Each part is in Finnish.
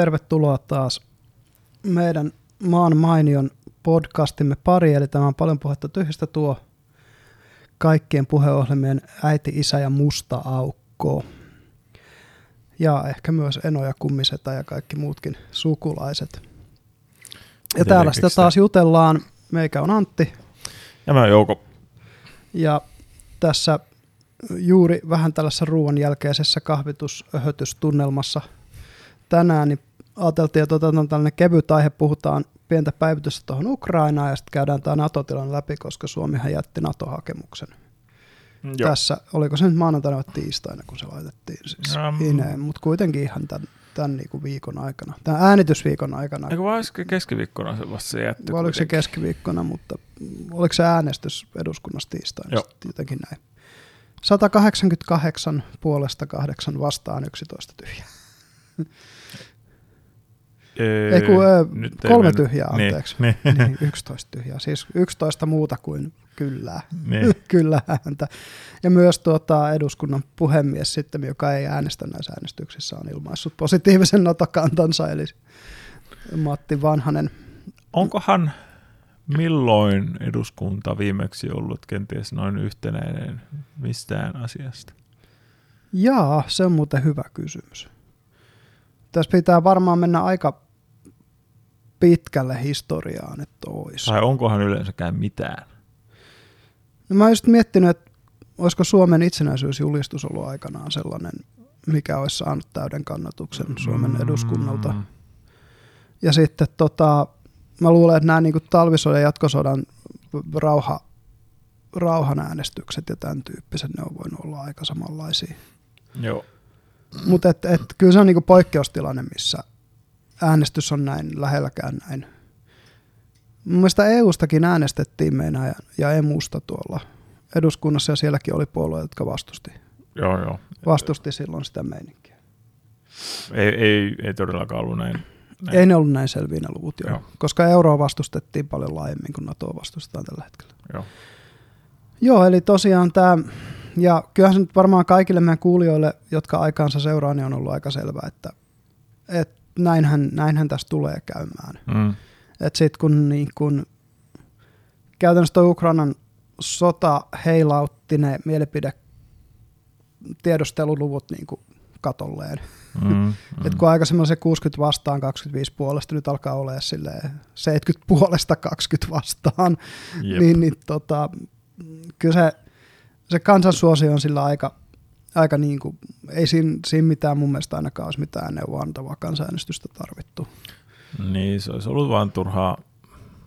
Tervetuloa taas meidän maan mainion podcastimme pari, eli tämä on paljon puhetta tyhjistä tuo kaikkien puheohjelmien äiti, isä ja musta aukko. Ja ehkä myös Eno ja Kummiseta ja kaikki muutkin sukulaiset. Ja täällä sitä taas jutellaan. Meikä on Antti. Ja mä Jouko. Ja tässä juuri vähän tällaisessa ruoan jälkeisessä kahvitushöhötystunnelmassa tänään, niin ajateltiin, että otetaan tällainen kevyt aihe, puhutaan pientä päivitystä tuohon Ukrainaan ja sitten käydään tämä NATO-tilan läpi, koska Suomihan jätti NATO-hakemuksen. Joo. Tässä, oliko se nyt maanantaina vai tiistaina, kun se laitettiin siis um, ineen, mutta kuitenkin ihan tämän, tämän niinku viikon aikana, tämän äänitysviikon aikana. Eikö vai keskiviikkona se vasta se jätti? Vai oliko se keskiviikkona, mutta oliko se äänestys eduskunnassa tiistaina, Joo. jotenkin näin. 188 puolesta 8 vastaan 11 tyhjää. Ei, ei kun, nyt kolme ei tyhjää, niin, anteeksi. Niin, niin. niin, 11 tyhjää, siis 11 muuta kuin kyllä, niin. kyllä ääntä. Ja myös tuota, eduskunnan puhemies sitten, joka ei äänestä näissä äänestyksissä, on ilmaissut positiivisen notokantansa, eli Matti Vanhanen. Onkohan milloin eduskunta viimeksi ollut kenties noin yhtenäinen mistään asiasta? Jaa, se on muuten hyvä kysymys. Tässä pitää varmaan mennä aika pitkälle historiaan, että olisi. Tai onkohan yleensäkään mitään? No mä oon just miettinyt, että olisiko Suomen itsenäisyysjulistus ollut aikanaan sellainen, mikä olisi saanut täyden kannatuksen Suomen mm. eduskunnalta. Ja sitten tota, mä luulen, että nämä niin talvisodan jatkosodan rauha, rauhan äänestykset ja tämän tyyppiset, ne on voinut olla aika samanlaisia. Joo. Mutta et, et, kyllä se on niinku poikkeustilanne, missä äänestys on näin lähelläkään näin. Mun mielestä EU-stakin äänestettiin meidän ja, ja emusta tuolla eduskunnassa ja sielläkin oli puolueet, jotka vastusti. Joo, joo. Vastusti silloin sitä meininkiä. Ei, ei, ei todellakaan ollut näin. näin. Ei ne ollut näin selviä ne luvut, joo. joo. Koska euroa vastustettiin paljon laajemmin kuin NATOa vastustetaan tällä hetkellä. Joo. Joo, eli tosiaan tämä ja kyllähän se nyt varmaan kaikille meidän kuulijoille, jotka aikaansa seuraa, niin on ollut aika selvää, että, että näinhän, näinhän tässä tulee käymään. Mm. Että sitten kun, niin kun käytännössä tuo Ukrainan sota heilautti ne mielipide tiedusteluluvut niin kuin katolleen. Mm, mm. Et kun aikaisemmin se 60 vastaan 25 puolesta, nyt alkaa olla 70 puolesta 20 vastaan, niin, niin tota, kyllä se se kansansuosio on sillä aika, aika niin kuin, ei siinä, siinä mitään mun mielestä ainakaan olisi mitään neuvoantavaa kansanäänestystä tarvittu. Niin, se olisi ollut vain turhaa,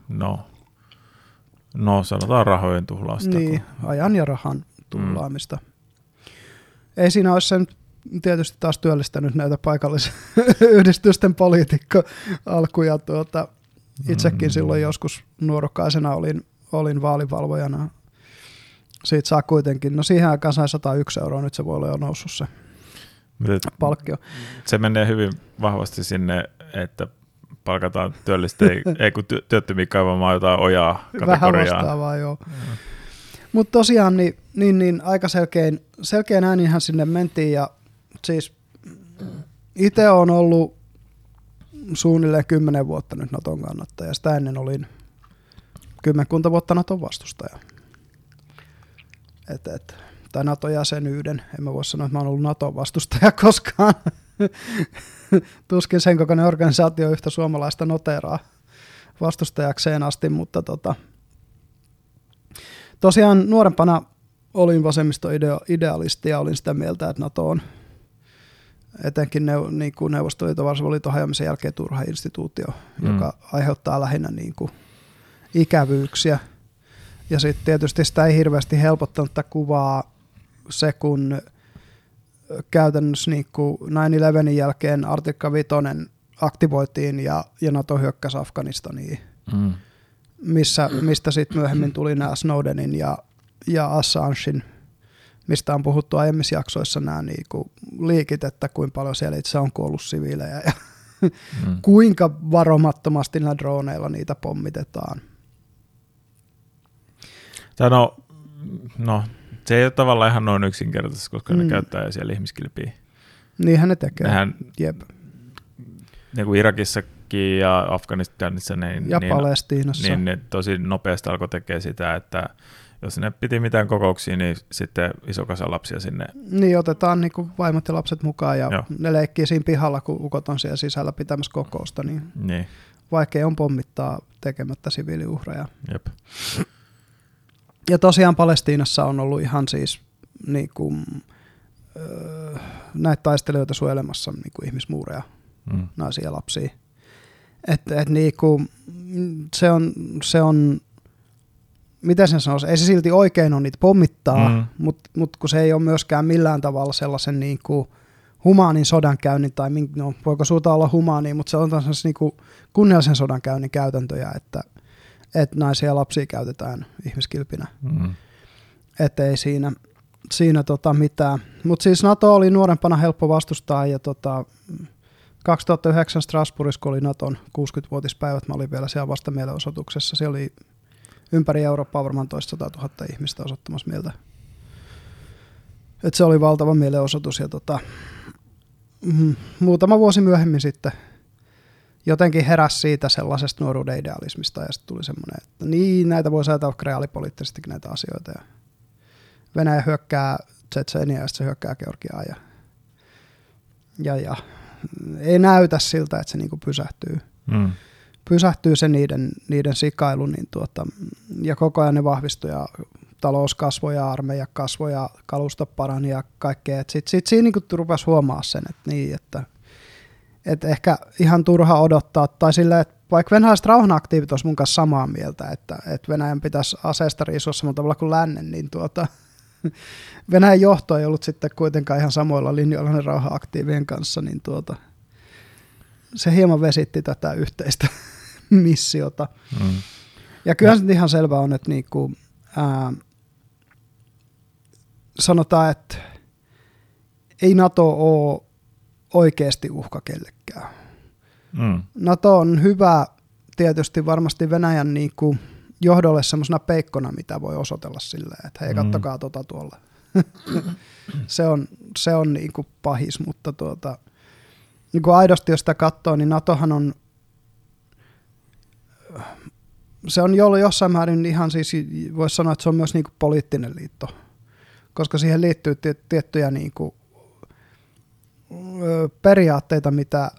no, no sanotaan rahojen tuhlausta. Niin, kun... ajan ja rahan tuhlaamista. Mm. Ei siinä olisi sen tietysti taas työllistänyt näitä paikallisyhdistysten poliitikko-alkuja. Tuota, itsekin mm. silloin joskus nuorukaisena olin, olin vaalivalvojana siitä saa kuitenkin, no siihen aikaan sai 101 euroa, nyt se voi olla jo noussut se palkkio. Se menee hyvin vahvasti sinne, että palkataan työllistä, ei, kun työttömiä kaivamaan jotain ojaa kategoriaa. Vähän vastaavaa, joo. Mm. Mutta tosiaan niin, niin, niin, aika selkein, selkein ääninhän sinne mentiin ja siis itse on ollut suunnilleen kymmenen vuotta nyt Naton kannattaja. Sitä ennen olin kymmenkunta vuotta Naton vastustaja et, et, tai NATO-jäsenyyden. En mä voi sanoa, että mä oon ollut NATO-vastustaja koskaan. Tuskin sen kokoinen organisaatio yhtä suomalaista noteraa vastustajakseen asti, mutta tota, tosiaan nuorempana olin vasemmistoidealisti ja olin sitä mieltä, että NATO on etenkin ne, niin kuin Neuvostoliiton Varsovaliiton hajoamisen jälkeen turha instituutio, mm. joka aiheuttaa lähinnä niin kuin ikävyyksiä – ja sitten tietysti sitä ei hirveästi helpottanut kuvaa se, kun käytännössä niin 9-11 jälkeen artikka 5 aktivoitiin ja, ja NATO hyökkäsi Afganistaniin, mm. missä, mistä sitten myöhemmin tuli nämä Snowdenin ja, ja Assangein, mistä on puhuttu aiemmissa jaksoissa nämä niin kuin liikit, että kuinka paljon siellä itse on kuollut siviilejä ja mm. kuinka varomattomasti näillä droneilla niitä pommitetaan – tai no, no, se ei ole tavallaan ihan noin yksinkertaisesti, koska mm. ne käyttää siellä ihmiskilpiä. Niinhän ne tekee. Nehän, Jep. niin kuin Irakissakin ja Afganistanissa, niin, Ja niin, Palestiinassa. niin ne tosi nopeasti alkoi tekemään sitä, että jos ne piti mitään kokouksia, niin sitten iso kasa lapsia sinne. Niin, otetaan niin kuin vaimot ja lapset mukaan ja Joo. ne leikkii siinä pihalla, kun ukot on siellä sisällä pitämässä kokousta, niin Niin, vaikea on pommittaa tekemättä siviiliuhreja. jep. Ja tosiaan Palestiinassa on ollut ihan siis niin kuin, öö, näitä taistelijoita suojelemassa niin kuin ihmismuureja, Mm. naisia ja lapsia. Et, et niin kuin, se, on, se on, miten sen sanoisi, ei se silti oikein ole niitä pommittaa, Mm. mutta mut kun se ei ole myöskään millään tavalla sellaisen niin kuin humaanin sodankäynnin, tai no, voiko suuta olla humaani, mutta se on taas niin kuin kunniallisen sodankäynnin käytäntöjä, että, että naisia ja lapsia käytetään ihmiskilpinä Mm. ettei siinä, siinä tota mitään. Mutta siis NATO oli nuorempana helppo vastustaa ja tota, 2009 Strasbourgissa, kun oli Naton 60-vuotispäivät, mä olin vielä siellä vastamielenosoituksessa. Siellä oli ympäri Eurooppaa varmaan toista 100 000 ihmistä osoittamassa mieltä. Et se oli valtava mielenosoitus ja tota, mm, muutama vuosi myöhemmin sitten jotenkin heräsi siitä sellaisesta nuoruuden idealismista ja sitten tuli semmoinen, että niin, näitä voi ajatella reaalipoliittisestikin näitä asioita. Ja Venäjä hyökkää Tsetseniä ja sitten se hyökkää Georgiaa ja, ja, ja ei näytä siltä, että se niinku pysähtyy. Mm. Pysähtyy se niiden, niiden sikailu niin tuota, ja koko ajan ne vahvistuu ja talous kasvoi ja armeija kasvoi ja kalusto parani ja kaikkea. Sitten sit siinä niinku rupesi huomaa sen, että niin, että et ehkä ihan turha odottaa, tai sillä, että vaikka venäläiset rauhanaktiivit olisivat mun kanssa samaa mieltä, että, että Venäjän pitäisi aseesta riisua samalla tavalla kuin lännen, niin tuota, Venäjän johto ei ollut sitten kuitenkaan ihan samoilla linjoilla ne rauhanaktiivien kanssa, niin tuota, se hieman vesitti tätä yhteistä missiota. Mm. Ja kyllä se ihan selvä on, että niinku, ää, sanotaan, että ei NATO ole oikeasti uhka kellekään. Mm. NATO on hyvä tietysti varmasti Venäjän niinku johdolle semmoisena peikkona, mitä voi osoitella sille, että hei Mm. kattokaa tota tuolla. se on, se on niinku pahis, mutta tuota, niinku aidosti jos sitä katsoo, niin NATOhan on se on jo jossain määrin ihan siis, voisi sanoa, että se on myös niinku poliittinen liitto, koska siihen liittyy tie- tiettyjä niinku, ö, periaatteita, mitä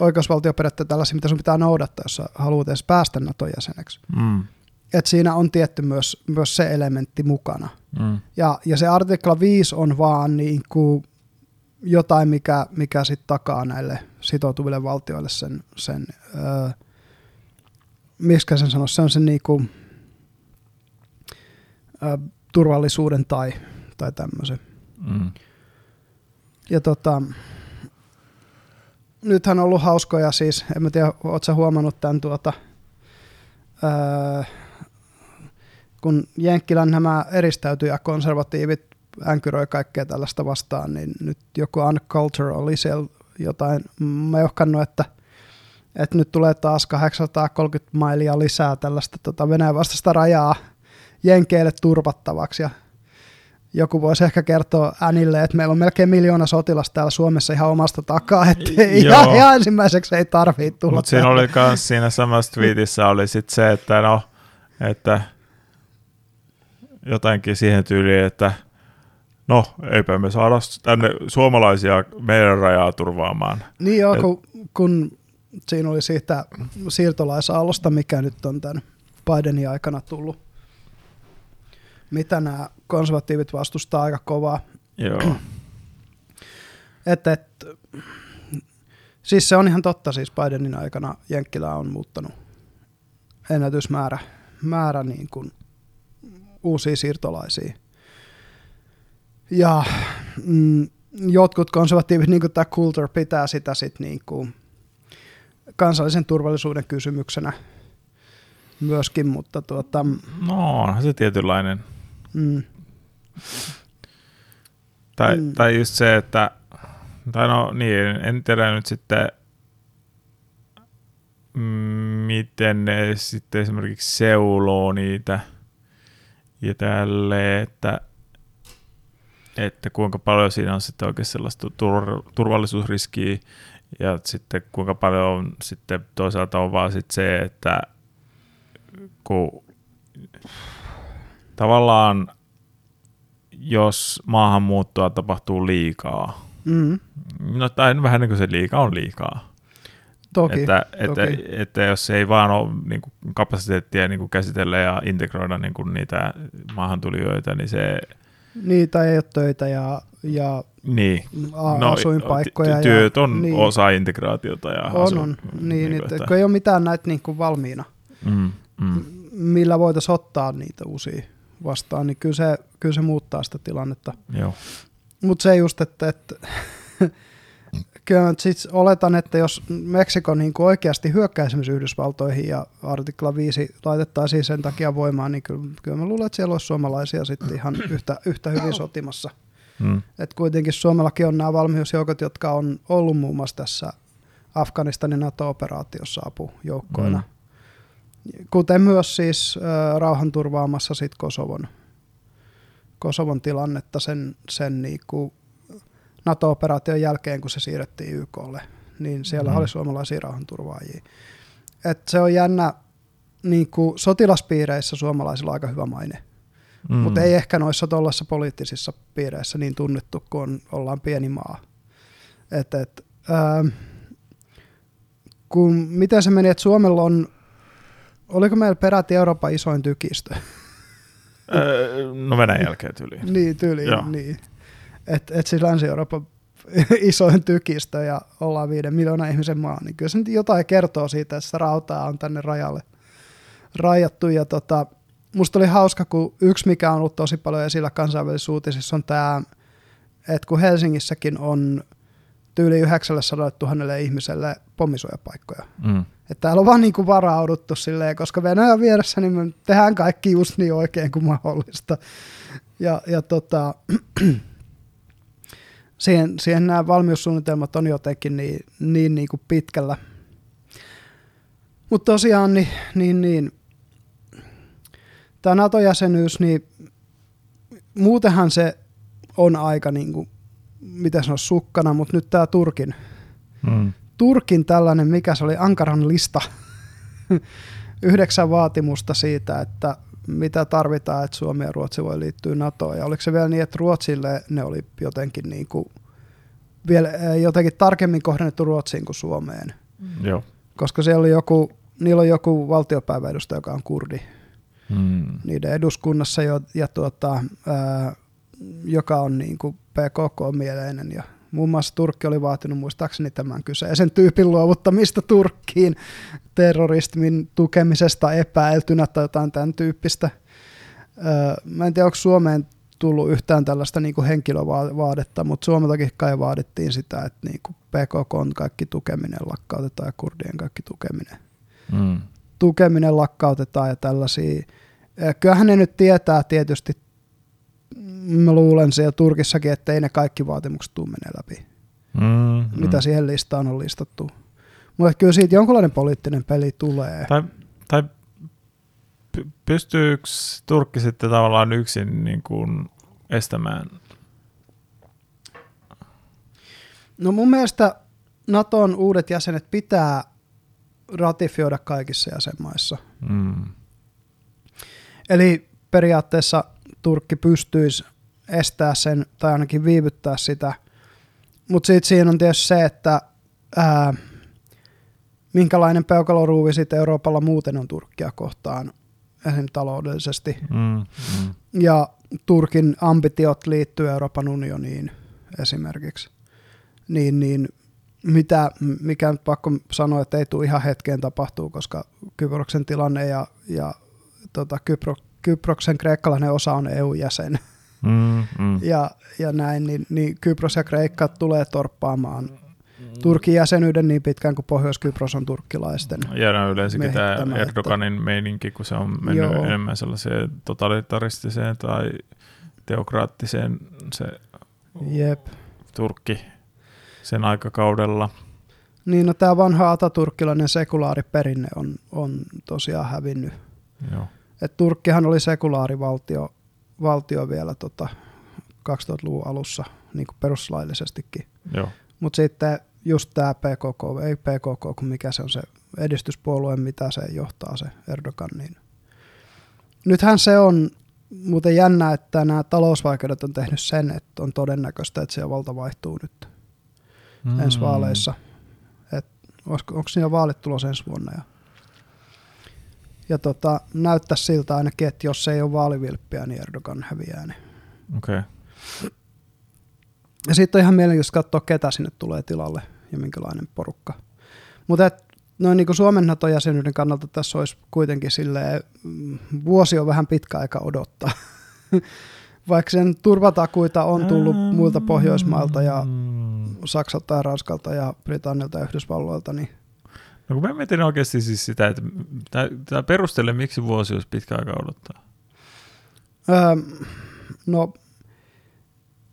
oikeusvaltioperiaatteita tällaisia, mitä sun pitää noudattaa, jos haluat edes päästä Naton jäseneksi. Mm. Et siinä on tietty myös, myös se elementti mukana. Mm. Ja, ja se artikla 5 on vaan niin kuin jotain, mikä, mikä sit takaa näille sitoutuville valtioille sen, sen öö, miskä sen sanoisi, se on sen niin kuin, öö, turvallisuuden tai, tai tämmöisen. Mm. Ja tota, nythän on ollut hauskoja siis, en mä tiedä, ootko huomannut tämän tuota, öö, kun Jenkkilän nämä eristäytyjä konservatiivit änkyröi kaikkea tällaista vastaan, niin nyt joku Unculture oli siellä jotain meuhkannut, että, että nyt tulee taas 830 mailia lisää tällaista tota Venäjän vastaista rajaa Jenkeille turvattavaksi. Ja joku voisi ehkä kertoa Änille, että meillä on melkein miljoona sotilasta täällä Suomessa ihan omasta takaa, että ihan, ihan ensimmäiseksi ei tarvitse tulla. Mutta siinä oli myös siinä samassa tweetissä oli sit se, että no, että jotenkin siihen tyyliin, että no, eipä me saada tänne suomalaisia meidän rajaa turvaamaan. Niin joo, Et- kun, kun siinä oli siitä siirtolaisaallosta, mikä nyt on tämän Bidenin aikana tullut. Mitä nämä konservatiivit vastustaa aika kovaa. Joo. Et, et, siis se on ihan totta, siis Bidenin aikana Jenkkilä on muuttanut ennätysmäärä määrä niin kuin uusia siirtolaisia. Ja mm, jotkut konservatiivit, niin kuin tämä Coulter, pitää sitä sit niin kuin kansallisen turvallisuuden kysymyksenä myöskin, mutta tuota, No, onhan se tietynlainen. Mm, Tai, Mm. tai just se, että, tai no niin, en tiedä nyt sitten, miten ne sitten esimerkiksi seuloo niitä ja tälle, että että kuinka paljon siinä on sitten oikein sellaista tur- turvallisuusriskiä ja sitten kuinka paljon on sitten toisaalta on vaan sitten se, että kun tavallaan jos maahanmuuttoa tapahtuu liikaa, Mm, no tai vähän niin kuin se liikaa on liikaa. toki. Että, että, toki. että jos ei vaan ole niin kuin kapasiteettia niin kuin käsitellä ja integroida niin kuin niitä maahantulijoita, niin se... Niitä ei ole töitä ja, ja Niin, a- no, asuinpaikkoja. ty- työt ja, on niin, osa integraatiota. Ja On, asu, on. Niin, niin niin kuin, että, kun ei ole mitään näitä niin kuin valmiina, mm, mm, millä voitaisiin ottaa niitä uusia vastaan, niin kyllä se, kyllä se muuttaa sitä tilannetta. Mutta se just, että, että kyllä sit oletan, että jos Meksiko niin kuin oikeasti hyökkää esimerkiksi Yhdysvaltoihin ja artikla 5 laitettaisiin sen takia voimaan, niin kyllä, kyllä mä luulen, että siellä olisi suomalaisia sitten ihan yhtä, yhtä hyvin sotimassa. Mm, Et kuitenkin Suomellakin on nämä valmiusjoukot, jotka on ollut muun muassa tässä Afganistanin NATO-operaatiossa apujoukkoina. Mm. Kuten myös siis äh, rauhanturvaamassa sit Kosovon, Kosovon tilannetta sen, sen niinku NATO-operaation jälkeen, kun se siirrettiin YKlle, niin siellä Mm. mm. oli suomalaisia rauhanturvaajia. Et se on jännä, niinku sotilaspiireissä suomalaisilla on aika hyvä maine. mm. Mutta ei ehkä noissa tuollaisissa poliittisissa piireissä niin tunnettu, kun on, ollaan pieni maa. Et, et, ää, kun, miten se meni, että Suomella on, oliko meillä peräti Euroopan isoin tykistö? Öö, no Venäjän jälkeen tyyliin. niin, tyyli, Joo. niin. Että et siis Länsi-Euroopan isoin tykistö ja ollaan viiden miljoonan ihmisen maa, niin kyllä se nyt jotain kertoo siitä, että sitä rautaa on tänne rajalle rajattu. Ja tota, musta oli hauska, kun yksi mikä on ollut tosi paljon esillä kansainvälisissä uutisissa on tämä, että kun Helsingissäkin on tyyli 900 000 ihmiselle pommisuojapaikkoja. Mm, Että täällä on vaan niinku varauduttu silleen, koska Venäjä on vieressä, niin me tehdään kaikki just niin oikein kuin mahdollista. Ja, ja tota, siihen, siihen nämä valmiussuunnitelmat on jotenkin niin, niin, niin kuin pitkällä. Mutta tosiaan, niin, niin, niin tämä NATO-jäsenyys, niin muutenhan se on aika, niin kuin, miten sanoa, sukkana, mutta nyt tämä Turkin mm, Turkin tällainen, mikä se oli, Ankaran lista, yhdeksän vaatimusta siitä, että mitä tarvitaan, että Suomi ja Ruotsi voi liittyä NATOon. Ja oliko se vielä niin, että Ruotsille ne oli jotenkin, niin kuin, vielä, eh, jotenkin tarkemmin kohdennettu Ruotsiin kuin Suomeen? joo. Koska siellä oli joku, niillä on joku valtiopäiväedustaja, joka on kurdi Mm, niiden eduskunnassa, jo, ja tuota, ää, joka on niin kuin PKK-mieleinen. Ja muun muassa Turkki oli vaatinut muistaakseni tämän kyseisen tyypin luovuttamista Turkkiin terrorismin tukemisesta epäiltynä tai jotain tämän tyyppistä. Ää, mä en tiedä, onko Suomeen tullut yhtään tällaista niin kuin henkilövaadetta, mutta Suomeltakin kai vaadittiin sitä, että niin kuin PKK on kaikki tukeminen lakkautetaan ja kurdien kaikki tukeminen mm, tukeminen lakkautetaan ja tällaisia. Kyllähän ne nyt tietää tietysti, mä luulen siellä Turkissakin, että ei ne kaikki vaatimukset tule menee läpi, mm, mitä siihen listaan on listattu. Mutta kyllä siitä jonkunlainen poliittinen peli tulee. Tai, tai py- pystyykö Turkki sitten tavallaan yksin niin kuin estämään? No mun mielestä Naton uudet jäsenet pitää ratifioida kaikissa jäsenmaissa. Mm, Eli periaatteessa Turkki pystyisi estää sen tai ainakin viivyttää sitä. Mutta sitten siinä on tietysti se, että ää, minkälainen peukaloruuvi sitten Euroopalla muuten on Turkkia kohtaan esimerkiksi taloudellisesti. mm, mm, Ja Turkin ambitiot liittyy Euroopan unioniin esimerkiksi. Niin, niin mitä, mikä nyt pakko sanoa, että ei tule ihan hetkeen tapahtuu, koska Kyproksen tilanne ja, ja tota, Kypro, Kyproksen kreikkalainen osa on EU-jäsen mm, mm. ja, ja näin, niin, niin Kypros ja Kreikka tulee torppaamaan Turkin jäsenyyden niin pitkään kuin Pohjois-Kypros on turkkilaisten. Ja no yleensäkin tämä miehittämä, että- Erdoganin meininki, kun se on mennyt. Joo. enemmän sellaiseen totalitaristiseen tai teokraattiseen se Jep. Turkki sen aikakaudella. Niin, no tämä vanha ataturkkilainen sekulaariperinne on, on tosiaan hävinnyt. Joo. Et Turkkihan oli sekulaarivaltio valtio vielä tota 2000-luvun alussa niin kuin peruslaillisestikin. Joo. Mutta sitten just tämä PKK, ei PKK, kun mikä se on se edistyspuolue, mitä se johtaa se Erdogan, niin nythän se on muuten jännä, että nämä talousvaikeudet on tehnyt sen, että on todennäköistä, että se valta vaihtuu nyt mm. ensi vaaleissa. Et onko siinä vaalit tulossa ensi vuonna? Ja, ja tota, näyttää siltä ainakin, että jos ei ole vaalivilppiä, niin Erdogan häviää ne. Okei. Okay. Ja sitten on ihan mielenkiintoista katsoa, ketä sinne tulee tilalle ja minkälainen porukka. Mutta noin niin kuin Suomen NATO-jäsenyyden kannalta tässä olisi kuitenkin silleen, mm, vuosi on vähän pitkä aika odottaa. Vaikka sen turvatakuita on tullut muilta Pohjoismailta ja Saksalta ja Ranskalta ja Britannialta ja Yhdysvalloilta, niin No kun mä mietin oikeasti siis sitä, että tämä perustelee, miksi vuosi olisi pitkä aika odottaa. Öö, no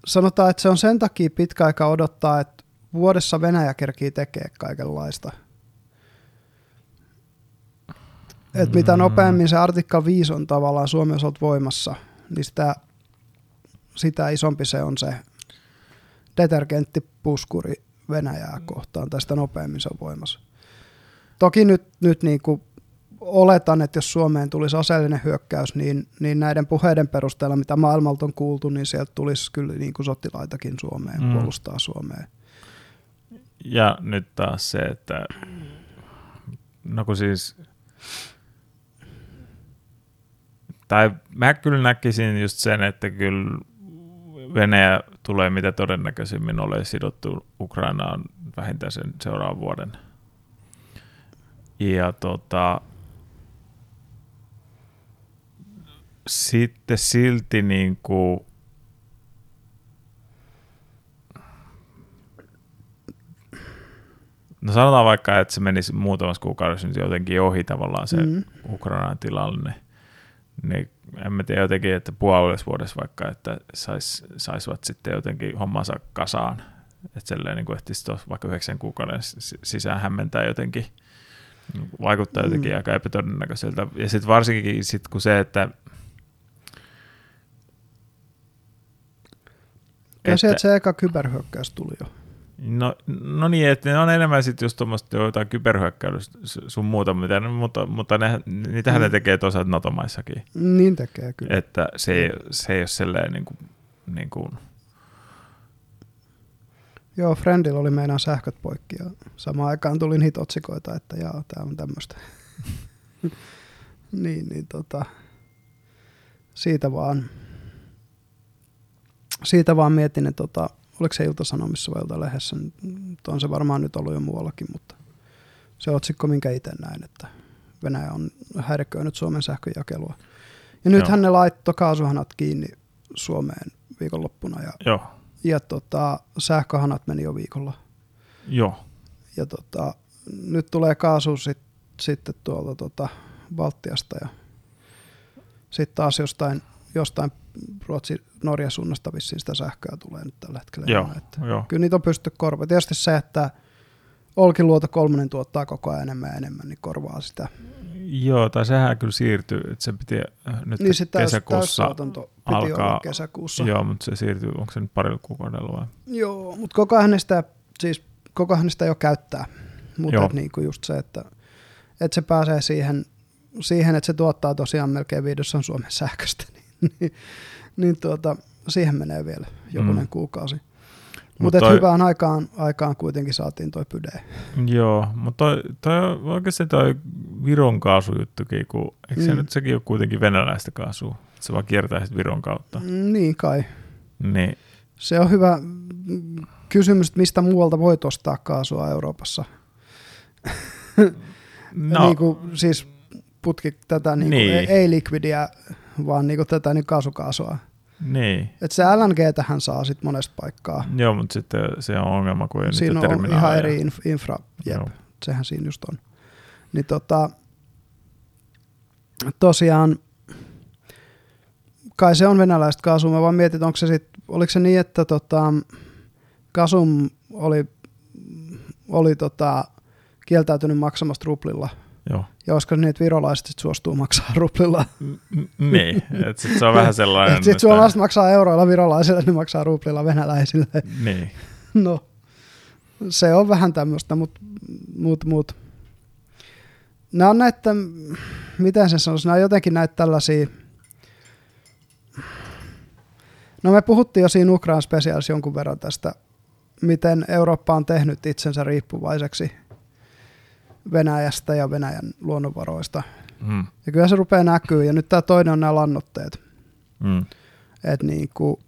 sanotaan, että se on sen takia pitkä aika odottaa, että vuodessa Venäjä kerkii tekee kaikenlaista. Et mitä mm. nopeammin se artikka 5 on tavallaan Suomen osalta voimassa, niin sitä, sitä isompi se on se detergenttipuskuri Venäjää kohtaan, tästä nopeammin se on voimassa. Toki nyt, nyt niin kuin oletan, että jos Suomeen tulisi aseellinen hyökkäys, niin, niin näiden puheiden perusteella, mitä maailmalta on kuultu, niin sieltä tulisi kyllä niin kuin sotilaitakin Suomeen, mm. puolustaa Suomeen. Ja nyt taas se, että no kun siis, tai mä kyllä näkisin just sen, että kyllä Venäjä tulee mitä todennäköisimmin ole sidottu Ukrainaan vähintään sen seuraavan vuoden. Ja tota, sitten silti niin kuin, No sanotaan vaikka, että se menisi muutamassa kuukaudessa nyt jotenkin ohi tavallaan se mm. Ukrainan tilanne. Niin en mä tiedä jotenkin, että puolessa vuodessa vaikka, että sais, saisivat sitten jotenkin hommansa kasaan. Että silleen niin kuin ehtisi vaikka yhdeksän kuukauden sisään hämmentää jotenkin, vaikuttaa jotenkin mm. aika epätodennäköiseltä. Ja sitten varsinkin sit kun se, että Ja sieltä se eka kyberhyökkäys tuli jo. No, no niin, että ne on enemmän sitten just tuommoista jotain kyberhyökkäystä sun muuta, mitä, mutta, mutta ne, niitähän mm. ne tekee tosiaan NATO-maissakin. Niin tekee kyllä. Että se ei, se ei ole silleen niin kuin, niin kuin... Joo, Friendillä oli meidän sähköt poikki ja samaan aikaan tuli niitä otsikoita, että jaa, tää on tämmöistä. niin, niin tota, siitä vaan siitä vaan mietin, että tota, oliko se Ilta-Sanomissa vai Ilta-lehdessä, on se varmaan nyt ollut jo muuallakin, mutta se otsikko, minkä itse näin, että Venäjä on häiriköinyt Suomen sähköjakelua. Ja nythän ne laittoi kaasuhanat kiinni Suomeen viikonloppuna ja, Joo. Ja tota, sähköhanat meni jo viikolla. Joo. Ja tota, nyt tulee kaasu sit, sitten tuolta tota, Baltiasta ja sitten taas jostain, jostain Ruotsi, Norja suunnasta vissiin sitä sähköä tulee nyt tällä hetkellä. Joo, että joo. Kyllä niitä on pysty korvaamaan. Tietysti se, että Olkiluoto kolmonen tuottaa koko ajan enemmän ja enemmän, niin korvaa sitä. Joo, tai sehän kyllä siirtyy, että se piti äh, nyt niin se täys, kesäkuussa piti alkaa. olla kesäkuussa. Joo, mutta se siirtyy, onko se nyt parilla kuukaudella vai? Joo, mutta koko ajan sitä, siis koko ajan sitä jo käyttää. Mutta niin kuin just se, että, että se pääsee siihen, siihen, että se tuottaa tosiaan melkein viidossa Suomen sähköstä. niin, niin tuota, siihen menee vielä jokunen mm. kuukausi. Mutta toi... hyvään aikaan, aikaan kuitenkin saatiin toi pyde. Joo, mutta toi, toi, oikeasti toi Viron kaasujuttukin, kun, eikö mm. se nyt sekin ole kuitenkin venäläistä kaasua? Se vaan kiertää Viron kautta. Niin kai. Niin. Se on hyvä kysymys, että mistä muualta voi ostaa kaasua Euroopassa. no. niin kuin, siis putki tätä niin niin. Ei, ei likvidiä vaan niinku tätä niin kaasukaasua. Niin. Et se LNG tähän saa sit monesta paikkaa. Joo, mutta sitten se on ongelma, kun ei Siinä on ihan eri inf- infra, jep, Joo. sehän siinä just on. Niin tota, tosiaan, kai se on venäläistä kaasua, mä vaan mietin, onko se sit, oliko se niin, että tota, Kasum oli, oli tota, kieltäytynyt maksamasta ruplilla Joo. Ja olisiko niin, että virolaiset sit suostuu maksaa ruplilla. Niin, että sit se on vähän sellainen. Sitten suomalaiset maksaa euroilla virolaisille, ne maksaa ruplilla venäläisille. Niin. No, se on vähän tämmöistä, mutta mut, mut. Nämä on näitä, miten sen sanoisi, nämä on jotenkin näitä tällaisia, no me puhuttiin jo siinä Ukrainan specials jonkun verran tästä, miten Eurooppa on tehnyt itsensä riippuvaiseksi Venäjästä ja Venäjän luonnonvaroista. Mm. Ja kyllä se rupeaa näkyy, ja nyt tämä toinen on nämä lannoitteet. Mm. Et niin kuin,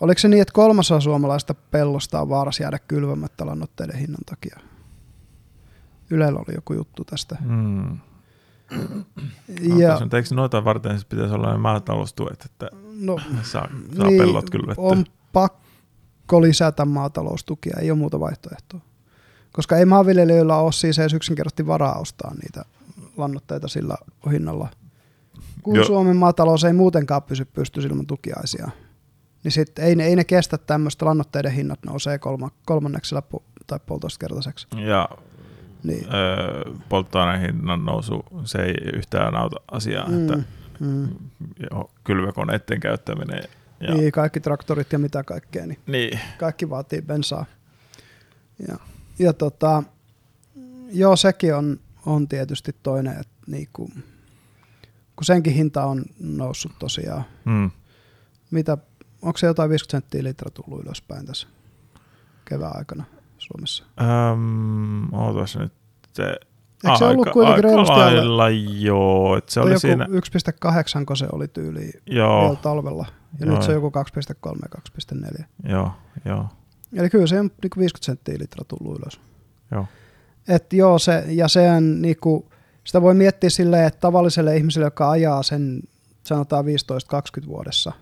oliko se niin, että kolmasosa suomalaista pellosta on vaarassa jäädä kylvämättä lannoitteiden hinnan takia? Ylellä oli joku juttu tästä. Mm. Ja, Ja, eikö noita varten siis pitäisi olla ne maataloustuet, että no, saa, saa niin, pellot kylvettyä? on pakko lisätä maataloustukia, ei ole muuta vaihtoehtoa. Koska ei maanviljelijöillä ole siis edes yksinkertaisesti varaa ostaa niitä lannoitteita sillä hinnalla. Kun Jo. Suomen maatalous ei muutenkaan pysy pystyssä ilman tukiaisia, niin sit ei, ne, ei ne kestä tämmöistä lannoitteiden hinnat nousee kolma, kolmanneksella pu- tai puolitoistakertaiseksi. Ja Niin. öö, polttoaineen hinnan nousu, se ei yhtään auta asiaa, mm. että mm. jo, kylväkoneiden käyttäminen. Ja, Niin, kaikki traktorit ja mitä kaikkea, niin niin. kaikki vaatii bensaa. Ja, ja tota, joo, sekin on, on tietysti toinen, että niinku, kun senkin hinta on noussut tosiaan. Mm. Mitä, onko se jotain 50 senttiä litra tullut ylöspäin tässä kevään aikana Suomessa? Öm, ootas nyt. Se, Eikö se ollut kuitenkin reilusti alle? lailla, joo. Et se oli joku siinä, 1,8, kun se oli tyyli joo, vielä talvella. Ja Joo. nyt se on joku 2,3 ja 2,4. joo, joo, Eli kyllä se on niinku 50 senttiä litra tullut ylös. joo. Et joo, se, ja sehän niinku, sitä voi miettiä silleen, että tavalliselle ihmiselle, joka ajaa sen sanotaan 15-20 vuodessa,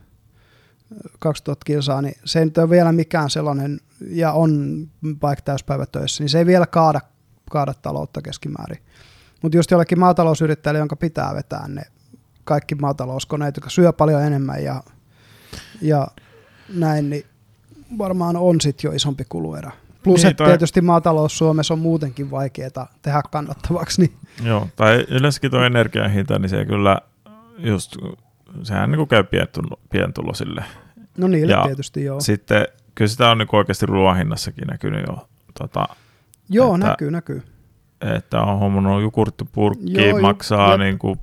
2000 kilsaa, niin se ei nyt ole vielä mikään sellainen, ja on vaikka täyspäivätöissä, niin se ei vielä kaada, kaada taloutta keskimäärin. Mutta just jollekin maatalousyrittäjälle, jonka pitää vetää ne kaikki maatalouskoneet, jotka syö paljon enemmän ja, ja näin, niin varmaan on sitten jo isompi kuluerä. Plus, Niin, että toi- tietysti maatalous Suomessa on muutenkin vaikeaa tehdä kannattavaksi, niin Joo, tai yleensäkin tuo energian hinta, niin se kyllä just, sehän niin käy pientulo- pientulosille. no niille Ja tietysti joo. Sitten kyllä sitä on niin oikeasti ruoan hinnassakin näkynyt jo, tota, joo, että- näkyy, näkyy. että on hommannut jogurttipurkki, Joo, maksaa jep. niin kuin,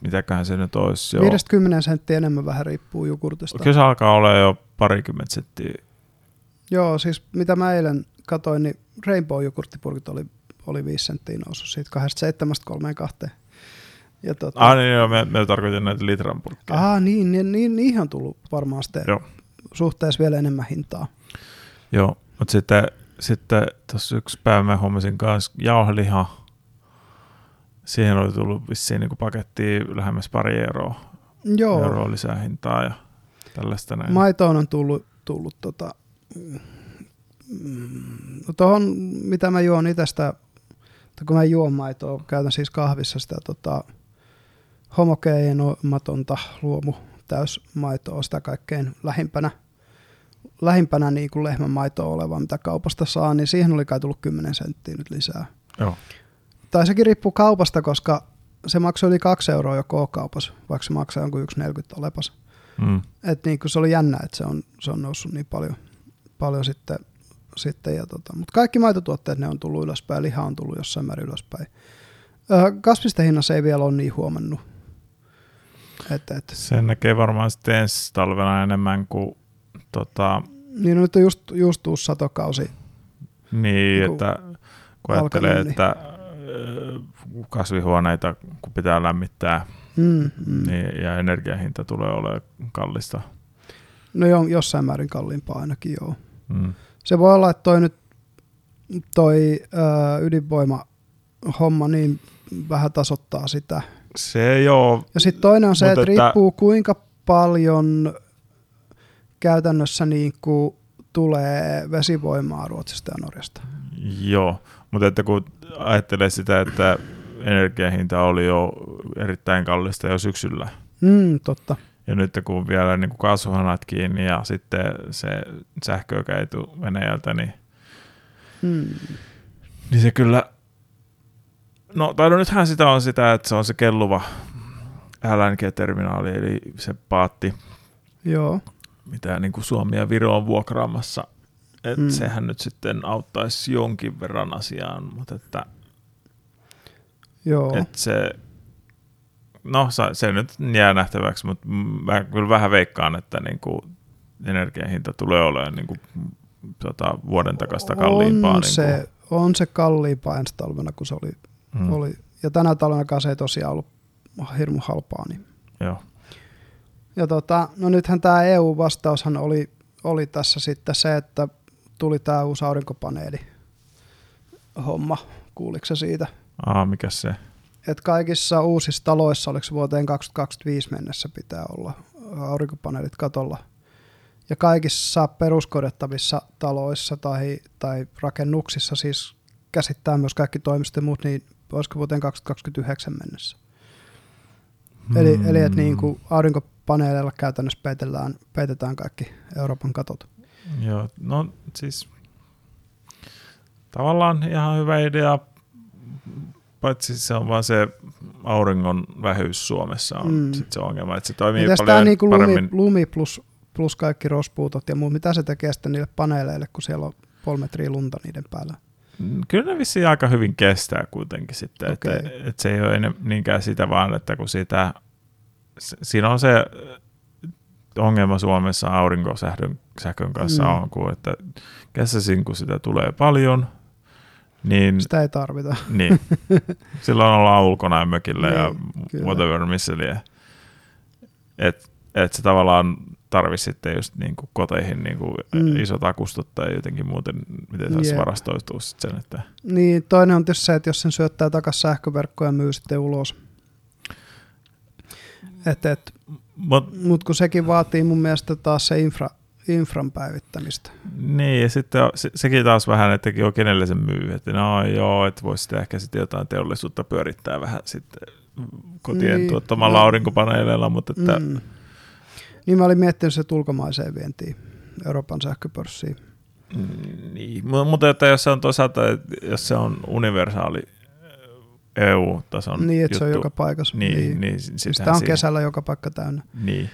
mitäköhän se nyt olisi jo. 50 senttiä enemmän vähän riippuu jogurtista. Kyllä se alkaa olla jo parikymmentä senttiä. Joo, siis mitä mä eilen katoin, niin Rainbow jogurttipurkit oli, oli 5 senttiä noussut siitä 27-32. Ja tota, Ah niin, joo, me, me tarkoitin näitä litran purkkeja. Aha, niin, niin, niin, niihin on tullut varmaan sitten Joo. suhteessa vielä enemmän hintaa. Joo, mutta sitten, sitten tuossa yksi päivä mä hommasin kanssa jauheliha. Siihen oli tullut vissiin niin pakettiin lähemmäs pari euroa, Joo, euroa lisää hintaa ja tällaista näin. maitoon on tullut, tullut tota, mm, no tohon, mitä mä juon itsestä, tai kun mä juon maitoa, käytän siis kahvissa sitä tota, homogeenomatonta luomu täysmaitoa, sitä kaikkein lähimpänä, lähimpänä niin kuin lehmän maitoa oleva, mitä kaupasta saa, niin siihen oli kai tullut 10 senttiä nyt lisää. Joo. Tai sekin riippuu kaupasta, koska se maksoi yli 2 euroa jo K-kaupassa, vaikka se maksaa jonkun 1,40 olepas. Mm. Et niin kuin se oli jännä, että se on, se on noussut niin paljon, paljon sitten. sitten ja tota. Mutta kaikki maitotuotteet ne on tullut ylöspäin, liha on tullut jossain määrin ylöspäin. Öö, kasvistehinnassa ei vielä ole niin huomannut. Et, et. Sen näkee varmaan sitten ensi talvena enemmän kuin tota, Niin no nyt on just, just uusi satokausi. niin, Niinku että kun ajattelee, niin. että ö, kasvihuoneita kun pitää lämmittää Mm, mm. niin, ja energiahinta tulee olemaan kallista. No jo, jossain määrin kalliimpaa ainakin joo. Mm. Se voi olla, että toi nyt toi öö, ydinvoima homma niin vähän tasoittaa sitä. Se ole, Ja sitten toinen on se, että että- riippuu kuinka paljon käytännössä niin kuin tulee vesivoimaa Ruotsista ja Norjasta. joo, mutta että kun ajattelee sitä, että energiahinta oli jo erittäin kallista jo syksyllä, Mm, totta. ja nyt kun vielä niin kuin kaasuhanat kiinni ja sitten se sähkö ei Venäjältä, niin, Mm. niin se kyllä No, tai no nythän sitä on sitä, että se on se kelluva LNG-terminaali, eli se paatti, Joo. Mitä niin kuin Suomi ja Viro on vuokraamassa. Et Mm. Sehän nyt sitten auttaisi jonkin verran asiaan, mutta että, Joo. että se, no se nyt jää nähtäväksi, mutta mä kyllä vähän veikkaan, että niin kuin energian hinta tulee olemaan niin kuin, tota, vuoden takasta kalliimpaa. On niin se, on se kalliimpaa ensi talvena, kun se oli, mm. oli. Ja tänä talvena se ei tosiaan ollut hirmu halpaa. Niin. Joo. Ja tota, no nythän tämä EU-vastaushan oli, oli tässä sitten se, että tuli tämä uusi aurinkopaneeli homma. Kuuliko se siitä? Aa, mikä se? Että kaikissa uusissa taloissa, oliko vuoteen 2025 mennessä pitää olla aurinkopaneelit katolla. Ja kaikissa peruskorjattavissa taloissa tai, tai rakennuksissa siis käsittää myös kaikki toimistot ja muut, niin olisiko vuoteen 2029 mennessä. Eli, Hmm. eli että niin kuin aurinkopaneeleilla käytännössä peitellään, peitetään kaikki Euroopan katot. Joo, no siis tavallaan ihan hyvä idea, paitsi se on vaan se auringon vähyys Suomessa on Mm. sit se ongelma, että se toimii Mitäs paljon tämä niin kuin paremmin. lumi, lumi plus, plus kaikki rospuutot ja muu, mitä se tekee sitten niille paneeleille, kun siellä on puoli metriä lunta niiden päällä? Mm, Kyllä ne vissiin aika hyvin kestää kuitenkin sitten, okay. Että, että se ei ole niinkään sitä vaan, että kun sitä, se- siinä on se ongelma Suomessa aurinkosähkön sähkön kanssa Mm. on, kun että kesäisin kun sitä tulee paljon, niin Sitä ei tarvita. Niin. Silloin ollaan ulkona ja mökillä ja Niin, kyllä. whatever missä lie. Et, et se tavallaan tarvisi sitten just niinku koteihin niinku Mm. mm. isot akustot tai jotenkin muuten, miten saisi Jep. varastoitua sen, että Niin, toinen on tietysti se, että jos sen syöttää takaisin sähköverkkoon ja myy sitten ulos. Et, et, Mut, Mutta kun sekin vaatii mun mielestä taas se infra, infran päivittämistä. niin, ja sitten se, sekin taas vähän, että joo, kenelle se myy. Että no joo, että voisi sitten ehkä sitten jotain teollisuutta pyörittää vähän sitten kotien Niin, tuottamalla no. aurinkopaneeleilla, mutta että Mm. Niin mä olin miettinyt se ulkomaiseen vientiin, Euroopan sähköpörssiin. Mm, Niin, mu- mutta että jos se on toisaalta, että jos se on universaali EU-tason niin, että se on joka paikassa. niin, niin. niin, Sitä sitähän on siinä- kesällä joka paikka täynnä. Niin,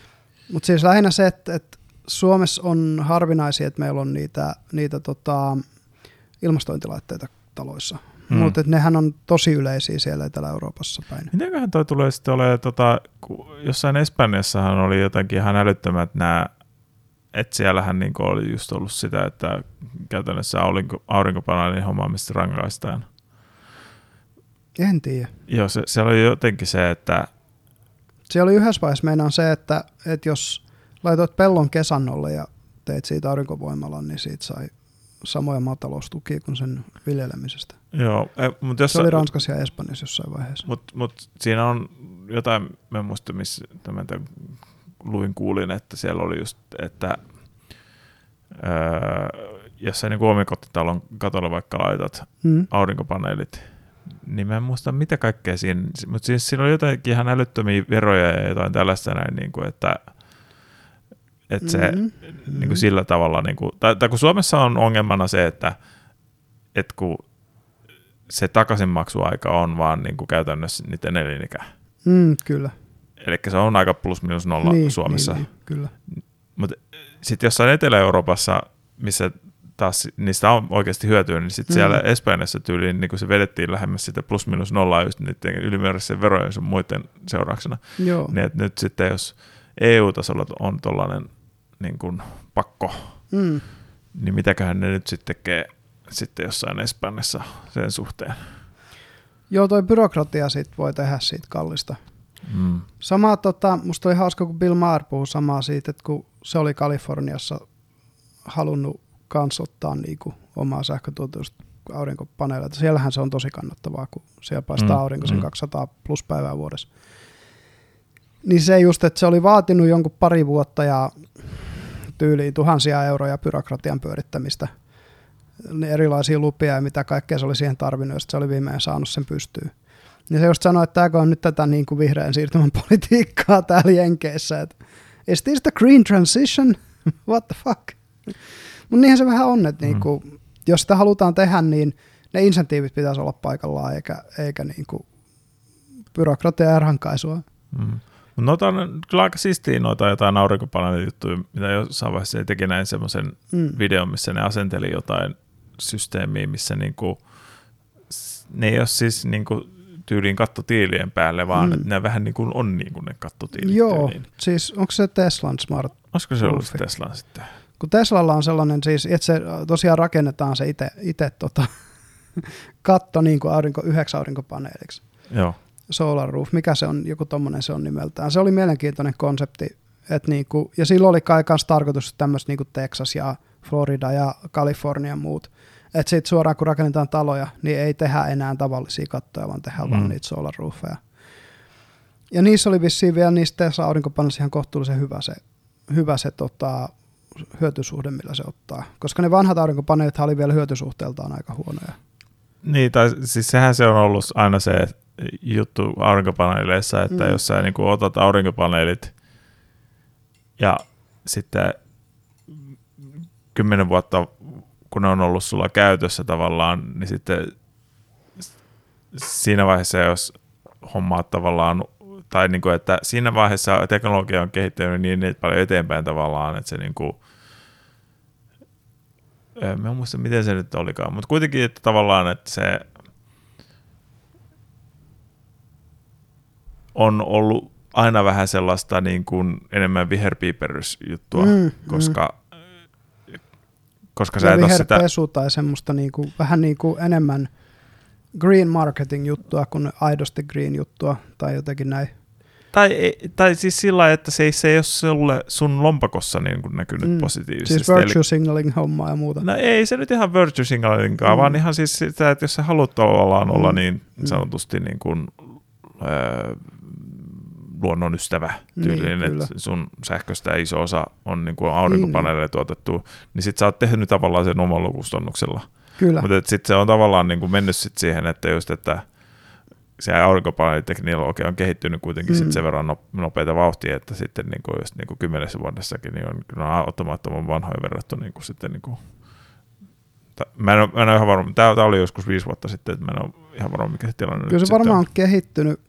Mutta siis lähinnä se, että, että Suomessa on harvinaisia, että meillä on niitä, niitä tota, ilmastointilaitteita taloissa. Mm. Hmm. Mutta nehän on tosi yleisiä siellä Etelä-Euroopassa päin. Mitenköhän toi tulee sitten olemaan, tota, jossain Espanjassahan oli jotenkin ihan älyttömät nämä, että siellähän niin oli just ollut sitä, että käytännössä aurinko, aurinkopaneelin hommaamista rangaistaan. En tiedä. Joo, se, siellä oli jotenkin se, että Siellä oli yhdessä vaiheessa meinaan se, että, että jos laitoit pellon kesannolle ja teit siitä aurinkovoimalan, niin siitä sai samoja maataloustukia kuin sen viljelemisestä. joo, mutta jos Se oli Ranskassa ja Espanjassa jossain vaiheessa. Mutta mut siinä on jotain, mä en muista missä tämän, tämän luin kuulin, että siellä oli just, että öö, jos sä niin omakotitalon katolla vaikka laitat Mm. aurinkopaneelit, niin mä en muista mitä kaikkea siinä, mutta siis siinä oli jotenkin ihan älyttömiä veroja ja jotain tällaista näin, niin kuin, että, että se Mhm. niin kuin sillä tavalla, niin kuin, tai, tai kun Suomessa on ongelmana se, että, että kun se takaisinmaksuaika on vaan niin kuin käytännössä niiden elinikä. Mm, kyllä. Eli se on aika plus minus nolla niin, Suomessa. Niin, niin, kyllä. Mutta sitten jossain Etelä-Euroopassa, missä taas niistä on oikeasti hyötyä, niin sitten Mm. mm. siellä Espanjassa tyyliin niin kun se vedettiin lähemmäs sitä plus minus nollaa just niiden ylimääräisen verojen ja sun muiden seurauksena. Joo. Niin että nyt sitten jos EU-tasolla on tollainen niin kuin pakko, Mm. niin mitäköhän ne nyt sitten tekee sitten jossain Espanjassa sen suhteen. Joo, toi byrokratia sit voi tehdä siitä kallista. Mm. Sama, tota, musta oli hauska, kun Bill Maher puhui samaa siitä, että kun se oli Kaliforniassa halunnut kansottaa niinku omaa sähkötuotantosta aurinkopaneeleita. Siellähän se on tosi kannattavaa, kun siellä paistaa Mm, aurinko sen mm. 200 plus päivää vuodessa. Niin se just, että se oli vaatinut jonkun pari vuotta ja tyyliin tuhansia euroja byrokratian pyörittämistä, erilaisia lupia ja mitä kaikkea se oli siihen tarvinnut, ja sit se oli viimein saanut sen pystyyn. Niin se just sanoi, että tämäkö on nyt tätä niin kuin vihreän siirtymän politiikkaa täällä Jenkeissä, että is this the green transition? What the fuck? Mutta niinhän se vähän on, että Mm. niin kuin, jos sitä halutaan tehdä, niin, ne insentiivit pitäisi olla paikallaan, eikä, eikä niin kuin byrokratia ja rankaisua. Mm. Noita on kyllä aika siistiä noita jotain aurinkopaneelijuttuja, mitä jossain vaiheessa teki näin semmoisen mm. videon, missä ne asenteli jotain systeemiä, missä niinku, ne ei ole siis niinku tyyliin kattotiilien päälle, vaan mm. ne vähän niin kuin on niin kuin ne kattotiilit. Joo, tyyliin. siis onko se Teslan Smart Olisiko se ollut Teslan sitten? Kun Teslalla on sellainen siis, että se tosiaan rakennetaan se itse tota, katto niin kuin aurinko, yhdeksän aurinkopaneeliksi. Joo. Solar Roof, mikä se on, joku tommonen se on nimeltään. Se oli mielenkiintoinen konsepti, että niinku, ja silloin oli kai kanssa tarkoitus tämmöistä niinku Texas ja Florida ja Kalifornia ja muut. Että sitten suoraan kun rakennetaan taloja, niin ei tehdä enää tavallisia kattoja, vaan tehdään mm. vaan niitä solar roofeja. Ja niissä oli vissiin vielä niistä Tesla aurinkopaneelissa ihan kohtuullisen hyvä se, hyvä se tota, hyötysuhde, millä se ottaa. Koska ne vanhat aurinkopaneelit oli vielä hyötysuhteeltaan aika huonoja. Niin, tai siis sehän se on ollut aina se juttu aurinkopaneeleissa, että mm. jos sä niin otat aurinkopaneelit ja sitten kymmenen vuotta, kun ne on ollut sulla käytössä tavallaan, niin sitten siinä vaiheessa, jos hommaat tavallaan, tai niin kuin, että siinä vaiheessa teknologia on kehittynyt niin, niin paljon eteenpäin tavallaan, että se niin kuin, en muista miten se nyt olikaan, mutta kuitenkin, että tavallaan, että se on ollut aina vähän sellaista niin kuin enemmän viherpiiperysjuttua, mm, koska, mm. koska sä et sitä... pesu tai semmoista niin kuin, vähän niin kuin enemmän green marketing juttua kuin aidosti green juttua tai jotenkin näin. Tai, tai siis sillä että se ei, se ei ole sulle sun lompakossa niin kuin näkynyt mm. positiivisesti. Siis virtue signaling hommaa ja muuta. No ei se nyt ihan virtue signalingkaan, mm. vaan ihan siis sitä, että jos sä haluat tavallaan mm. olla niin mm. sanotusti niin kuin, äh, luonnonystävä niin, tyylinen, niin, että sun sähköstä iso osa on niin kuin aurinkopaneeleille niin, tuotettu, niin sit sä oot tehnyt tavallaan sen omalla kustannuksella. Kyllä. Mutta sitten se on tavallaan niin kuin mennyt sit siihen, että just, että se aurinkopaneeliteknologia on kehittynyt kuitenkin mm. sit sen verran nopeita vauhtia, että sitten niin kuin just niin kuin kymmenessä vuodessakin niin on, on automaattoman vanhoja verrattu niin kuin sitten niin kuin Mä en, ole, mä en ole ihan varma, tämä, tämä oli joskus viisi vuotta sitten, että mä en ole ihan varma, mikä se tilanne Kyllä se varmaan on kehittynyt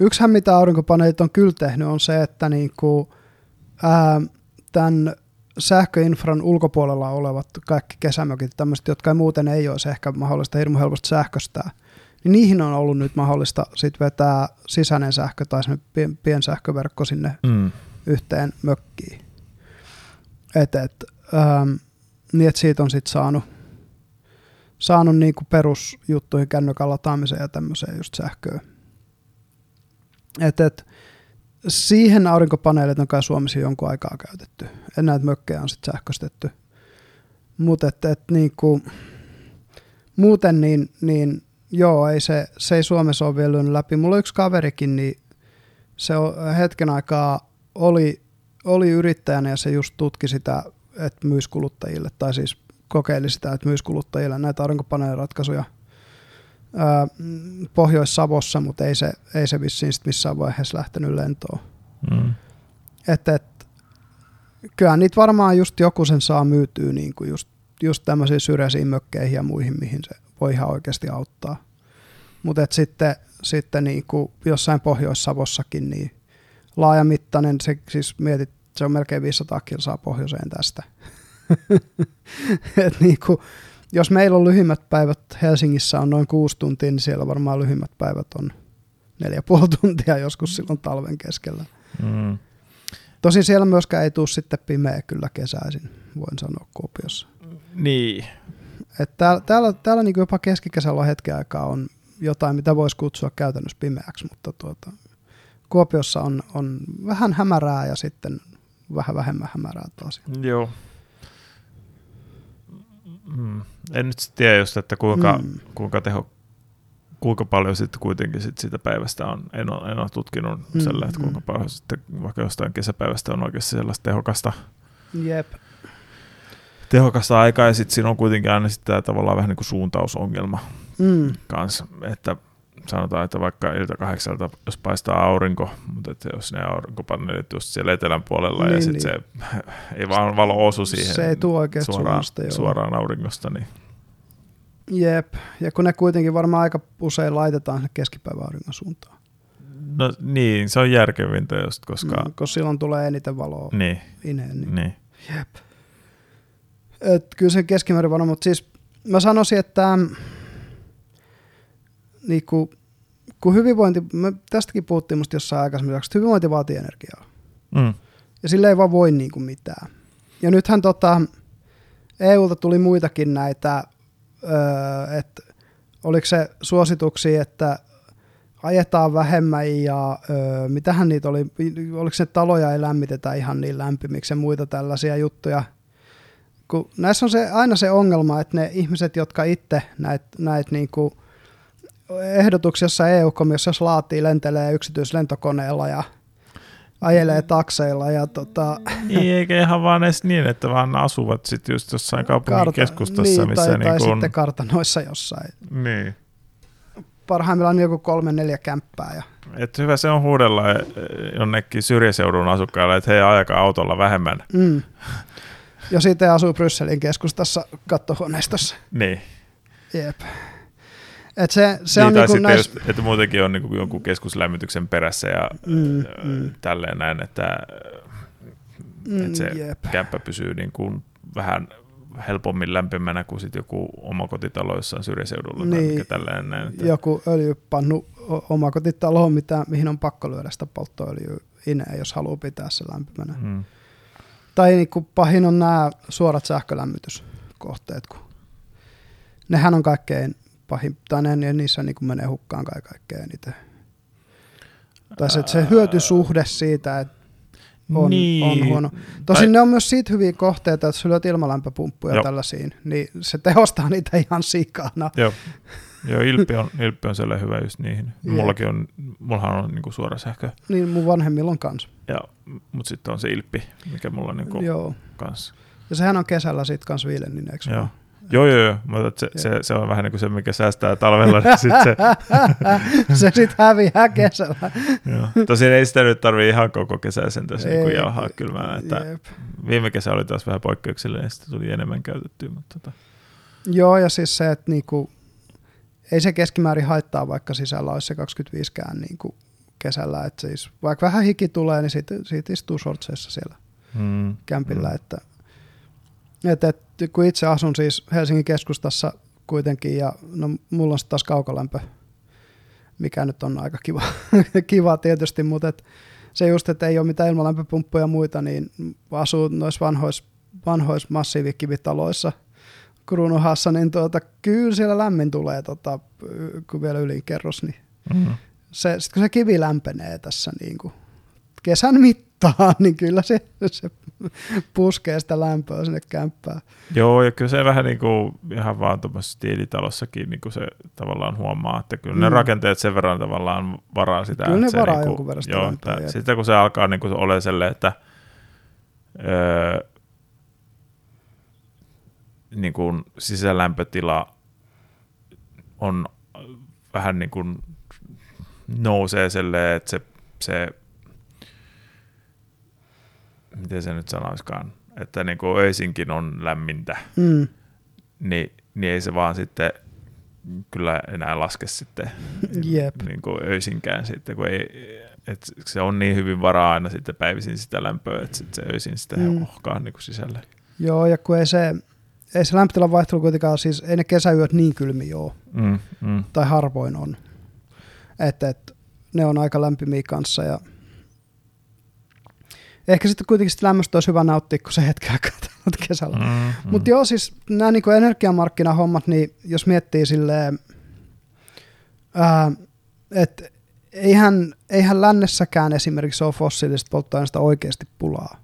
Yksihän mitä aurinkopaneelit on kyllä tehnyt on se, että niinku, ää, tämän sähköinfran ulkopuolella olevat kaikki kesämökit, tämmöiset, jotka ei muuten ei olisi ehkä mahdollista hirmu helposti sähköstää, niin niihin on ollut nyt mahdollista sit vetää sisäinen sähkö tai pien, piensähköverkko sinne mm. yhteen mökkiin. Et, et, ähm, niin että siitä on sitten saanut, saanut niinku perusjuttuihin kännykän lataamiseen ja tämmöiseen just sähköön. Et, et, siihen aurinkopaneelit on kai Suomessa jonkun aikaa käytetty. En näitä mökkejä on sitten sähköistetty. Mutta et, et, niinku, muuten niin, niin joo, ei se, se ei Suomessa ole vielä läpi. Mulla yksi kaverikin, niin se hetken aikaa oli, oli yrittäjänä ja se just tutki sitä, että myys kuluttajille, tai siis kokeili sitä, että myys kuluttajille näitä aurinkopaneeliratkaisuja – Pohjois-Savossa, mutta ei se, ei se vissiin sit missään vaiheessa lähtenyt lentoon. Mm. Että, et, kyllä niitä varmaan just joku sen saa myytyä niin kuin just, just tämmöisiin syrjäisiin mökkeihin ja muihin, mihin se voi ihan oikeasti auttaa. Mutta sitten, sitten niin kuin jossain Pohjois-Savossakin niin laajamittainen, se, siis mietit, se on melkein 500 kilsaa pohjoiseen tästä. Et niin kuin, jos meillä on lyhimmät päivät Helsingissä on noin kuusi tuntia, niin siellä varmaan lyhimmät päivät on neljä puoli tuntia joskus silloin talven keskellä. Mm. Tosin siellä myöskään ei tule sitten pimeä kyllä kesäisin, voin sanoa Kuopiossa. Niin. Et täällä, täällä, täällä niin jopa keskikesällä hetken aikaa on jotain, mitä voisi kutsua käytännössä pimeäksi, mutta tuota, Kuopiossa on, on vähän hämärää ja sitten vähän vähemmän hämärää taas. Joo, Mm. En nyt tiedä just, että kuinka, mm. kuinka teho, kuinka paljon sitten kuitenkin sit siitä päivästä on, en ole, en ole tutkinut mm, sellaista, että kuinka mm. paljon sitten vaikka jostain kesäpäivästä on oikeasti sellaista tehokasta, Jep. Tehokasta aikaa, ja sitten siinä on kuitenkin aina sitten tavallaan vähän niin kuin suuntausongelma mm. kanssa, että sanotaan, että vaikka ilta kahdeksalta, jos paistaa aurinko, mutta että jos ne aurinkopaneelit just siellä etelän puolella niin, ja sitten niin. se ei vaan valo osu siihen se ei tule suoraan, suoraan auringosta, niin Jep, ja kun ne kuitenkin varmaan aika usein laitetaan sinne keskipäiväauringon suuntaan. No niin, se on järkevintä just, koska... Mm, koska silloin tulee eniten valoa Niin, ineen. Niin. niin. Jep. Et kyllä se keskimäärin varmaan, mutta siis mä sanoisin, että niinku, kun hyvinvointi, me tästäkin puhuttiin musta jossain aikaisemmin, että hyvinvointi vaatii energiaa. Mm. Ja sille ei vaan voi niinku mitään. Ja nythän tota, EUlta tuli muitakin näitä, öö, että oliko se suosituksia, että ajetaan vähemmän ja öö, mitähän niitä oli, oliko se taloja ei lämmitetä ihan niin lämpimiksi ja muita tällaisia juttuja. Kun näissä on se, aina se ongelma, että ne ihmiset, jotka itse näitä näit niinku ehdotuksia jossa EU-komissiossa laatii, lentelee yksityislentokoneella ja ajelee takseilla ja tota, Niin, eikä ihan vaan edes niin, että vaan asuvat sitten just jossain kaupungin keskustassa, niin, missä tai, tai niin kuin... sitten kartanoissa jossain. Niin. Parhaimmillaan joku kolme neljä kämppää. Ja, Et hyvä se on huudella eh, jonnekin syrjäseudun asukkaille, että hei ajakaa autolla vähemmän. mm. Ja sitten asuu Brysselin keskustassa kattohuoneistossa. Niin. Jep. Et se, se niin, on tai niinku sitten näis, just, että muutenkin on niinku jonkun keskuslämmityksen perässä ja Mm, mm, mm. tälleen näin, että, mm, että se jep. kämppä pysyy niin kuin vähän helpommin lämpimänä kuin sit joku omakotitalo jossain syrjäseudulla tai Niin. mikä tälleen näin. Että, joku öljypannu omakotitalo, mitä, mihin on pakko lyödä sitä polttoöljyä ineen, jos haluaa pitää se lämpimänä. mm, Tai niin kuin pahin on nämä suorat sähkölämmityskohteet, kun nehän on kaikkein pahin, tai ne, ne- niissä niin kuin menee hukkaan kai kaikkein eniten. Tai se, se hyötysuhde siitä, että on, niin, on huono. Tosin ne on myös siitä hyviä kohteita, että sä ilmalämpöpumppuja Joo. tällaisiin, niin se tehostaa niitä ihan sikana. Joo, Joo Ilppi on, Ilppi on sellainen hyvä just niihin. Mullakin on, mullahan on niinku suora sähkö, Niin mun vanhemmilla on kans. Ja, mutta sitten on se Ilppi, mikä mulla on niinku Joo. kanssa. Ja sehän on kesällä sit kans viilennin, eikö Joo. Joo, joo, joo. Mutta se, se, se, on vähän niin kuin se, mikä säästää talvella. Niin sit se, se sit häviää kesällä. joo. Tosin ei sitä nyt tarvii ihan koko kesää sen tässä niin jauhaa kylmänä. Että Jep. viime kesä oli taas vähän poikkeuksellinen, ja sitten tuli enemmän käytettyä. Mutta tota. Joo, ja siis se, että niinku, ei se keskimäärin haittaa, vaikka sisällä olisi se 25kään niinku kesällä. Et siis, vaikka vähän hiki tulee, niin siitä, siitä istuu shortseissa siellä Mm. kämpillä. Mm. Että, et, et, kun itse asun siis Helsingin keskustassa kuitenkin, ja no, mulla on sitten taas kaukolämpö, mikä nyt on aika kiva, kiva tietysti, mutta et, se just, että ei ole mitään ilmalämpöpumppuja ja muita, niin asuu noissa vanhoissa vanhois massiivikivitaloissa kruunuhassa, niin tuota, kyllä siellä lämmin tulee, tota, kun vielä ylinkerros, niin Mm. Se, sit kun se kivi lämpenee tässä niin kuin kesän mittaan, niin kyllä se, se puskee sitä lämpöä sinne kämppään. Joo, ja kyllä se vähän niin kuin ihan vaan tuommoisessa tiilitalossakin niin kuin se tavallaan huomaa, että kyllä ne Mm. rakenteet sen verran tavallaan varaa sitä. Kyllä ne että se varaa niin jonkun verran sitä joo, lämpöä, että. Sitten kun se alkaa niin kuin olemaan sellainen, että öö, niin kuin sisälämpötila on vähän niin kuin nousee silleen, että se, se miten se nyt sanoiskaan, että niin kuin öisinkin on lämmintä, Mm. niin, niin ei se vaan sitten kyllä enää laske sitten Jep. niin kuin öisinkään sitten, kun ei, et se on niin hyvin varaa aina sitten päivisin sitä lämpöä, että sitten se öisin sitä Mm. ohkaa niin kuin sisälle. Joo, ja kun ei se, ei se lämpötilan vaihtelu kuitenkaan, siis ei ne kesäyöt niin kylmiä ole, Mm, mm. tai harvoin on. Että et, ne on aika lämpimiä kanssa ja ehkä sitten kuitenkin sitä lämmöstä olisi hyvä nauttia, kun se hetki aikaa kesällä. Mm, mm. Mutta joo, siis nämä niinku energiamarkkinahommat, niin jos miettii silleen, että eihän, eihän lännessäkään esimerkiksi ole fossiilisista polttoaineista oikeasti pulaa.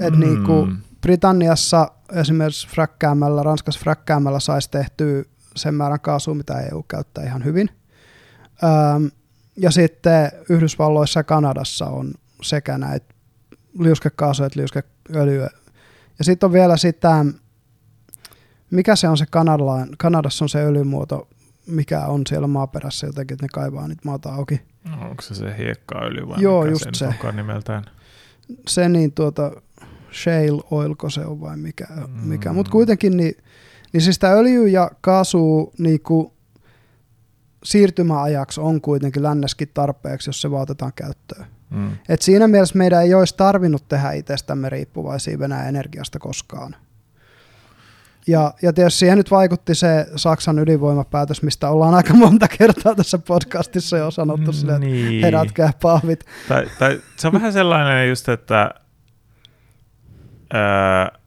Et Mm. niinku Britanniassa esimerkiksi fräkkäämällä, Ranskassa fräkkäämällä saisi tehtyä sen määrän kaasua, mitä EU käyttää ihan hyvin. Ähm, ja sitten Yhdysvalloissa ja Kanadassa on sekä näitä liuskekaasuja että liuskeöljyä. Ja sitten on vielä sitä, mikä se on se Kanadalain, Kanadassa on se öljymuoto, mikä on siellä maaperässä jotenkin, että ne kaivaa niitä maata auki. No, Onko se se hiekkaöljy vai Joo, mikä just se, se. nimeltään? Se niin tuota, shale oilko se on vai mikä, mikä. Mm. mutta kuitenkin niin Niin siis sitä öljy ja kaasu niin kuin siirtymäajaksi on kuitenkin länneskin tarpeeksi, jos se vaan otetaan käyttöön. Mm. Et siinä mielessä meidän ei olisi tarvinnut tehdä itsestämme riippuvaisia Venäjän energiasta koskaan. Ja, ja tietysti siihen nyt vaikutti se Saksan ydinvoimapäätös, mistä ollaan aika monta kertaa tässä podcastissa jo sanottu sille, niin. että herätkää pahvit. Tai, tai se on vähän sellainen just, että ää,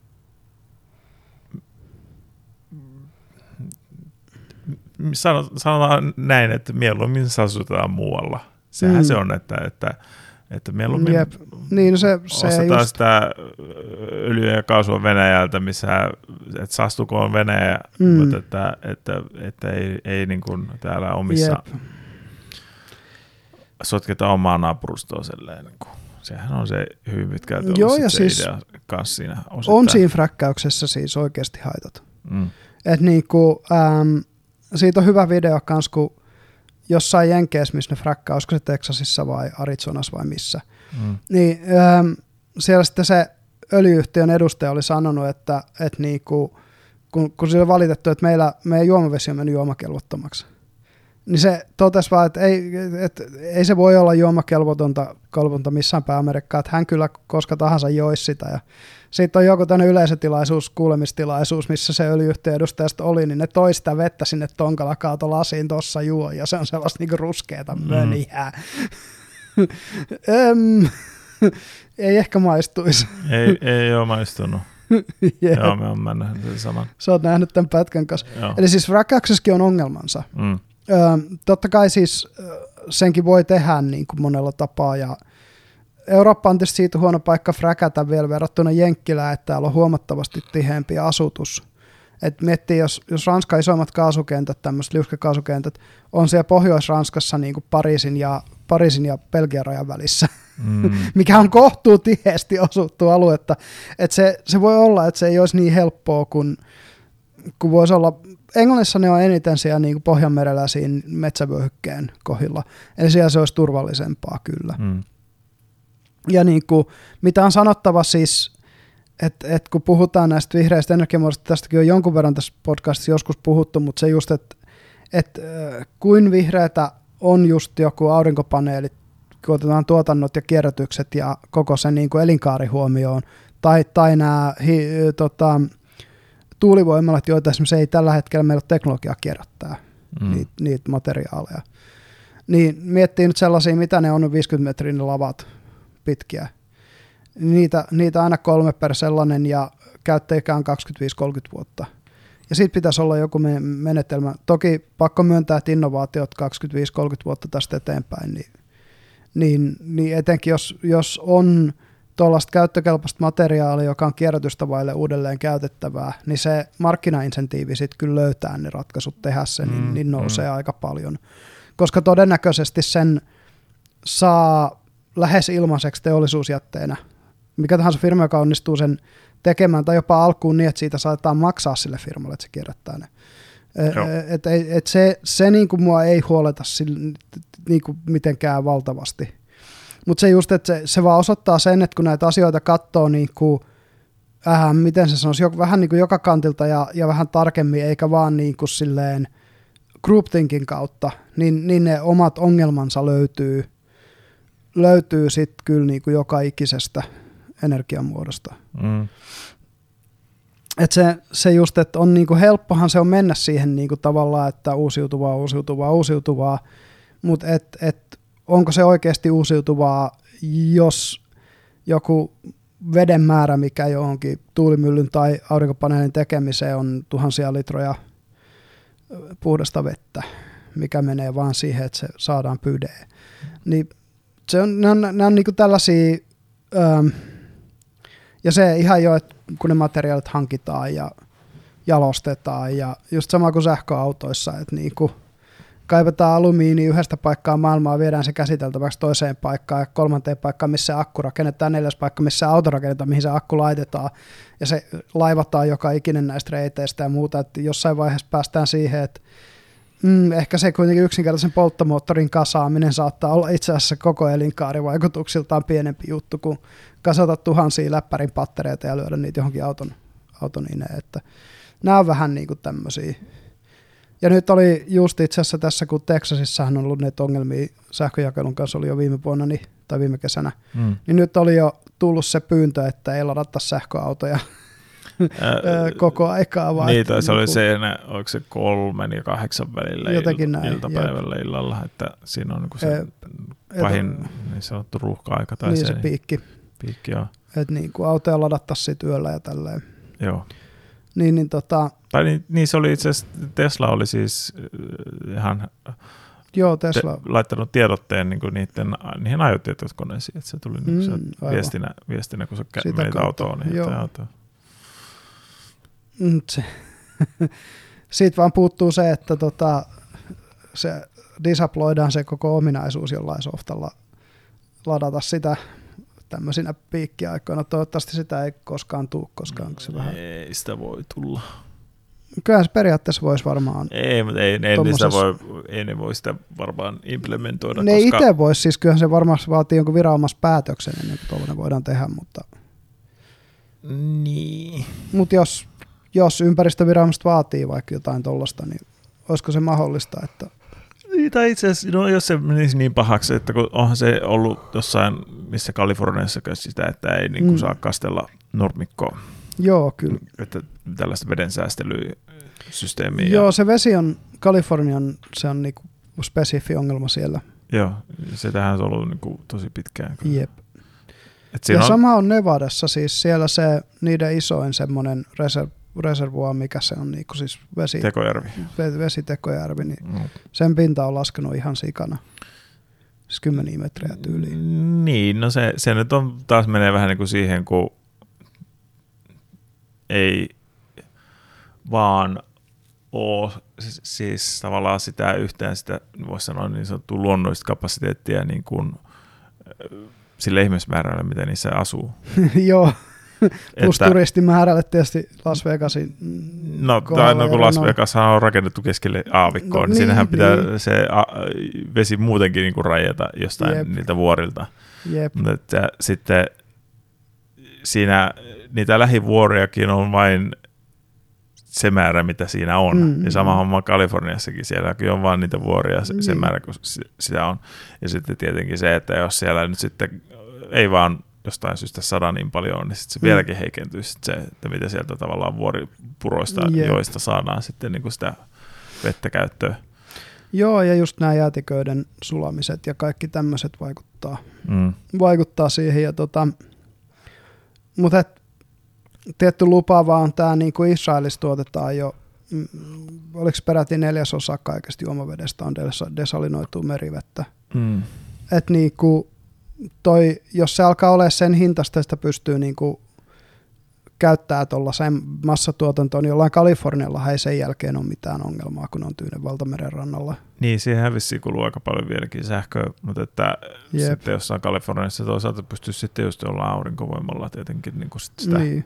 sanotaan näin, että mieluummin sasutetaan muualla. Sehän mm. se on, että, että että mieluummin Jep. Niin, no se, se ostetaan just... sitä öljyä ja kaasua Venäjältä, missä että saastukoon Venäjä, mm. mutta että, että, että ei, ei niin kuin täällä omissa Jep. sotketa omaa naapurustoa silleen. Niin kuin. Sehän on se hyvin pitkälti Joo, ja se siis idea kanssa siinä osittain. On siinä fräkkäyksessä siis oikeasti haitat. Mm. Et niin kuin, ähm, siitä on hyvä video kanssa, kun jossain Jenkeissä, missä ne fräkkää, olisiko se Texasissa vai Arizonassa vai missä, mm. niin ähm, siellä sitten se öljyyhtiön edustaja oli sanonut, että, että niinku, kun, kun sillä valitettu, että meillä, meidän juomavesi on mennyt juomakelvottomaksi, niin se totesi vaan, että ei, että ei se voi olla juomakelvotonta kalvonta missään päin Amerikkaa, että hän kyllä koska tahansa joisi sitä. Ja sitten on joku tämmöinen yleisötilaisuus, kuulemistilaisuus, missä se öljyyhtiön edustajasta oli, niin ne toi sitä vettä sinne tonkalla kaato lasiin tuossa juo, ja se on sellaista niinku ruskeata mm. mönihää. ei ehkä maistuisi. ei, ei ole maistunut. yeah. Joo, me on mennyt saman. Sä oot nähnyt tämän pätkän kanssa. Joo. Eli siis räkäyksessäkin on ongelmansa. Mm. Ö, totta kai siis senkin voi tehdä niin kuin monella tapaa ja Eurooppa on tietysti siitä huono paikka fräkätä vielä verrattuna Jenkkilään, että täällä on huomattavasti tiheämpi asutus. Et miettii, jos, jos Ranska isoimmat kaasukentät, tämmöiset liuskekaasukentät, on siellä Pohjois-Ranskassa niin kuin Pariisin, ja, Pariisin ja Belgian rajan välissä, mm. mikä on kohtuu tiheästi asuttu aluetta. Et se, se voi olla, että se ei olisi niin helppoa kuin, kuin voisi olla. Englannissa ne on eniten siellä niin kuin Pohjanmerellä siinä metsävyöhykkeen kohdilla, eli siellä se olisi turvallisempaa kyllä. Mm ja niin kuin, mitä on sanottava siis, että et kun puhutaan näistä vihreistä energiamuodosta, tästäkin on jonkun verran tässä podcastissa joskus puhuttu, mutta se just, että et, kuin vihreätä on just joku aurinkopaneelit, kun otetaan tuotannot ja kierrätykset ja koko sen niin kuin elinkaari huomioon, tai, tai nämä hi, tota, tuulivoimalat, joita esimerkiksi ei tällä hetkellä meillä ole teknologiaa kierrättää, mm. niitä, niitä materiaaleja. Niin miettii nyt sellaisia, mitä ne on 50 metrin lavat, pitkiä. Niitä, niitä aina kolme per sellainen ja käyttäjäkään 25-30 vuotta. Ja sitten pitäisi olla joku menetelmä. Toki pakko myöntää, että innovaatiot 25-30 vuotta tästä eteenpäin, niin, niin, niin etenkin jos, jos on tuollaista käyttökelpoista materiaalia, joka on kierrätystä vaille uudelleen käytettävää, niin se markkinainsentiivi sitten kyllä löytää ne ratkaisut tehdä se, niin, mm, niin nousee mm. aika paljon. Koska todennäköisesti sen saa lähes ilmaiseksi teollisuusjätteenä. Mikä tahansa firma, joka onnistuu sen tekemään, tai jopa alkuun niin, että siitä saatetaan maksaa sille firmalle, että se kierrättää ne. E, et, et, et se, se niinku mua ei huoleta sille, niinku mitenkään valtavasti. Mutta se just, että se, se vaan osoittaa sen, että kun näitä asioita katsoo niinku, äh, miten se sanoisi, vähän niin kuin joka kantilta ja, ja vähän tarkemmin, eikä vaan niin kuin silleen groupthinkin kautta, niin, niin ne omat ongelmansa löytyy – löytyy sitten kyllä niin kuin joka ikisestä energiamuodosta. Mm. Et se, se just, että on niinku helppohan se on mennä siihen niinku tavallaan, että uusiutuvaa, uusiutuvaa, uusiutuvaa, mutta et, et, onko se oikeasti uusiutuvaa, jos joku veden määrä, mikä johonkin tuulimyllyn tai aurinkopaneelin tekemiseen on tuhansia litroja puhdasta vettä, mikä menee vaan siihen, että se saadaan pydeen. Niin se on, ne on, ne on niinku tällaisia, ähm, ja se ihan jo, että kun ne materiaalit hankitaan ja jalostetaan ja just sama kuin sähköautoissa, että niinku kaivetaan alumiini yhdestä paikkaa maailmaa, viedään se käsiteltäväksi toiseen paikkaan ja kolmanteen paikkaan, missä akku rakennetaan, neljäs paikka, missä auto rakennetaan, mihin se akku laitetaan. Ja se laivataan joka ikinen näistä reiteistä ja muuta, että jossain vaiheessa päästään siihen, että Mm, ehkä se kuitenkin yksinkertaisen polttomoottorin kasaaminen saattaa olla itse asiassa koko elinkaarivaikutuksiltaan pienempi juttu kuin kasata tuhansia läppärin pattereita ja lyödä niitä johonkin auton, auton ineen. Että nämä on vähän niin kuin tämmöisiä. Ja nyt oli just itse asiassa tässä, kun Texasissahan on ollut näitä ongelmia sähköjakelun kanssa oli jo viime vuonna niin, tai viime kesänä, mm. niin nyt oli jo tullut se pyyntö, että ei ladata sähköautoja koko aikaa. Vaan niin, tai se oli se, onko se kolmen ja kahdeksan välillä Jotenkin näin, iltapäivällä jep. illalla, että siinä on niin se e, pahin et, niin sanottu ruuhka-aika. Tai niin se, se piikki. Piikki, joo. Että niin kuin autoja ladattaisiin työllä ja tälleen. Joo. Niin, niin, tota, tai niin, niin se oli itse asiassa, Tesla oli siis ihan Joo, Tesla. Te, laittanut tiedotteen niin kuin niiden, niihin ajotietokoneisiin, että se tuli niin se mm, viestinä, viestinä, kun sä menit autoon. Niin Joo. autoon. Se. Siitä vaan puuttuu se, että tota, se disaploidaan se koko ominaisuus jollain softalla ladata sitä tämmöisinä piikkiaikoina. Toivottavasti sitä ei koskaan tule, koska onko se vähän... Ei sitä voi tulla. Kyllä se periaatteessa voisi varmaan... Ei, mutta ei, ei, tommosessa... voi, ei ne voi sitä varmaan implementoida. Ne koska... itse voisi, siis kyllähän se varmaan vaatii jonkun päätöksen ennen kuin tuollainen voidaan tehdä, mutta... Niin. Mutta jos, jos ympäristöviranomaiset vaatii vaikka jotain tuollaista, niin olisiko se mahdollista, että niin, tai itse asiassa, no jos se menisi niin pahaksi, että kun onhan se ollut jossain, missä Kaliforniassa sitä, että ei niin kuin mm. saa kastella nurmikkoa. Joo, kyllä. Että tällaista veden säästelysysteemiä. Joo, se vesi on, Kalifornian, se on niinku spesifi ongelma siellä. Joo, se tähän on ollut niinku tosi pitkään. Jep. Et ja on... sama on Nevadassa, siis siellä se niiden isoin semmoinen reserv, reservua, mikä se on, niinku siis vesi, Tekojärvi. Vesitekojärvi, niin mm. sen pinta on laskenut ihan sikana. Siis kymmeniä metriä tyyliin. Niin, no se, se nyt on taas menee vähän niin kuin siihen, kun ei vaan ole siis tavallaan sitä yhteen sitä, voisi sanoa niin sanottua luonnollista kapasiteettia niin kuin, sille ihmismäärälle, miten niissä asuu. Joo, plus että, turistimäärälle tietysti Las Vegasin No, tai no kun Las Vegas on rakennettu keskelle aavikkoa, no, niin, niin siinähän pitää niin. se a, vesi muutenkin niin kuin rajata jostain Jep. niiltä vuorilta. Jep. Mutta sitten siinä niitä lähivuoriakin on vain se määrä, mitä siinä on. Mm, ja sama homma Kaliforniassakin, sielläkin on vain niitä vuoria se, niin. se määrä, kun sitä on. Ja sitten tietenkin se, että jos siellä nyt sitten ei vaan jostain syystä sada niin paljon, niin sitten se mm. vieläkin heikentyy sit se, että mitä sieltä tavallaan vuoripuroista, yeah. joista saadaan sitten niin kuin sitä vettä käyttöön. Joo, ja just nämä jäätiköiden sulamiset ja kaikki tämmöiset vaikuttaa, mm. vaikuttaa siihen. Ja tota, mutta tietty lupaava on tämä, niin kuin Israelissa tuotetaan jo, mm, oliko peräti neljäsosa kaikesta juomavedestä on desalinoitua merivettä. Mm. Et niin kuin toi, jos se alkaa olla sen hintasta, sitä pystyy niin kuin käyttää tuollaisen massatuotantoon, niin jollain Kalifornialla ei sen jälkeen ole mitään ongelmaa, kun on Tyynen valtameren rannalla. Niin, siihen vissiin kuluu aika paljon vieläkin sähköä, mutta että Jep. sitten jossain Kaliforniassa toisaalta pystyy sitten just olla aurinkovoimalla tietenkin niin kuin sitä niin.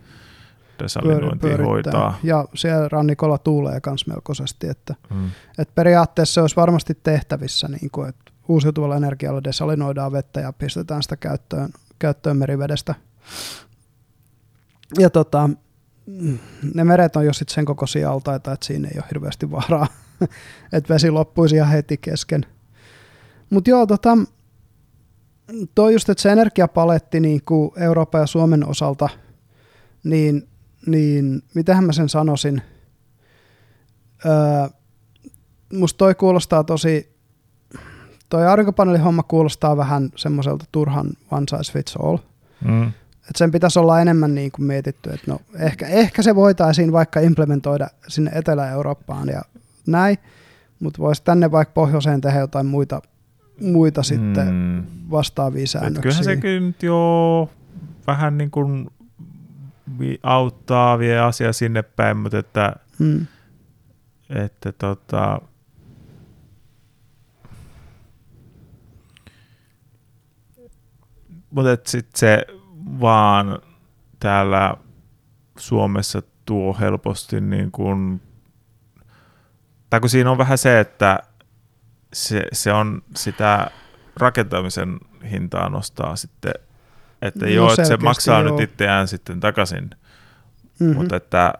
desalinointia hoitaa. Ja siellä rannikolla tuulee myös melkoisesti, että, hmm. että periaatteessa se olisi varmasti tehtävissä, niin kuin, että uusiutuvalla energialla desalinoidaan vettä ja pistetään sitä käyttöön, käyttöön merivedestä ja tota, ne meret on jo sitten sen kokoisia altaita, että siinä ei ole hirveästi vaaraa, että vesi loppuisi ihan heti kesken. Mutta joo, tota, toi just, että se energiapaletti niin kuin Euroopan ja Suomen osalta, niin, niin mitähän mä sen sanoisin, öö, musta toi kuulostaa tosi, toi aurinkopaneelihomma kuulostaa vähän semmoiselta turhan one size fits all. Mm. Et sen pitäisi olla enemmän niin kuin mietitty, että no ehkä, ehkä se voitaisiin vaikka implementoida sinne Etelä-Eurooppaan ja näin, mutta voisi tänne vaikka pohjoiseen tehdä jotain muita, muita sitten mm. vastaavia säännöksiä. Et kyllähän se kyllä nyt jo vähän niin kuin auttaa, vie asia sinne päin, mutta että, mm. että tota, mutta sitten se vaan täällä Suomessa tuo helposti niin kuin, tai kun siinä on vähän se, että se, se on sitä rakentamisen hintaa nostaa sitten, että no, joo, että se maksaa joo. nyt itseään sitten takaisin, mm-hmm. mutta että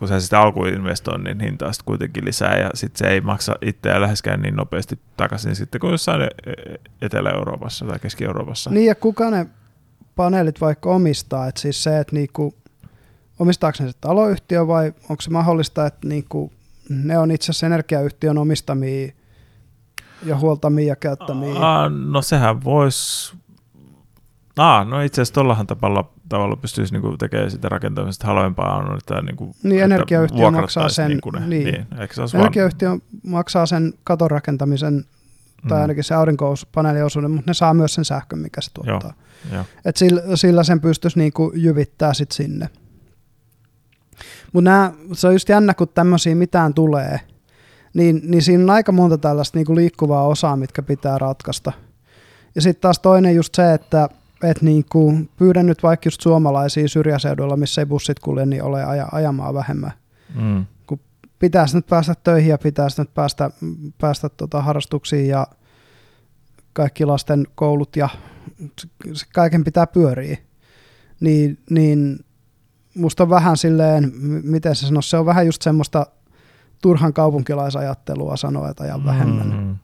kun sä sitä alkuinvestoinnin hintaa sitten kuitenkin lisää ja sitten se ei maksa itseä läheskään niin nopeasti takaisin sitten kuin jossain e- e- Etelä-Euroopassa tai Keski-Euroopassa. Niin ja kuka ne paneelit vaikka omistaa, että siis se, että niinku, omistaako ne se taloyhtiö vai onko se mahdollista, että niinku, ne on itse asiassa energiayhtiön omistamia ja huoltamia ja käyttämiä? Ah, no sehän voisi, ah, no itse asiassa tuollahan tavalla, tavalla pystyisi niinku tekemään sitä rakentamisesta halvempaa. On, että, niinku, niin energiayhtiö maksaa sen, niinku ne, niin. niin se energiayhtiö vaan... maksaa sen katon rakentamisen tai mm. ainakin se aurinkopaneeliosuuden, mutta ne saa myös sen sähkön, mikä se tuottaa. Joo, Et sillä, sillä sen pystyisi niinku jyvittää sit sinne. Mutta se on just jännä, kun tämmöisiä mitään tulee, niin, niin siinä on aika monta tällaista niinku liikkuvaa osaa, mitkä pitää ratkaista. Ja sitten taas toinen just se, että et niinku, pyydän nyt vaikka just suomalaisia syrjäseuduilla, missä ei bussit kulje, niin ole aja, ajamaan vähemmän. Mm. Kun pitäisi nyt päästä töihin ja pitäisi nyt päästä, päästä tota harrastuksiin ja kaikki lasten koulut ja kaiken pitää pyöriä. Niin, niin musta on vähän silleen, miten se sanoo, se on vähän just semmoista turhan kaupunkilaisajattelua sanoa, että ajan vähemmän. Mm.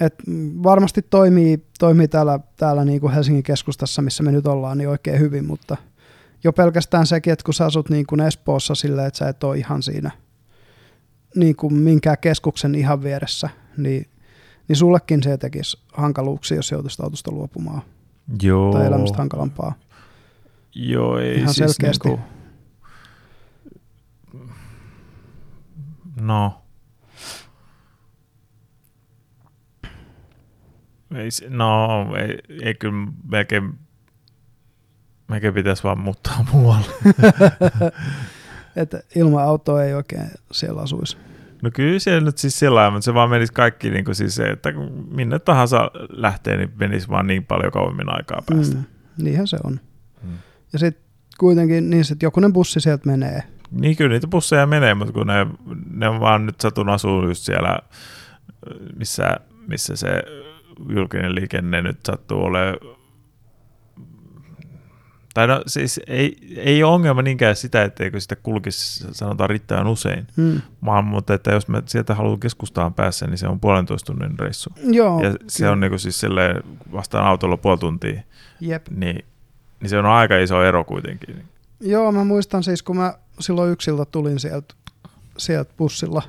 Et varmasti toimii, toimii täällä, täällä niin kuin Helsingin keskustassa, missä me nyt ollaan, niin oikein hyvin, mutta jo pelkästään sekin, että kun sä asut niin kuin Espoossa silleen, että sä et ole ihan siinä niin kuin minkään keskuksen ihan vieressä, niin, niin sullekin se tekisi hankaluuksia, jos joutuisit autosta luopumaan. Joo. Tai elämästä hankalampaa. Joo, ei Ihan siis selkeästi. Niinku, no. Ei, no, ei, ei kyllä melkein, melkein pitäisi vaan muuttaa muualle. että ilman autoa ei oikein siellä asuisi. No kyllä siellä nyt siis sillä lailla, mutta se vaan menisi kaikki niin kuin siis se, että kun minne tahansa lähtee, niin menisi vaan niin paljon kauemmin aikaa päästä. Mm, niinhän se on. Mm. Ja sitten kuitenkin niin sit jokunen bussi sieltä menee. Niin kyllä niitä busseja menee, mutta kun ne, ne on vaan nyt satun asuu just siellä, missä, missä se julkinen liikenne nyt sattuu olemaan tai no siis ei, ei ole ongelma niinkään sitä, etteikö sitä kulkisi sanotaan riittävän usein, Hmm. vaan mutta että jos mä sieltä haluan keskustaan päässä, niin se on puolentoista tunnin reissu. Joo. ja se kyllä. on niinku siis silleen, vastaan autolla puoli tuntia, Jep. niin, niin se on aika iso ero kuitenkin. Joo, mä muistan siis, kun mä silloin yksiltä tulin sieltä sieltä bussilla.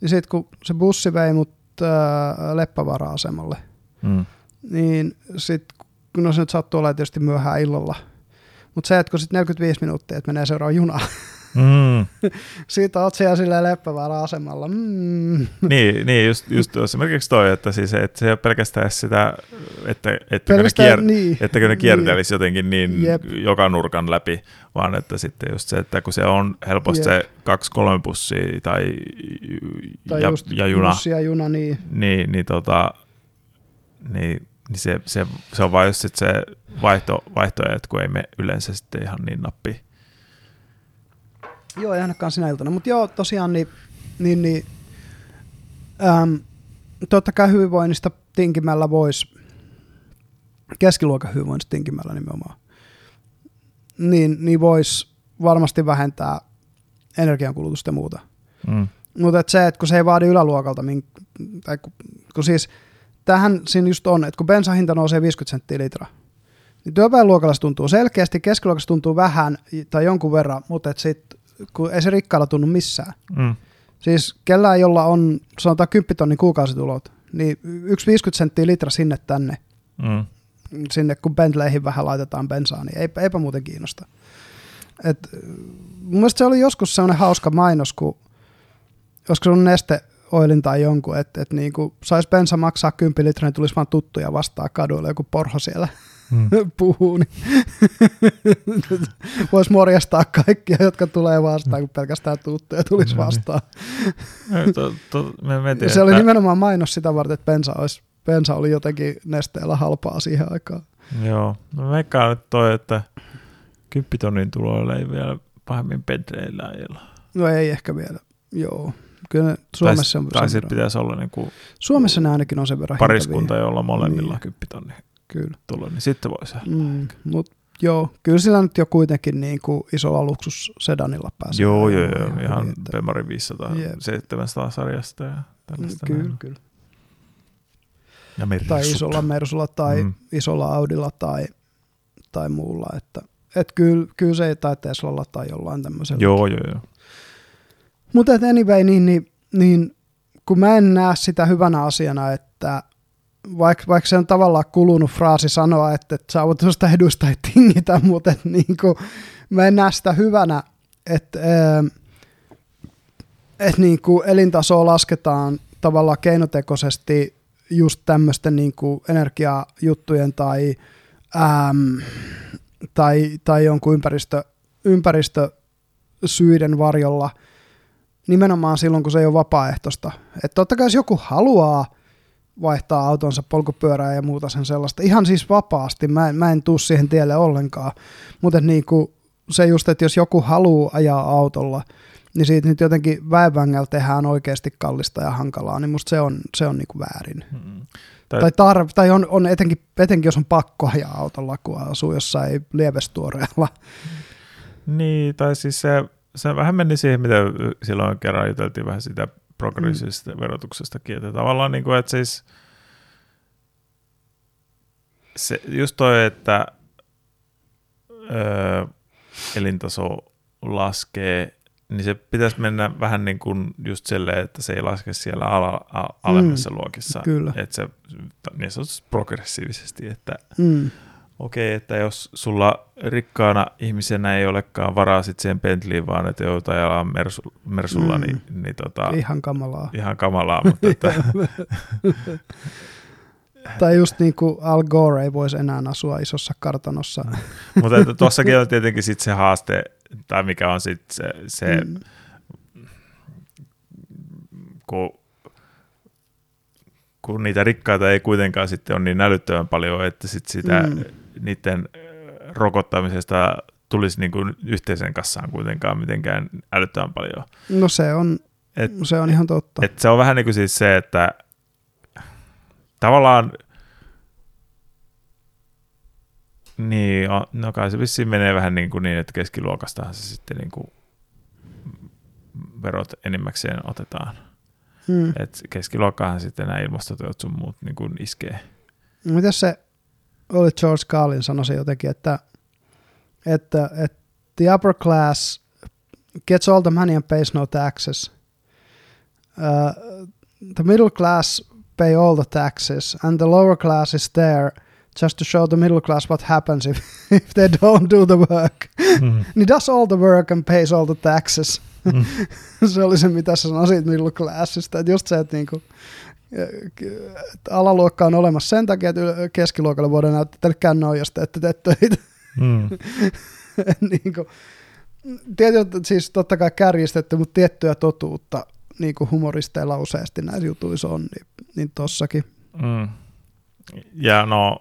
niin sitten kun se bussi vei mut ää, Leppävaara-asemalle, Mm. niin sitten kun no se nyt sattuu olla tietysti myöhään illalla, mutta se, että kun sitten 45 minuuttia, että menee seuraava juna, Mm. siitä oot siellä silleen Leppävaara-asemalla. Mm. niin, niin just, just esimerkiksi toi, että, siis, että se ei ole pelkästään sitä, että, että, Pelkästään ne, kier, niin. että ne kiertelisi jotenkin niin Jep. joka nurkan läpi, vaan että sitten just se, että kun se on helposti se kaksi-kolme bussia tai, Tai ja, just ja juna, bussi ja juna, niin. niin, niin, tota, niin, niin se, se, se, on vain just sit se vaihto, vaihtoehdot, kun ei me yleensä sitten ihan niin nappi. Joo, ei ainakaan sinä iltana. Mutta joo, tosiaan niin, niin, niin äm, totta kai hyvinvoinnista tinkimällä voisi, keskiluokan hyvinvoinnista tinkimällä nimenomaan, niin, niin voisi varmasti vähentää energiankulutusta ja muuta. Mm. Mutta et se, että kun se ei vaadi yläluokalta, min, tai kun, kun siis tähän siinä just on, että kun bensan hinta nousee 50 senttiä litra, niin työväenluokalla se tuntuu selkeästi, keskiluokassa tuntuu vähän tai jonkun verran, mutta et sit, kun ei se rikkaalla tunnu missään. Mm. Siis kellään, jolla on sanotaan 10 tonnin kuukausitulot, niin yksi 50 senttiä litra sinne tänne, Mm. sinne kun Bentleyhin vähän laitetaan bensaa, niin eipä, eipä muuten kiinnosta. Et, mun mielestä se oli joskus sellainen hauska mainos, kun olisiko se ollut neste oilin tai jonkun, että et niinku, sais bensa maksaa 10 litraa, niin tulisi vaan tuttuja vastaan kaduilla, joku porho siellä Mm. puhuu, niin voisi morjastaa kaikkia, jotka tulee vastaan, kun pelkästään tuttuja tulisi No niin. vastaan. To, to, me, me tiedän, Se oli nimenomaan mainos sitä varten, että bensa, olisi, bensa oli jotenkin nesteellä halpaa siihen aikaan. Joo, no veikkaan nyt toi, että 10 tonnin tuloilla ei vielä pahemmin pedreillä ajella. No ei ehkä vielä, joo. Kyllä ne Suomessa on tai, tai sen sitten pitäisi olla niin kuin Suomessa ne ainakin on sen verran pariskunta, jolla molemmilla Niin. 10 tonnin Kyllä. tulo, niin sitten voisi Mm, mut Joo, kyllä sillä nyt jo kuitenkin niin kuin isolla luksussedanilla pääsee. Joo, joo, joo. Ihan, ihan ihan Bemari 500, Jep. 700 sarjasta ja tällaista. Kyllä, näin. kyllä. Ja Tai isolla Mersulla tai Mm. isolla Audilla tai, tai muulla. Että, et kyllä, kyllä se tai Teslalla tai jollain tämmöisellä. Joo, joo, joo. Mutta anyway, niin, niin, niin kun mä en näe sitä hyvänä asiana, että vaikka, vaikka se on tavallaan kulunut fraasi sanoa, että, että saavutusta edusta ei tingitä, mutta että niin kuin, mä en näe sitä hyvänä, että, ää, että niin kuin elintasoa lasketaan tavallaan keinotekoisesti just tämmöisten niin kuin energiajuttujen tai, äm, tai, tai jonkun ympäristö, ympäristösyiden varjolla nimenomaan silloin, kun se ei ole vapaaehtoista. Että totta kai jos joku haluaa vaihtaa autonsa polkupyörää ja muuta sen sellaista, ihan siis vapaasti, mä en, mä en tuu siihen tielle ollenkaan, mutta niin se just, että jos joku haluaa ajaa autolla, niin siitä nyt jotenkin väenvängällä tehdään oikeasti kallista ja hankalaa, niin musta se on, se on niin kuin väärin. Mm. Tai, Tai, tai, tar- tai on, on etenkin, etenkin, jos on pakko ajaa autolla, kun asuu jossain lievestuoreella. niin, tai siis se, se vähän meni siihen, mitä silloin kerran juteltiin vähän sitä progressiivisesta mm. verotuksestakin, että tavallaan niin kuin, että siis se, just toi, että öö, elintaso laskee, niin se pitäisi mennä vähän niin kuin just silleen, että se ei laske siellä ala, a, alemmissa mm, luokissa. kyllä. Että se niin sanotusti progressiivisesti, että Mm. Okei, että jos sulla rikkaana ihmisenä ei olekaan varaa sit siihen Bentleyyn, vaan että joutuu ajaa mersu, Mersulla, Mm. mm. niin, niin tota, Ihan kamalaa. ihan kamalaa, mutta että, Tai just niin kuin Al Gore ei voisi enää asua isossa kartanossa. mutta että tuossakin on tietenkin sit se haaste, tai mikä on sitten se, se Mm. kun, kun niitä rikkaita ei kuitenkaan sitten ole niin älyttömän paljon, että sit sitä Mm. Niiden rokottamisesta tulisi niin kuin yhteisen kassaan kuitenkaan mitenkään älyttömän paljon. No se on, Et, se on ihan totta. et se on vähän niin kuin siis se, että tavallaan niin, no kai se vissiin menee vähän niin, kuin niin että keskiluokastahan se sitten niin kuin verot enimmäkseen otetaan. Mm. Et keskiluokkaahan sitten nämä ilmastotyöt sun muut niin kuin iskee. Mitäs se oli George Carlin sanoi se jotenkin, että, että, että the upper class gets all the money and pays no taxes. Uh, the middle class pay all the taxes and the lower class is there just to show the middle class what happens if, if they don't do the work. Mm. He does all the work and pays all the taxes. Mm. se oli se, mitä sanoit middle classista. Että just se, että niinku, alaluokka on olemassa sen takia, että keskiluokalle voidaan näyttää teille kännoon, jos te ette tee töitä. Mm. niinku, tietysti, siis totta kai kärjistetty, mutta tiettyä totuutta niin kuin humoristeilla useasti näissä jutuissa on, niin, niin tossakin. Mm. Ja no,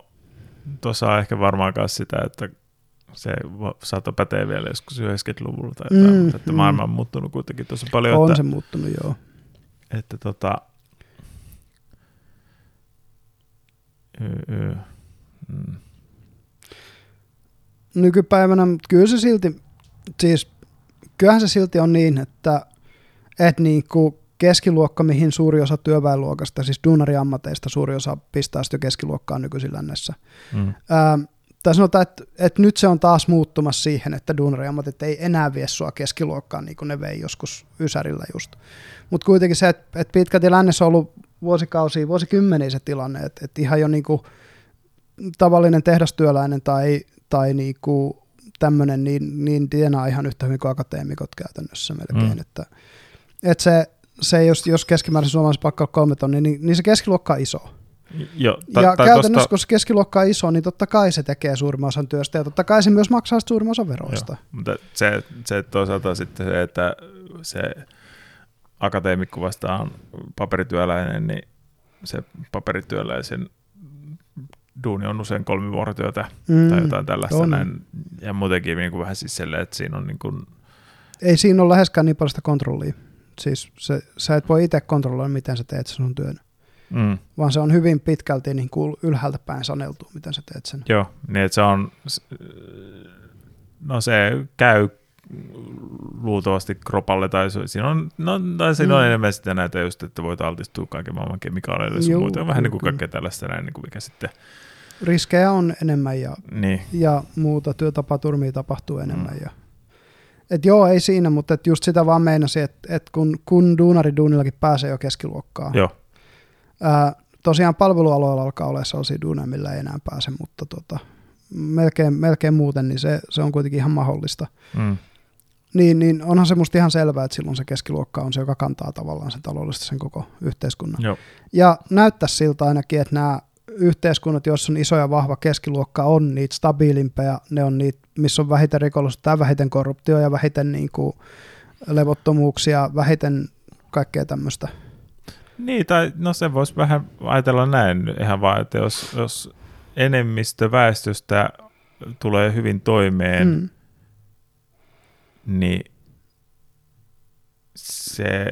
tuossa on ehkä varmaan myös sitä, että se saattoi päteä vielä joskus 90-luvulla tai jotain, Mm, mutta että mm. maailma on muuttunut kuitenkin tosi paljon, On että, se muuttunut, joo. että tota, y- y- mm. nykypäivänä, mutta kyllä se silti, siis kyllähän se silti on niin, että, että niin kuin keskiluokka, mihin suuri osa työväenluokasta, siis duunariammateista suuri osa pistää sitä jo keskiluokkaan nykyisin lännessä. Mm. Ää, tai sanotaan, että, että nyt se on taas muuttumassa siihen, että duunariammatit ei enää vie sua keskiluokkaan niin kuin ne vei joskus Ysärillä just. Mutta kuitenkin se, että, että pitkälti lännessä on ollut vuosikausia, vuosikymmeniä se tilanne, että, että ihan jo niin kuin tavallinen tehdastyöläinen tai, tai niin kuin tämmöinen, niin, niin tienaa ihan yhtä hyvin kuin akateemikot käytännössä melkein. Mm. Että, että se, se jos, jos keskimäärin suomalaisessa pakka on kolme tonnia, niin, niin se keskiluokka on iso. Jo, Ta, ja käytännössä, tosta- kun se keskiluokka on iso, niin totta kai se tekee suurimman osan työstä ja totta kai se myös maksaa suurimman osan veroista. Joo, mutta se, se toisaalta sitten se, että se akateemikko vastaan paperityöläinen, niin se paperityöläisen duuni on usein kolmivuorotyötä Mm, tai jotain tällaista on. näin. Ja muutenkin niin kuin vähän siis silleen, että siinä on niin kuin, Ei siinä ole läheskään niin paljon sitä kontrollia. Siis se, sä et voi itse kontrolloida, miten sä teet sen sun työn. Mm. vaan se on hyvin pitkälti niin kuin ylhäältä päin saneltu, miten sä teet sen. Joo, niin että se on, no se käy luultavasti kropalle, tai siinä on, no, tai siinä on Mm. enemmän sitten näitä just, että voit altistua kaiken maailman kemikaaleille Juu, muuta. Vähän niin kuin kaikkea tällaista näin, niin kuin mikä sitten, Riskejä on enemmän ja, niin, ja muuta työtapaturmia tapahtuu enemmän. Mm. Ja, et joo, ei siinä, mutta et just sitä vaan meinasin, että et kun, kun duunari duunillakin pääsee jo keskiluokkaan. joo, Ää, tosiaan palvelualoilla alkaa olla sellaisia duuneja, millä ei enää pääse, mutta tota, melkein, melkein muuten, niin se, se on kuitenkin ihan mahdollista. mm, Niin, niin onhan se musta ihan selvää, että silloin se keskiluokka on se, joka kantaa tavallaan sen taloudellisesti sen koko yhteiskunnan. joo, Ja näyttää siltä ainakin, että nämä yhteiskunnat, joissa on iso ja vahva keskiluokka, on niitä stabiilimpia, ne on niitä, missä on vähiten rikollisuutta ja vähiten korruptio ja vähiten niin kuin levottomuuksia, vähiten kaikkea tämmöistä. Niin, tai no se voisi vähän ajatella näin ihan vaan, että jos, jos enemmistö väestöstä tulee hyvin toimeen, mm. Niin se,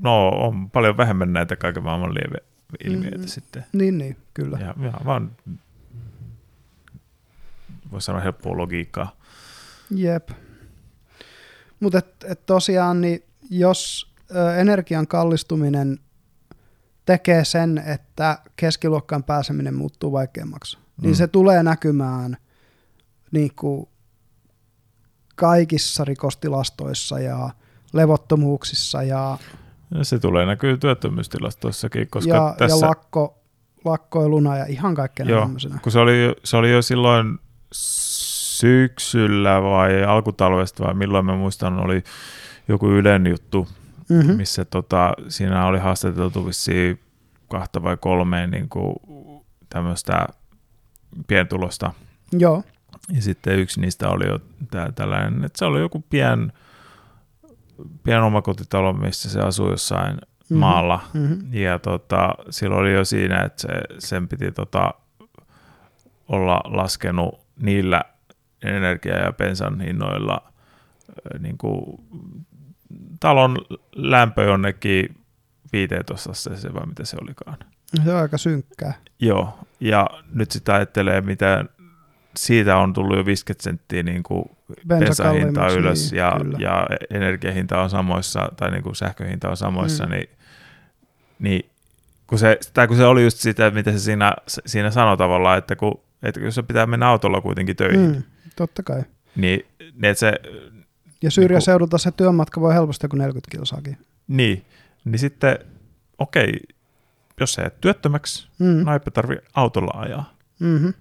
no on paljon vähemmän näitä kaiken maailman lieveilmiöitä Mm. sitten. Niin, niin, kyllä. Ja, ja vaan, voisi sanoa helppoa logiikkaa. Jep. Mutta et, et tosiaan, niin jos ö, energian kallistuminen tekee sen, että keskiluokkaan pääseminen muuttuu vaikeammaksi, mm. niin Mm. se tulee näkymään niin kuin kaikissa rikostilastoissa ja levottomuuksissa ja, Ja se tulee näkyy työttömyystilastoissakin, koska ja, tässä... ja lakko, lakkoiluna ja ihan kaikkea Joo, tämmöisenä. kun se oli, se oli jo silloin syksyllä vai alkutalvesta vai milloin mä muistan, oli joku Ylen juttu, Mm-hmm. missä tota, siinä oli haastateltu vissiin kahta vai kolmeen niin kuin tämmöistä pientulosta. Joo, Ja sitten yksi niistä oli jo tää, tällainen, että se oli joku pien, pien omakotitalo, missä se asui jossain Mhm. maalla. mm-hmm. Ja tota, silloin oli jo siinä, että se, sen piti tota, olla laskenut niillä energia- ja bensan hinnoilla niin kuin, talon lämpö jonnekin 15 se vai mitä se olikaan. se on aika synkkää. Joo, ja nyt sitä ajattelee, mitä siitä on tullut jo 50 senttiä niin kuin Bensa bensahinta ylös niin, ja, kyllä. ja energiahinta on samoissa, tai niin kuin sähköhinta on samoissa, Mm. niin, niin kun, se, tai kun se oli just sitä, mitä se siinä, siinä sanoi tavallaan, että kun, että kun se pitää mennä autolla kuitenkin töihin, Mm, totta kai. niin, niin, että se, Ja syrjäseudulta se työmatka voi helposti joku 40 kilsaakin. niin, niin sitten okei, jos sä jäät työttömäksi, Mm. no eipä tarvi autolla ajaa. Mm-hmm.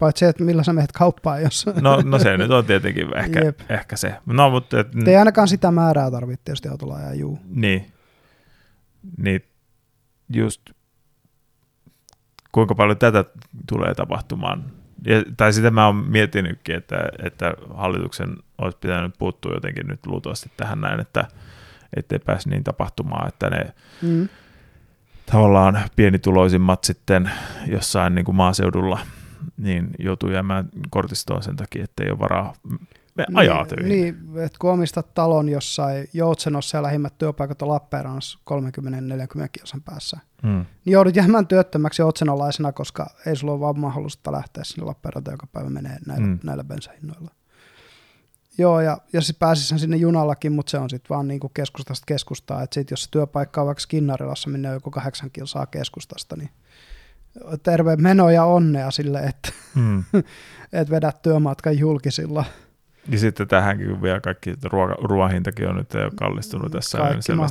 Paitsi, että millä sä menet kauppaan, jos... No, no se nyt on tietenkin ehkä, Jep. ehkä se. No, mutta et, Ei ainakaan sitä määrää tarvitse tietysti autolla ajaa, juu. niin, niin just kuinka paljon tätä tulee tapahtumaan. Ja, tai sitä mä oon miettinytkin, että, että hallituksen olisi pitänyt puuttua jotenkin nyt luultavasti tähän näin, että ettei pääse niin tapahtumaan, että ne Mm. tavallaan pienituloisimmat sitten jossain niin kuin maaseudulla niin joutuu jäämään kortistoon sen takia, että ei ole varaa me ajaa töihin. Niin, että kun omistat talon jossain Joutsenossa ja lähimmät työpaikat on Lappeenrannassa 30-40 kilsan päässä, Mm. niin joudut jäämään työttömäksi joutsenolaisena, koska ei sulla ole vaan mahdollista lähteä sinne Lappeenrantaan, joka päivä menee näillä, mm. Näillä bensahinnoilla. Joo, ja, ja sitten pääsisin sinne junallakin, mutta se on sitten vaan niinku keskustasta keskustaa. Että sit jos se työpaikka on vaikka Skinnarilassa, minne on joku kahdeksan kilsaa keskustasta, niin terve meno ja onnea sille, että Mm. et vedät työmatkan julkisilla. Ja sitten tähänkin vielä kaikki, ruoka, ruoan hintakin on nyt jo kallistunut tässä.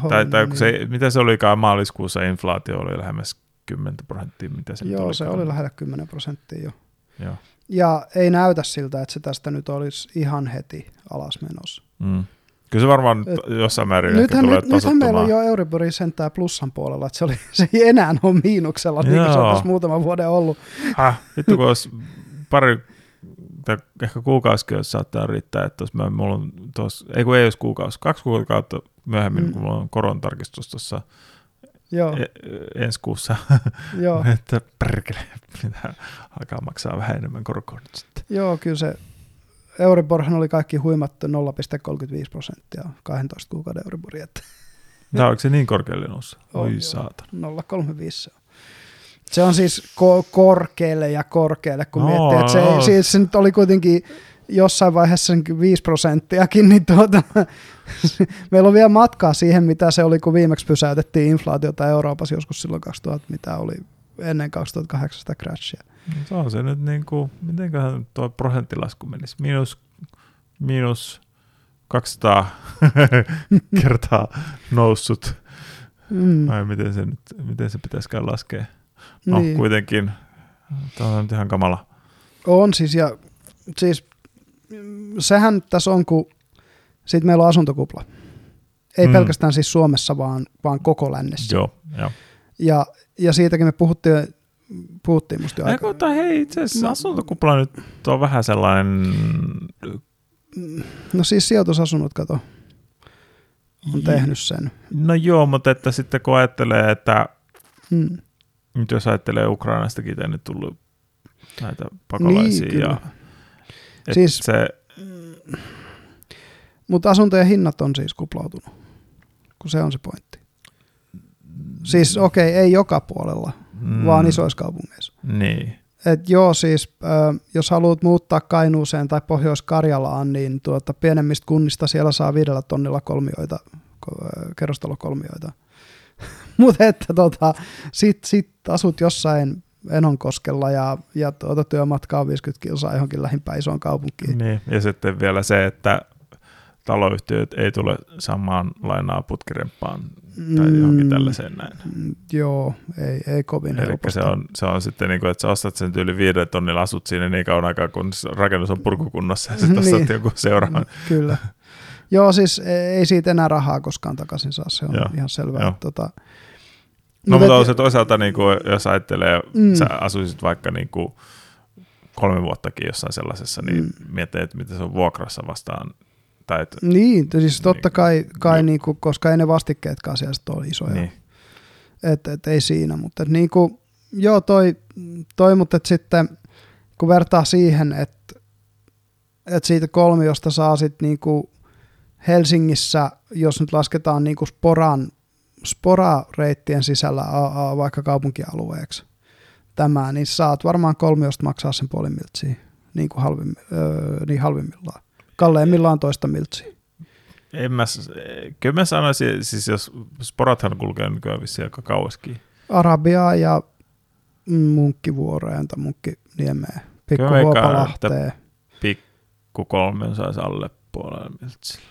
Tai, tai kun se, niin. mitä se olikaan maaliskuussa, inflaatio oli lähemmäs 10 prosenttia, mitä se Joo, se olikaan. oli lähellä 10 prosenttia jo. Joo. Ja ei näytä siltä, että se tästä nyt olisi ihan heti alasmenossa. Mm. Kyllä se varmaan Et- jossain määrin Nythän, tulee nyt, nythän meillä on jo Euribori sentään plussan puolella, että se, oli, se ei enää ole miinuksella, niin kuin se on tässä muutaman vuoden ollut. Häh, vittu kun olisi pari tai ehkä kuukausikin jos saattaa riittää, että jos mä, mulla on tos, ei kun ei olisi kuukausi, kaksi kuukautta myöhemmin, Mm. mm. kun mulla on korontarkistus tuossa Joo, e, ensi kuussa, joo, että perkele, pitää alkaa maksaa vähän enemmän korkoa nyt sitten. joo, kyllä se Euriborhan oli kaikki huimattu 0,35 prosenttia 12 kuukauden Euribori. Että Tämä onko se niin korkealle noussut? Oi saatana. 035 se on. Siis ko- korkealle ja korkealle, kun No, miettii, että se, no. siis se nyt oli kuitenkin jossain vaiheessa sen 5 prosenttiakin, niin tuota, meillä on vielä matkaa siihen, mitä se oli, kun viimeksi pysäytettiin inflaatiota Euroopassa joskus silloin 2000, mitä oli ennen 2008 sitä crashia. Se on se nyt niin kuin, mitenköhän tuo prosenttilasku menisi? Miinus, miinus 200 kertaa noussut. Mm, Vai miten se, nyt, miten se pitäisikään laskea? No niin. kuitenkin, tämä on nyt ihan kamala. On siis, ja siis mm, sehän tässä on, kun sit meillä on asuntokupla. Ei mm. pelkästään siis Suomessa, vaan, vaan koko lännessä. Joo, joo. Ja, ja siitäkin me puhuttiin, puhuttiin musta jo aika. mutta hei, itse asiassa No. asuntokupla nyt on vähän sellainen... No siis sijoitusasunnot, kato, on tehnyt sen. No joo, mutta että sitten kun ajattelee, että Mm. nyt jos ajattelee Ukrainastakin tänne tullut näitä pakolaisia Niin, kyllä. ja Siis- se, Mutta asuntojen hinnat on siis kuplautunut, kun se on se pointti. Siis okei, okay, ei joka puolella, mm. vaan isoissa kaupungeissa. Niin, Et joo, siis äh, jos haluat muuttaa Kainuuseen tai Pohjois-Karjalaan, niin tuota, pienemmistä kunnista siellä saa viidellä tonnilla kolmioita, ko- kerrostalokolmioita. Mutta että tota, sit, sit asut jossain Enonkoskella ja, ja tuota, työmatka on 50 kilsaa johonkin lähimpään isoon kaupunkiin. niin, ja sitten vielä se, että taloyhtiöt ei tule saamaan lainaa putkirempaan tai johonkin tällaiseen näin. Mm, Joo, ei, ei kovin Eli helposti. se on, se on sitten niin kuin, että sä ostat sen tyyli viiden tonnilla, asut siinä niin kauan aikaa, kun rakennus on purkukunnossa ja sitten Niin. ostat joku seuraavan. Kyllä. Joo, siis ei siitä enää rahaa koskaan takaisin saa, se on Joo, ihan selvää. joo. Tota, No Mut mutta on se toisaalta, niin kuin, jos ajattelee, mm. Mm. sä asuisit vaikka niin kuin kolme vuottakin jossain sellaisessa, niin mm. Mm. miettii, että mitä se on vuokrassa vastaan. Tai et, Niin, siis totta Niin. kai, kai Joo. niinku, koska ei ne vastikkeetkaan siellä ole isoja. niin. Et, et ei siinä, mutta et niinku, joo toi, toi mutta et sitten kun vertaa siihen, että et siitä kolmiosta saa sit niinku Helsingissä, jos nyt lasketaan niinku sporan, sporareittien sisällä vaikka kaupunkialueeksi tämä, niin saat varmaan kolmiosta maksaa sen puoli miltsiä, niin, kuin halvim, öö, niin halvimmillaan. Kalleimmillaan toista miltsiä. En mä, kyllä mä sanoisin, siis jos sporathan kulkee nykyään vissiin aika kauaskin. Arabiaa ja Munkkivuoreen tai Munkkiniemeen, Kyllä veikkaan, Pikkuhuopalahteen. Pikku kolmen saisi alle puolella miltsillä.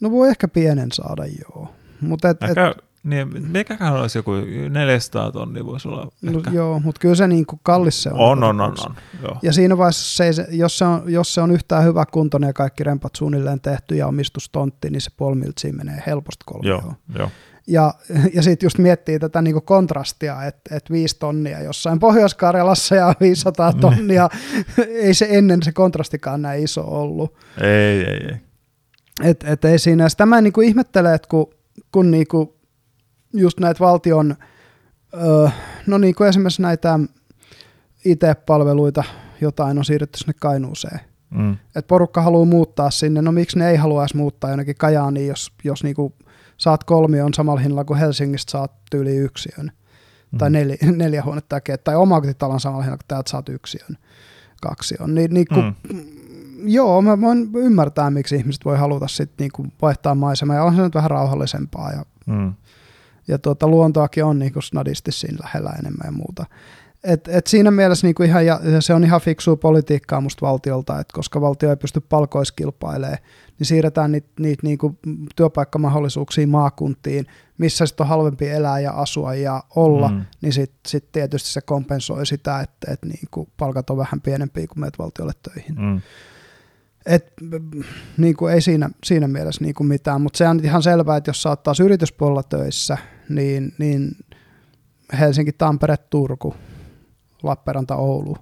No voi ehkä pienen saada, joo. Mutta et, et, niin, mikäköhän olisi joku 400 tonnia voisi olla. no, ehkä. joo, mutta kyllä se niinku kallis se on. on, on, on, on, joo. Ja siinä vaiheessa, se, ei jos, se on, jos se on yhtään hyvä kuntoinen ja kaikki rempat suunnilleen tehty ja omistustontti, niin se puoli miltsiä menee helposti kolmioon. Joo, joo. Ja, ja sitten just miettii tätä niinku kontrastia, että et viisi tonnia jossain Pohjois-Karjalassa ja 500 tonnia, ei se ennen se kontrastikaan näin iso ollut. Ei, ei, ei. Et, et ei siinä. Sitä mä niinku ihmettelen, että kun, kun niinku just näitä valtion, öö, no niinku esimerkiksi näitä IT-palveluita, jotain on siirretty sinne Kainuuseen. Mm. Et porukka haluaa muuttaa sinne, no miksi ne ei halua edes muuttaa jonnekin Kajaaniin, jos, jos niinku saat kolmion samalla hinnalla kuin Helsingistä saat tyyli yksiön. Mm. Tai neli, neljä huonetta tai omakotitalon samalla hinnalla kuin täältä saat yksiön, kaksion. Niin, niin kun, Mm. Joo, mä voin ymmärtää, miksi ihmiset voi haluta sit niinku vaihtaa maisemaa, ja on se nyt vähän rauhallisempaa, ja, Mm. Ja tuota, luontoakin on niinku snadisti siinä lähellä enemmän ja muuta. Et, et siinä mielessä niinku ihan, ja se on ihan fiksua politiikkaa musta valtiolta, että koska valtio ei pysty palkoissa kilpailemaan, niin siirretään niitä niit niinku työpaikkamahdollisuuksia maakuntiin, missä sitten on halvempi elää ja asua ja olla, Mm. niin sitten sit tietysti se kompensoi sitä, että et niinku palkat on vähän pienempiä kuin meet valtiolle töihin. Mm. Et, niin kuin ei siinä, siinä mielessä niin kuin mitään, mutta se on ihan selvää, että jos sä oot taas yrityspuolella töissä, niin, niin Helsinki, Tampere, Turku, Lappeenranta, Oulu,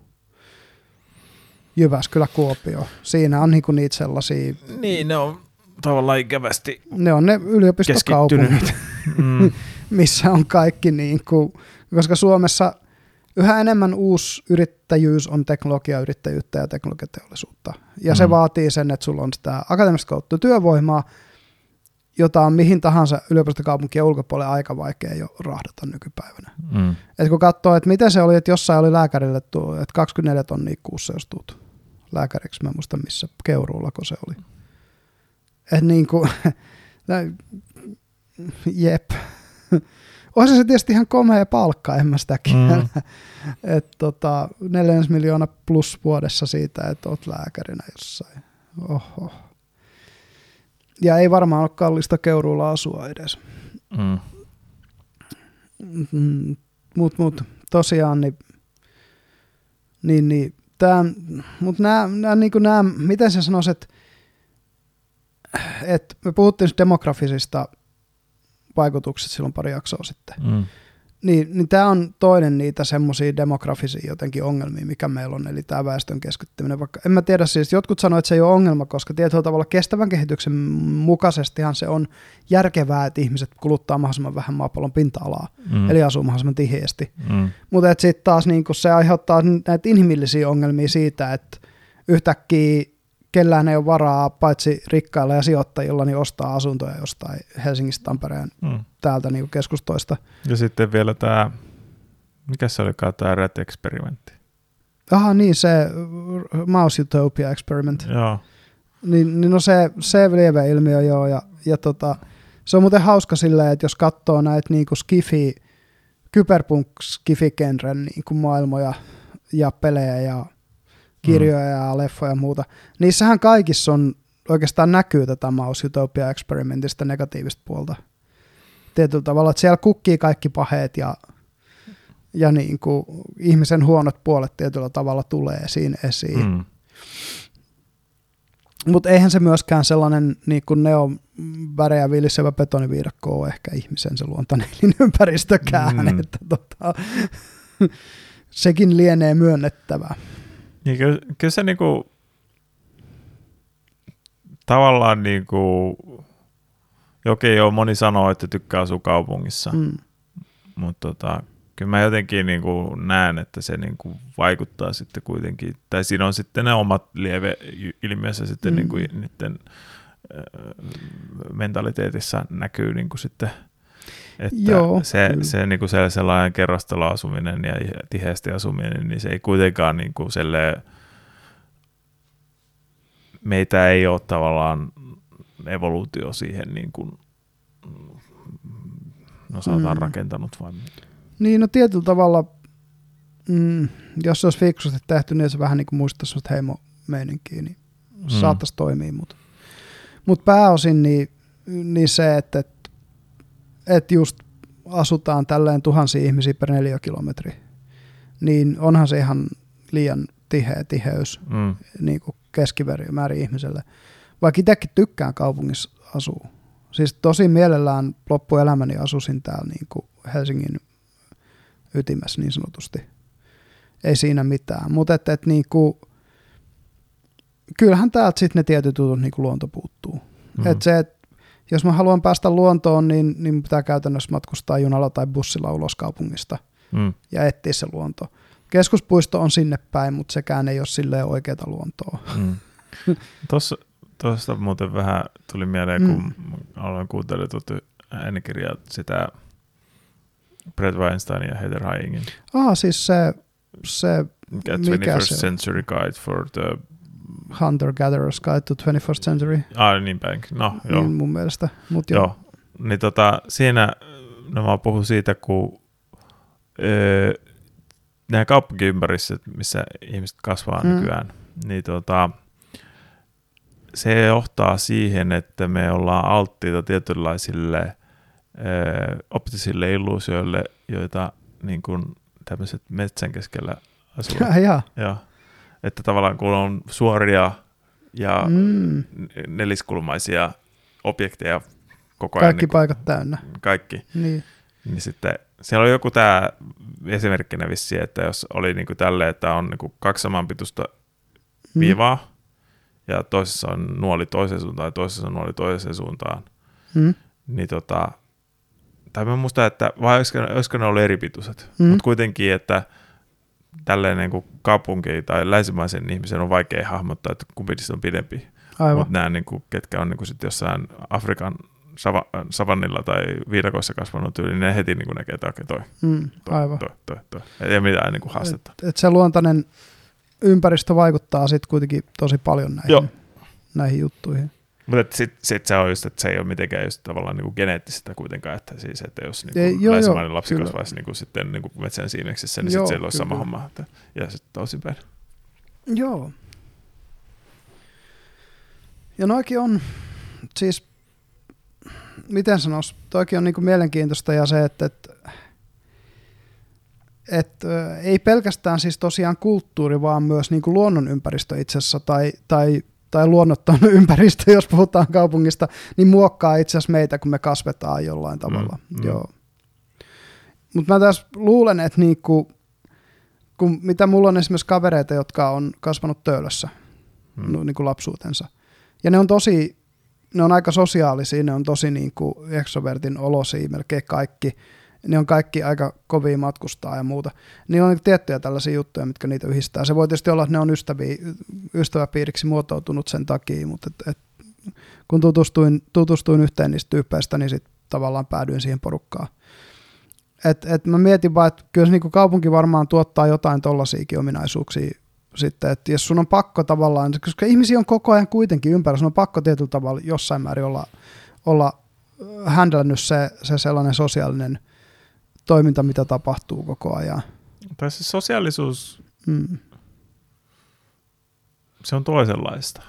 Jyväskylä, Kuopio. Siinä on niin kuin niitä sellaisia, Niin, ne on tavallaan ikävästi ne on ne yliopistokaupungit, mm. missä on kaikki niin kuin, koska Suomessa yhä enemmän uusi yrittäjyys on teknologiayrittäjyyttä ja teknologiateollisuutta. Ja mm. se vaatii sen, että sulla on sitä akateemista kautta työvoimaa, jota on mihin tahansa yliopistokaupunkien ulkopuolelle aika vaikea jo rahdata nykypäivänä. Mm. Et kun katsoo, että miten se oli, että jossain oli lääkärille tuo, että 24 tonnia kuussa jos tuut lääkäriksi, mä en muista missä, Keuruulla se oli. Että niin kuin, jep. Olisi se tietysti ihan komea palkka, en mä sitä mm. että tota, miljoona plus vuodessa siitä, että oot lääkärinä jossain. Oho. Ja ei varmaan ole kallista Keuruulla asua edes. Mm. Mm, mut, mut, tosiaan, niin, niin, niin tää, mut nää, nää, niinku nää, miten se sanoisi, että et me puhuttiin demografisista vaikutuksista silloin pari jaksoa sitten. Mm. Niin, niin tämä on toinen niitä semmoisia demografisia jotenkin ongelmia, mikä meillä on, eli tämä väestön keskittyminen. Vaikka, en mä tiedä, siis jotkut sanoivat, että se ei ole ongelma, koska tietyllä tavalla kestävän kehityksen mukaisestihan se on järkevää, että ihmiset kuluttaa mahdollisimman vähän maapallon pinta-alaa, mm. eli asuu mahdollisimman tiheästi. Mm. Mutta sitten taas niin se aiheuttaa näitä inhimillisiä ongelmia siitä, että yhtäkkiä kellään ei ole varaa, paitsi rikkailla ja sijoittajilla, niin ostaa asuntoja jostain Helsingistä, Tampereen, mm. täältä niin keskustoista. Ja sitten vielä tämä, mikä se olikaan tämä Red-eksperimentti? Aha, niin se Mouse Utopia Experiment. Joo. Niin, niin no se, se lieve ilmiö joo, ja, ja tota, se on muuten hauska silleen, että jos katsoo näitä niin kuin skifi, kyberpunk skifi niin kuin maailmoja ja pelejä ja kirjoja mm. ja leffoja ja muuta. Niissähän kaikissa on, oikeastaan näkyy tätä Mouse Utopia Experimentista negatiivista puolta. Tietyllä tavalla, että siellä kukkii kaikki paheet ja, ja niin kuin ihmisen huonot puolet tietyllä tavalla tulee siinä esiin. Mm. Mutta eihän se myöskään sellainen niin kuin neo värejä viilisevä betoniviidakko ole ehkä ihmisen se luontainen ympäristökään, mm. että tota, sekin lienee myönnettävä. Niin kyllä, kyllä se niinku, tavallaan niinku, okei joo, moni sanoo, että tykkää asua kaupungissa, mm. mutta tota, kyllä mä jotenkin niinku näen, että se niinku vaikuttaa sitten kuitenkin, tai siinä on sitten ne omat lieve-ilmiössä sitten mm. niinku niiden mentaliteetissa näkyy niinku sitten – että Joo, se, se, niin kuin se sellainen kerrostaloasuminen ja tiheästi asuminen, niin se ei kuitenkaan niin kuin selle, meitä ei ole tavallaan evoluutio siihen niin kuin, no sanotaan mm. rakentanut vai Niin, no tietyllä tavalla, mm, jos se olisi fiksusti tehty, niin se vähän niin kuin muistaisi sellaista heimo-meininkiä, niin mm. saattaisi toimia, mutta mut pääosin niin, niin se, että, että että just asutaan tälleen tuhansia ihmisiä per neliökilometri, niin onhan se ihan liian tiheä tiheys mm. niin kuin ihmiselle. Vaikka itsekin tykkään kaupungissa asua. Siis tosi mielellään loppuelämäni asusin täällä niin kuin Helsingin ytimessä niin sanotusti. Ei siinä mitään. Mutta et, et, niin kuin, kyllähän täältä sitten ne tietyt jutut niin kuin luonto puuttuu. Mm. Et se, et jos mä haluan päästä luontoon, niin, niin pitää käytännössä matkustaa junalla tai bussilla ulos kaupungista mm. ja etsiä se luonto. Keskuspuisto on sinne päin, mutta sekään ei ole silleen oikeaa luontoa. Mm. Tuossa, tuosta muuten vähän tuli mieleen, kun mm. aloin kuuntelemaan tuota äänikirjaa sitä Brett Weinstein ja Heather Hyingin. Ah, siis se, se mikä, 21st se Century Guide for the Hunter-Gatherer's Guide to 21st Century. Ah, niin päin. No, niin joo. mun mielestä. Mut joo. joo. Niin tota, siinä no mä puhun siitä, kun öö, nämä kaupunkiympäristöt, missä ihmiset kasvaa mm. nykyään, niin tota, se johtaa siihen, että me ollaan alttiita tietynlaisille öö, optisille illuusioille, joita niin kuin tämmöiset metsän keskellä asuvat. Ja, ja että tavallaan kun on suoria ja mm. neliskulmaisia objekteja koko ajan. Kaikki niin paikat täynnä. Kaikki. Niin. niin sitten siellä on joku tämä esimerkkinä vissi, että jos oli niin kuin tälle, että on niin kuin kaksi samanpituista mm. viivaa mm. ja toisessa on nuoli toiseen suuntaan ja toisessa on nuoli toiseen suuntaan, mm. niin tota, tai mä muistan, että vai olisiko, olisiko ne ollut eri pituiset, mm. mutta kuitenkin, että – tälleen niin kuin kaupunki tai länsimaisen ihmisen on vaikea hahmottaa, että kumpi on pidempi. Mutta nämä, niin kuin, ketkä on niin kuin sit jossain Afrikan sava, savannilla tai viidakoissa kasvanut tyyli, niin ne heti niin kuin näkee, että okei, toi, Mm, toi, aivan. toi, toi, toi. Ei ole mitään niin kuin haastetta. Et, et se luontainen ympäristö vaikuttaa sitten kuitenkin tosi paljon näihin, Joo. näihin juttuihin. Mutta sitten sit se on just, että se ei ole mitenkään just tavallaan niinku geneettistä kuitenkaan, että siis, että jos Ei, niinku joo, länsimainen joo, lapsi kyllä. kasvaisi niinku sitten niinku metsän siimeksessä, niin Joo, sitten siellä olisi sama homma. Että, ja sitten toisinpäin. Joo. Ja noikin on, siis miten sanois, toikin on niinku mielenkiintoista ja se, että, että et, ei pelkästään siis tosiaan kulttuuri, vaan myös niinku luonnonympäristö itse asiassa tai, tai, tai luonnotton ympäristö, jos puhutaan kaupungista, niin muokkaa itse asiassa meitä, kun me kasvetaan jollain tavalla. Mm, Mm, mm. Joo. Mutta mä taas luulen, että niinku, kun mitä mulla on esimerkiksi kavereita, jotka on kasvanut töölössä Mm. mm. niin kuin lapsuutensa. Ja ne on tosi, ne on aika sosiaalisia, ne on tosi niin kuin extrovertin olosia melkein kaikki. Ne on kaikki aika kovia matkustaa ja muuta. Niin on tiettyjä tällaisia juttuja, mitkä niitä yhdistää. Se voi tietysti olla, että ne on ystäviä, ystäväpiiriksi muotoutunut sen takia, mutta et, et, kun tutustuin, tutustuin yhteen niistä tyyppeistä, niin sitten tavallaan päädyin siihen porukkaan. Et, et mä mietin vaan, että kyllä se niinku kaupunki varmaan tuottaa jotain tollaisiakin ominaisuuksia sitten, että jos sun on pakko tavallaan, koska ihmisiä on koko ajan kuitenkin ympärillä, sun on pakko tietyllä tavalla jossain määrin olla, olla handlannut se, se sellainen sosiaalinen toiminta, mitä tapahtuu koko ajan. Tai se sosiaalisuus, Mm. se on toisenlaista.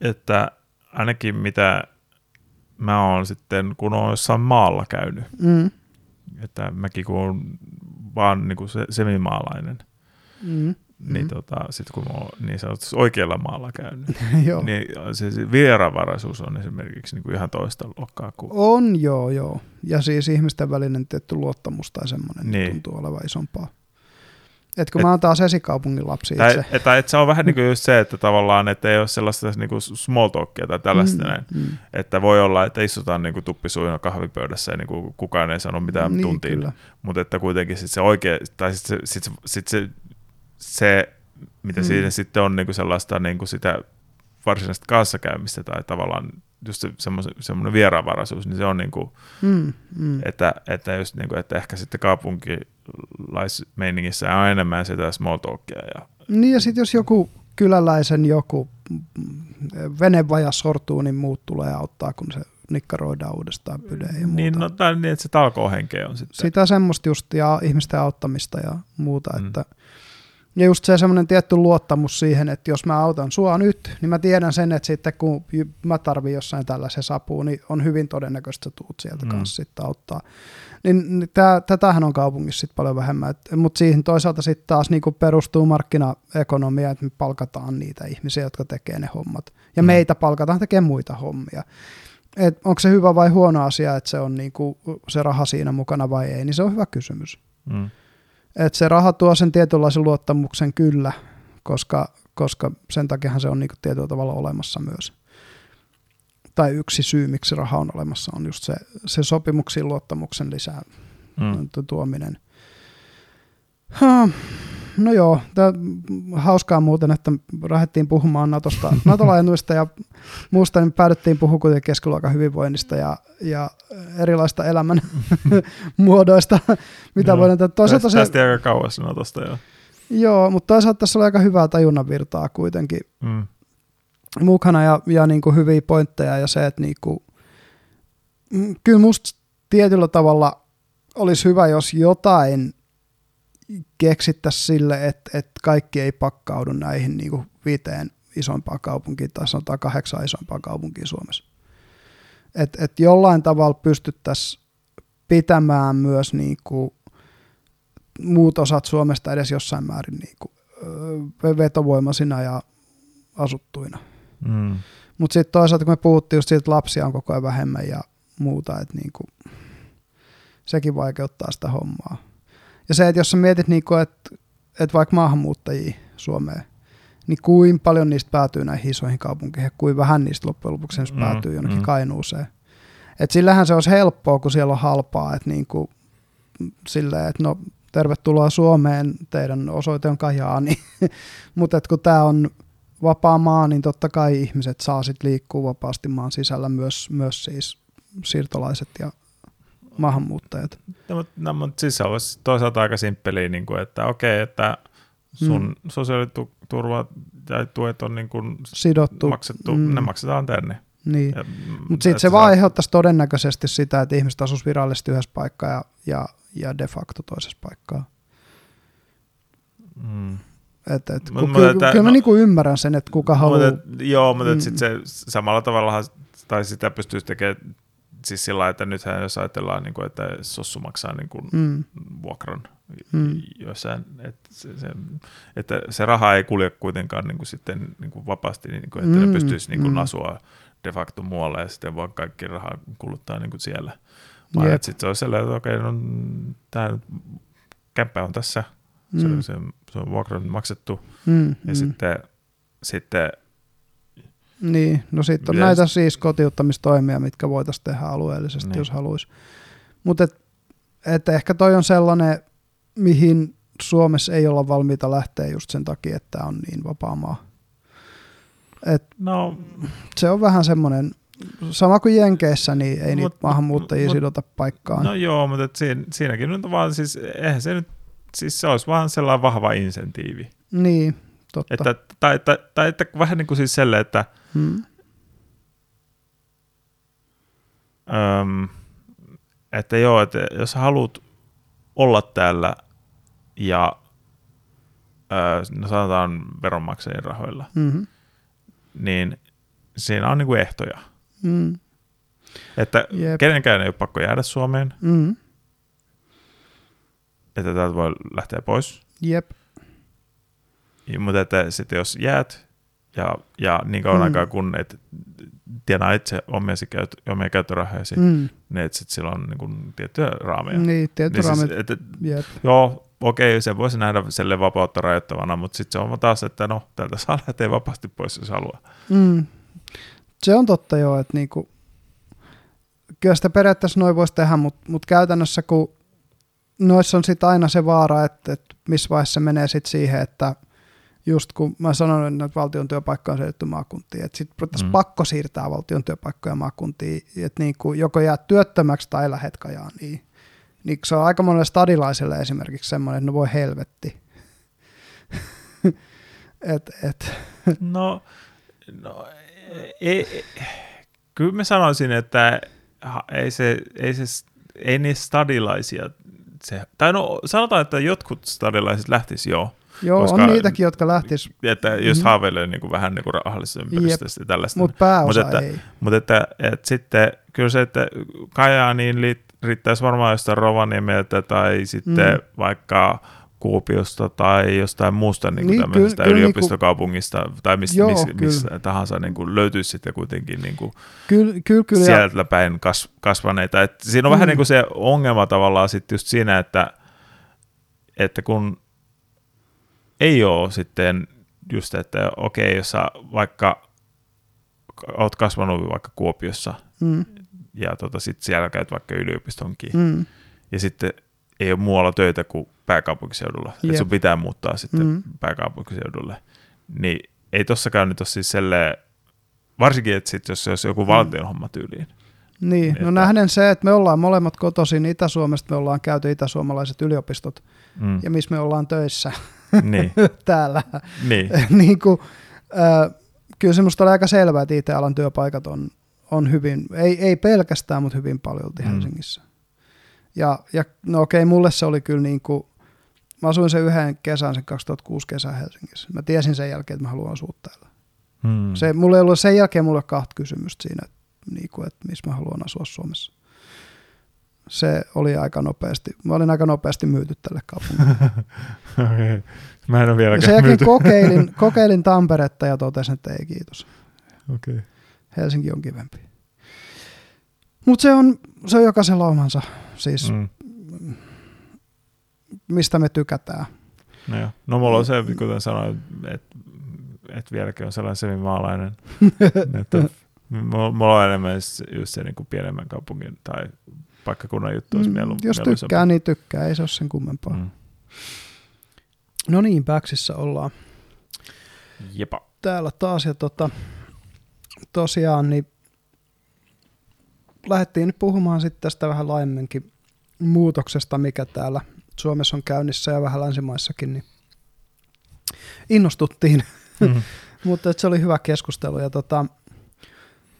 Että ainakin mitä mä oon sitten, kun oon jossain maalla käynyt, Mm. että mäkin kun oon vaan niin kuin se, semimaalainen, Mm. Niin Mm. tota, sitten kun mä oon niin sanotusti oikealla maalla käynyt, joo. niin se, se vieraanvaraisuus on esimerkiksi niin kuin ihan toista luokkaa kuin On, joo, joo. Ja siis ihmisten välinen tietty luottamus tai semmoinen Niin. niin. tuntuu olevan isompaa. Et kun Et- mä oon taas esikaupungin lapsi Tai, itse. että, että se on vähän niin kuin just se, että tavallaan että ei ole sellaista niin kuin small talkia tai tällaista näin. mm. Että voi olla, että istutaan niin kuin tuppisuina kahvipöydässä ja niin kuin kukaan ei sano mitään niin, tuntiin. Mutta että kuitenkin sit se oikea, tai sit se, sit se, sit se, se mitä Mm. siinä sitten on niin kuin sellaista niin kuin sitä varsinaista kanssakäymistä tai tavallaan just se, semmoinen vieraanvaraisuus, niin se on niin kuin, Mm, mm. että, että, just niin kuin, että ehkä sitten kaupunkilaismeiningissä on enemmän sitä small talkia ja Niin ja sitten jos joku kyläläisen joku mm, venevaja sortuu, niin muut tulee auttaa, kun se nikkaroidaan uudestaan pydeen ja muuta. Niin, no, tai niin, että se talkoohenkeä on sitten. Sitä semmoista just ja ihmisten auttamista ja muuta, Mm. että ja just se semmoinen tietty luottamus siihen, että jos mä autan sua nyt, niin mä tiedän sen, että sitten kun mä tarvin jossain tällaisen apua, niin on hyvin todennäköistä, että sä tuut sieltä Mm. kanssa sitten auttaa. Niin, niin tää, tätähän on kaupungissa sitten paljon vähemmän, mutta siihen toisaalta sitten taas niinku perustuu markkinaekonomia, että me palkataan niitä ihmisiä, jotka tekee ne hommat. Ja mm. meitä palkataan tekemään muita hommia. Et onko se hyvä vai huono asia, että se on niinku se raha siinä mukana vai ei, niin se on hyvä kysymys. Mm. Et se raha tuo sen tietynlaisen luottamuksen kyllä, koska, koska sen takiahan se on niinku tietyllä tavalla olemassa myös. Tai yksi syy, miksi raha on olemassa, on just se, se sopimuksiin luottamuksen lisää Mm. tu- tuominen. Ha, No joo, tää, hauskaa muuten, että lähdettiin puhumaan Natosta, NATO-laajennuista ja muusta, niin päädyttiin puhumaan kuitenkin keskiluokan hyvinvoinnista ja, ja erilaista elämän muodoista, mitä Joo. voidaan tehdä. Toisaalta Tästä, se, tästä aika kauas Natosta jo. joo, mutta toisaalta tässä oli aika hyvää tajunnan virtaa kuitenkin Mm. mukana ja, ja niin kuin hyviä pointteja ja se, että niin kuin, mm, kyllä musta tietyllä tavalla olisi hyvä, jos jotain keksittäisiin sille, että, että kaikki ei pakkaudu näihin niin kuin viiteen isompaan kaupunkiin tai sanotaan kahdeksan isompaan kaupunkiin Suomessa. Että et jollain tavalla pystyttäisiin pitämään myös niin kuin muut osat Suomesta edes jossain määrin niin kuin, vetovoimaisina ja asuttuina. Mm. Mutta sitten toisaalta kun me puhuttiin just siitä, että lapsia on koko ajan vähemmän ja muuta, että niinku, sekin vaikeuttaa sitä hommaa. Ja se, että jos sä mietit, niinku, että et vaikka maahanmuuttajia Suomeen, niin kuin paljon niistä päätyy näihin isoihin kaupunkeihin kuin vähän niistä loppujen lopuksi mm, päätyy jonnekin mm. Kainuuseen. Et sillähän se olisi helppoa, kun siellä on halpaa, että niinku, silleen, että no tervetuloa Suomeen, teidän osoite on Kajaani, mutta kun tämä on vapaa maa, niin totta kai ihmiset saa sit liikkua vapaasti maan sisällä, myös, myös siis siirtolaiset ja maahanmuuttajat. No, mutta, no, mutta siis se olisi toisaalta aika simppeliä, niin kuin, että okei, että sun mm. sosiaaliturva tai tuet on niin kuin Sidottu. maksettu, mm. ne maksetaan tänne. Niin. Mutta sitten se vaan aiheuttaisi todennäköisesti sitä, että ihmiset asuisivat virallisesti yhdessä paikkaa ja, ja, ja de facto toisessa paikkaa. Mm. Et, et, kun, kyllä, että, kyllä mä no, niinku ymmärrän sen, että kuka haluaa. Joo, mutta mm. sitten se samalla tavalla, tai sitä pystyisi tekemään siis sillä että nythän jos ajatellaan, niin kuin, että sossu maksaa niin kuin mm. vuokran mm. jossain, että se, se, että se raha ei kulje kuitenkaan niin kuin sitten niin kuin vapaasti, niin kuin, että mm. ne pystyisi niin kuin, mm. asua de facto muualle ja sitten vaan kaikki rahaa kuluttaa niin kuin siellä. Vaan sitten se on sellainen, että okei, no tämä kämppä on tässä, mm. se, se, se on vuokran maksettu mm. ja mm. sitten, sitten niin, no sitten on Yes. näitä siis kotiuttamistoimia, mitkä voitaisiin tehdä alueellisesti, niin. jos haluaisi. Mutta et, et ehkä toi on sellainen, mihin Suomessa ei olla valmiita lähteä just sen takia, että on niin vapaa maa. Et no, se on vähän semmoinen, sama kuin Jenkeissä, niin ei mut, niitä maahanmuuttajia mut, sidota paikkaan. No joo, mutta et siinä, siinäkin nyt vaan siis, eihän se nyt, siis se olisi vaan sellainen vahva insentiivi. Niin, totta. Että, tai, tai, tai että vähän niin kuin siis selle, että hmm. öm, että joo, että jos haluat olla täällä ja no sanotaan veronmaksajien rahoilla, mm-hmm. niin siinä on niinku ehtoja. Mm. Että Jep. kenenkään ei ole pakko jäädä Suomeen. Mm. Että täältä voi lähteä pois. Jep. Mutta että sitten jos jäät ja, ja niin kauan mm. aikaa kun et tienaa itse omia, käyt, omia käyttörahojasi, mm. niin että sitten sillä on niin kuin, tiettyjä raameja. Niin, tiettyjä niin siis, Jep. Joo, okei, se voisi nähdä selle vapautta rajoittavana, mutta sitten se on taas, että no, täältä saa lähteä vapaasti pois, jos haluaa. Mm. Se on totta joo, että niinku, kyllä sitä periaatteessa noin voisi tehdä, mutta mut käytännössä kun noissa on sitten aina se vaara, että, että missä vaiheessa se menee sitten siihen, että just kun mä sanoin, että valtion työpaikka on siirretty maakuntiin, että sitten mm. pakko siirtää valtion työpaikkoja maakuntiin, että niin kuin joko jää työttömäksi tai lähet kajaan, niin niin se on aika monelle stadilaiselle esimerkiksi semmoinen, että no voi helvetti. et, et. No, no ei, ei, kyllä mä sanoisin, että ei se, ei se ei niin stadilaisia, se, tai no sanotaan, että jotkut stadilaiset lähtis jo. Joo, koska, on niitäkin, jotka lähtis. Että just mm. haaveilee niin kuin vähän niin kuin rahallisesta ympäristöstä ja tällaista. Mutta pääosa Mut että, ei. Mutta että, että sitten kyllä se, että Kajaaniin riittäisi varmaan jostain Rovaniemeltä tai sitten mm. vaikka Kuopiosta tai jostain muusta niin niin, tämmöisestä kyllä, yliopistokaupungista niin kuin, tai mistä, joo, missä, missä tahansa niin kuin, löytyisi sitten kuitenkin niin kuin, kyllä, kyllä, kyllä, sieltä ja... päin kas, kasvaneita. Et siinä on mm. vähän niin kuin se ongelma tavallaan sitten just siinä, että, että kun ei ole sitten just, että okei, jos sä vaikka oot kasvanut vaikka Kuopiossa, mm ja tota, sitten siellä käyt vaikka yliopistonkin. Mm. Ja sitten ei ole muualla töitä kuin pääkaupunkiseudulla. Että sun pitää muuttaa sitten mm. pääkaupunkiseudulle. Niin ei tossakaan nyt ole siis selleen, varsinkin, että sit, jos se olisi joku mm. valtion homma tyyliin. Niin, no että... no nähden se, että me ollaan molemmat kotoisin Itä-Suomesta, me ollaan käyty itäsuomalaiset yliopistot, mm. ja missä me ollaan töissä niin. täällä. Niin. niin kuin, äh, kyllä semmoista oli aika selvää, että IT-alan työpaikat on, on hyvin, ei, ei pelkästään, mutta hyvin paljon mm. Helsingissä. Ja, ja no okei, mulle se oli kyllä niin kuin, mä asuin sen yhden kesän, sen 2006 kesän Helsingissä. Mä tiesin sen jälkeen, että mä haluan asua täällä. Hmm. Se, mulle ei ollut sen jälkeen mulle kahta kysymystä siinä, että, niin kuin, että missä mä haluan asua Suomessa. Se oli aika nopeasti, mä olin aika nopeasti myyty tälle kaupungille. okay. Mä en ole vieläkään Sen jälkeen kokeilin, kokeilin Tamperetta ja totesin, että ei kiitos. Okay. Helsinki on kivempi. Mutta se on, se on jokaisella omansa, siis mm. mistä me tykätään. No, joo. no mulla on se, kuten sanoin, että et vieläkin on sellainen semimaalainen, että mulla on enemmän just se niin kuin pienemmän kaupungin tai paikkakunnan juttu olisi mm, mielu, Jos tykkää, niin tykkää, ei se ole sen kummempaa. Mm. No niin, Päksissä ollaan. Jepa. täällä taas ja tota, tosiaan niin lähdettiin nyt puhumaan sitten tästä vähän laajemminkin muutoksesta, mikä täällä Suomessa on käynnissä ja vähän länsimaissakin, niin innostuttiin, mm-hmm. mutta se oli hyvä keskustelu ja tota,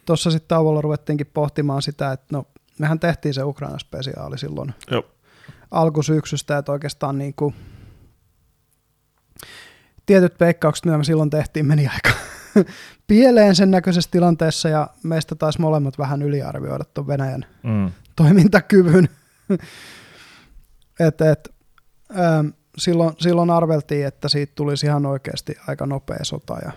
tuossa sitten tauolla ruvettiinkin pohtimaan sitä, että no mehän tehtiin se Ukraina-spesiaali silloin Joo. alkusyksystä, että oikeastaan niin kuin tietyt veikkaukset, mitä me silloin tehtiin, meni aika pieleen sen näköisessä tilanteessa ja meistä taisi molemmat vähän yliarvioida tuon Venäjän mm. toimintakyvyn. et, et, ähm, silloin, silloin arveltiin, että siitä tulisi ihan oikeasti aika nopea sota ja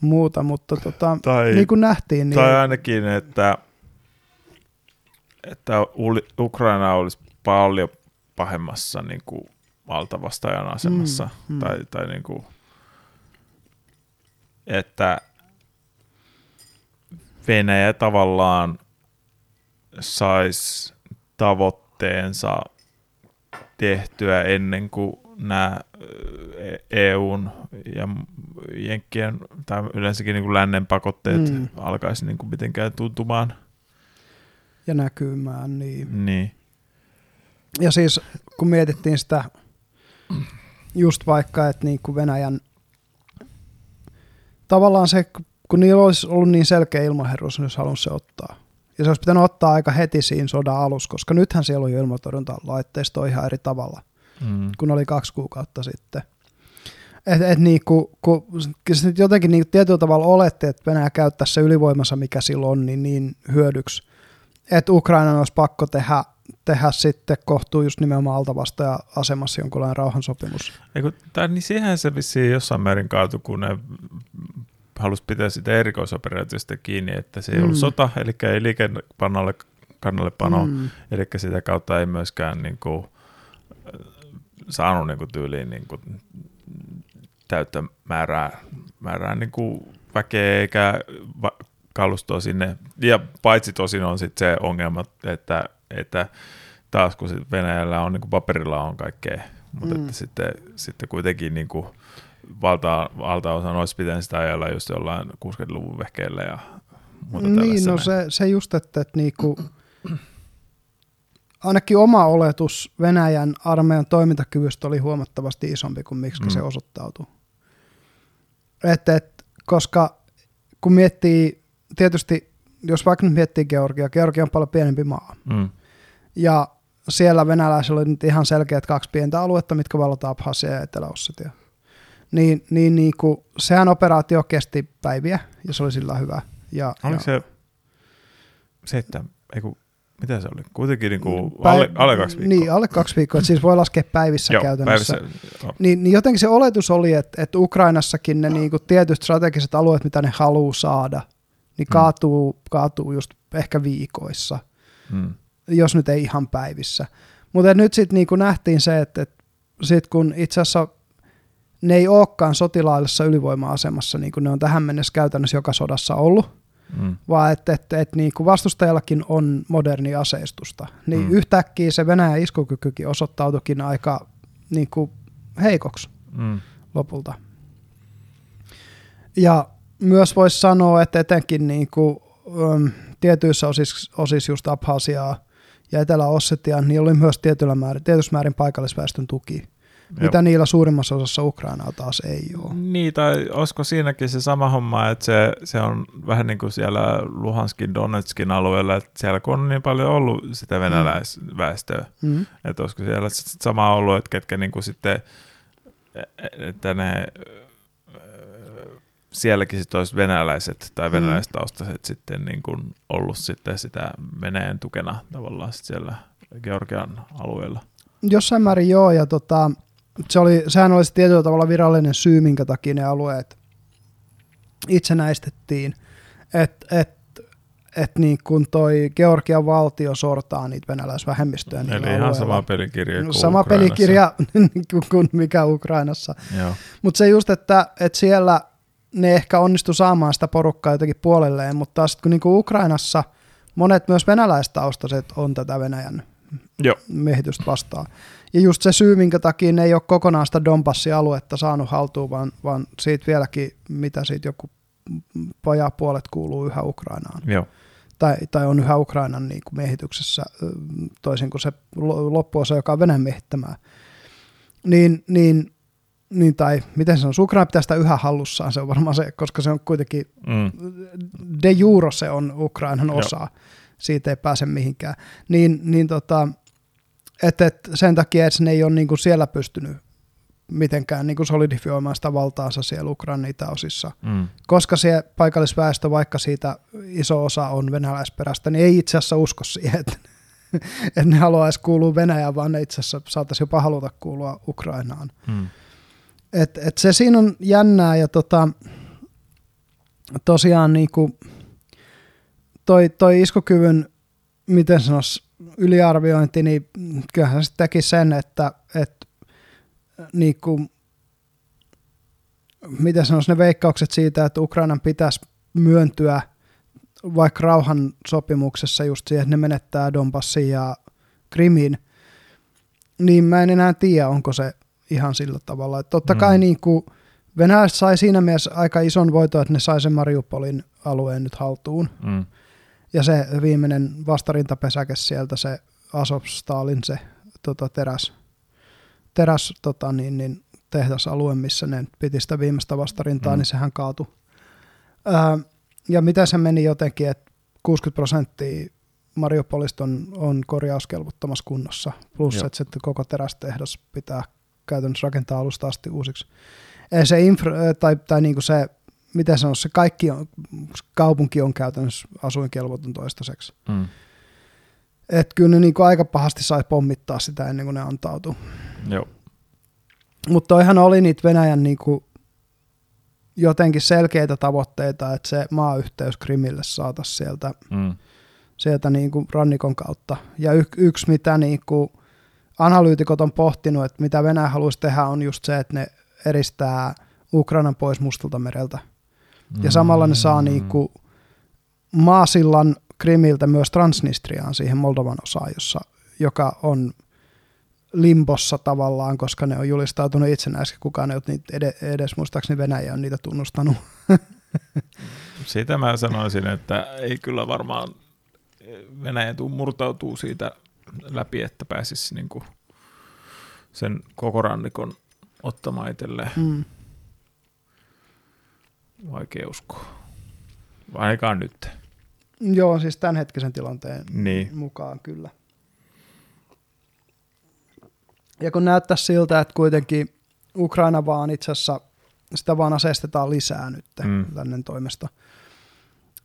muuta, mutta tota, tai, niin kuin nähtiin. Niin tai ainakin, että, että Ukraina olisi paljon pahemmassa niin kuin valtavastajan asemassa. Mm, mm. Tai, tai niin kuin, että Venäjä tavallaan saisi tavoitteensa tehtyä ennen kuin nämä EUn ja Jenkkien tai yleensäkin niin kuin lännen pakotteet mm. alkaisi niin kuin mitenkään tuntumaan. Ja näkymään, niin. niin. Ja siis kun mietittiin sitä just vaikka, että niin kuin Venäjän tavallaan se, kun niillä olisi ollut niin selkeä ilmaherruus, niin jos halunnut se ottaa. Ja se olisi pitänyt ottaa aika heti siinä sodan alussa, koska nythän siellä on jo ilmatorjuntalaitteisto ihan eri tavalla mm. kun oli kaksi kuukautta sitten. Et, et niin, ku, ku, sit jotenkin niin tietyllä tavalla olette, että Venäjä käyttää se ylivoimansa, mikä silloin on, niin, niin hyödyksi, että Ukraina olisi pakko tehdä, tehdä sitten kohtuu just nimenomaan altavasta ja asemassa jonkunlainen rauhansopimus. Eiku, tai niin siihen se vissiin jossain määrin kaatu, kun ne halusi pitää sitä erikoisoperaatiosta kiinni, että se ei mm. ollut sota, eli ei liikennepannalle kannalle pano, mm. eli sitä kautta ei myöskään niin kuin, saanut niin kuin tyyliin niin kuin täyttä määrää, määrää niin kuin väkeä eikä kalustoa sinne. Ja paitsi tosin on sitten se ongelma, että, että taas kun sit Venäjällä on niin kuin paperilla on kaikkea, mutta mm. että sitten, sitten kuitenkin niin kuin valta, valtaosa olisi pitänyt sitä ajalla just jollain 60-luvun vehkeillä ja muuta Niin, no se, se just, että, että niinku, ainakin oma oletus Venäjän armeijan toimintakyvystä oli huomattavasti isompi kuin miksi mm. se osoittautui. Et, et, koska kun miettii, tietysti jos vaikka nyt miettii Georgia, Georgia on paljon pienempi maa. Mm. Ja siellä venäläisillä oli nyt ihan selkeät kaksi pientä aluetta, mitkä vallotaan Abhasia ja etelä -Ossetia. Niin, niin, niin kuin, sehän operaatio kesti päiviä ja se oli sillä hyvä. Ja, Oliko ja, se se, että ei kun mitä se oli? Kuitenkin niin kuin Päiv- alle, alle kaksi viikkoa. Niin, alle kaksi viikkoa, että siis voi laskea päivissä Joo, käytännössä. Päivissä, oh. niin, niin jotenkin se oletus oli, että, että Ukrainassakin ne niin kuin tietyt strategiset alueet, mitä ne haluaa saada, niin hmm. kaatuu, kaatuu just ehkä viikoissa, hmm. jos nyt ei ihan päivissä. Mutta nyt sitten niin nähtiin se, että, että sit kun itse asiassa ne ei olekaan sotilaallisessa ylivoima-asemassa, niin kuin ne on tähän mennessä käytännössä joka sodassa ollut, mm. vaan että et, et, niin kuin vastustajallakin on moderni aseistusta. Niin mm. yhtäkkiä se Venäjän iskukykykin osoittautuikin aika niin kuin heikoksi mm. lopulta. Ja myös voisi sanoa, että etenkin niin kuin, um, tietyissä osissa, osissa just Abhasiaa ja Etelä-Ossetia, niin oli myös tietyllä määrin, tietyssä määrin paikallisväestön tuki mitä niillä suurimmassa osassa Ukrainaa taas ei ole. Niin, tai olisiko siinäkin se sama homma, että se, se on vähän niin kuin siellä Luhanskin, Donetskin alueella, että siellä kun on niin paljon ollut sitä mm. venäläisväestöä, mm. että olisiko siellä sama ollut, että ketkä niin kuin sitten, että ne sielläkin sitten olisi venäläiset tai mm. venäläistaustaiset mm. sitten niin kuin ollut sitten sitä Venäjän tukena tavallaan siellä Georgian alueella. Jossain määrin joo, ja tota, se oli, sehän oli tietyllä tavalla virallinen syy, minkä takia ne alueet itsenäistettiin, että et, et niin kun toi Georgian valtio sortaa niitä venäläisvähemmistöjä Eli ihan sama pelikirja kuin Sama Ukrainassa. pelikirja kuin mikä Ukrainassa. Mutta se just, että, että siellä ne ehkä onnistu saamaan sitä porukkaa jotenkin puolelleen, mutta taas kun niinku Ukrainassa monet myös venäläistaustaiset on tätä Venäjän Joo. miehitystä vastaan. Ja just se syy, minkä takia ne ei ole kokonaan sitä Donbassin aluetta saanut haltuun, vaan, vaan siitä vieläkin, mitä siitä joku vajaa puolet kuuluu yhä Ukrainaan. Joo. Tai, tai on yhä Ukrainan niin kuin miehityksessä, toisin kuin se loppuosa, joka on Venäjän miehittämää. Niin, niin, niin, tai miten se on, Ukraina pitää sitä yhä hallussaan, se on varmaan se, koska se on kuitenkin, mm. de jure se on Ukrainan osa, Joo. siitä ei pääse mihinkään. Niin, niin tota, et, et sen takia, että ne ei ole niin kuin siellä pystynyt mitenkään niin kuin solidifioimaan sitä valtaansa siellä Ukrainan itäosissa. Mm. Koska se paikallisväestö, vaikka siitä iso osa on venäläisperäistä, niin ei itse asiassa usko siihen, että, että ne haluaisi kuulua Venäjään, vaan ne itse asiassa saattaisi jopa haluta kuulua Ukrainaan. Mm. Et, et se siinä on jännää ja tota, tosiaan niin kuin toi, toi iskokyvyn, miten sanoisi, yliarviointi, niin kyllähän se teki sen, että, että niin kuin, miten sanoisi ne veikkaukset siitä, että Ukrainan pitäisi myöntyä vaikka rauhan sopimuksessa just siihen, että ne menettää Donbassin ja Krimin, niin mä en enää tiedä, onko se ihan sillä tavalla. Että totta mm. kai niin kuin Venäjät sai siinä mielessä aika ison voito, että ne sai sen Mariupolin alueen nyt haltuun. Mm. Ja se viimeinen vastarintapesäke sieltä, se Azovstalin, se tota, teräs, teräs tota, niin, niin, tehdasalue, missä ne piti sitä viimeistä vastarintaa, mm. niin sehän kaatui. Ää, ja mitä se meni jotenkin, että 60 prosenttia Mariupolista on, on korjauskelvottomassa kunnossa, plus Joo. että sitten koko terästehdas pitää käytännössä rakentaa alusta asti uusiksi. Se infra, tai, tai niin kuin se, miten sanoa, se kaikki on, kaupunki on käytännössä asuinkelvoton toistaiseksi. Mm. Että kyllä ne niin kuin aika pahasti sai pommittaa sitä ennen kuin ne antautui. Joo. Mutta toihan oli niitä Venäjän niin kuin jotenkin selkeitä tavoitteita, että se maayhteys Krimille saataisiin sieltä, mm. sieltä niin kuin rannikon kautta. Ja y- yksi, mitä niin kuin analyytikot on pohtinut, että mitä Venäjä haluaisi tehdä, on just se, että ne eristää Ukrainan pois Mustalta mereltä. Ja samalla ne saa niin kuin maasillan Krimiltä myös Transnistriaan siihen Moldovan osaan, jossa, joka on limbossa tavallaan, koska ne on julistautunut itsenäisesti. Kukaan ei ole niitä edes, muistaakseni Venäjä on niitä tunnustanut. Sitä mä sanoisin, että ei kyllä varmaan Venäjä tuu murtautuu siitä läpi, että pääsisi niin kuin sen koko rannikon ottamaan itselleen. Mm. Vaikea uskoa. Ainakaan nyt. Joo, siis tämänhetkisen tilanteen niin. mukaan kyllä. Ja kun näyttää siltä, että kuitenkin Ukraina vaan itse asiassa sitä vaan asestetaan lisää nyt mm. lännen toimesta,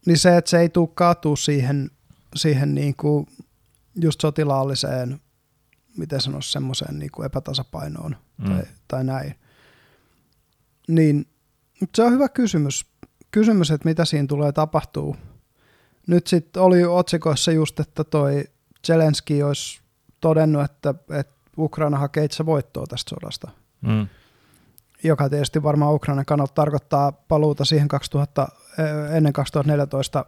niin se, että se ei tule kaatua siihen, siihen niin kuin just sotilaalliseen, miten sanoisi, semmoiseen niin kuin epätasapainoon mm. tai, tai näin. Niin se on hyvä kysymys, kysymys, että mitä siinä tulee tapahtuu. Nyt sitten oli otsikoissa just, että toi Zelenski olisi todennut, että, että Ukraina hakee itse voittoa tästä sodasta. Mm. Joka tietysti varmaan Ukrainan kannalta tarkoittaa paluuta siihen 2000, eh, ennen 2014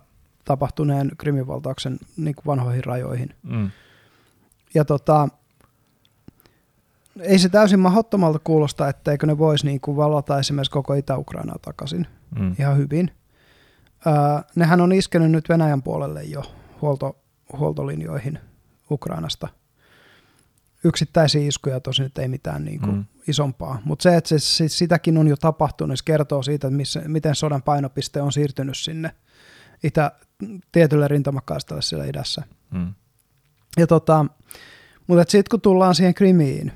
tapahtuneen krimivaltauksen niin kuin vanhoihin rajoihin. Mm. Ja tota, ei se täysin mahdottomalta kuulosta, etteikö ne voisi niin kuin valata esimerkiksi koko Itä-Ukrainaa takaisin mm. ihan hyvin. Öö, nehän on iskenyt nyt Venäjän puolelle jo huolto, huoltolinjoihin Ukrainasta. Yksittäisiä iskuja tosin nyt ei mitään niin kuin mm. isompaa, mutta se, että se, se, sitäkin on jo tapahtunut, niin se kertoo siitä, että missä, miten sodan painopiste on siirtynyt sinne itä, tietylle rintamakaistalle siellä idässä. Mm. Ja tota, mutta sitten kun tullaan siihen Krimiin,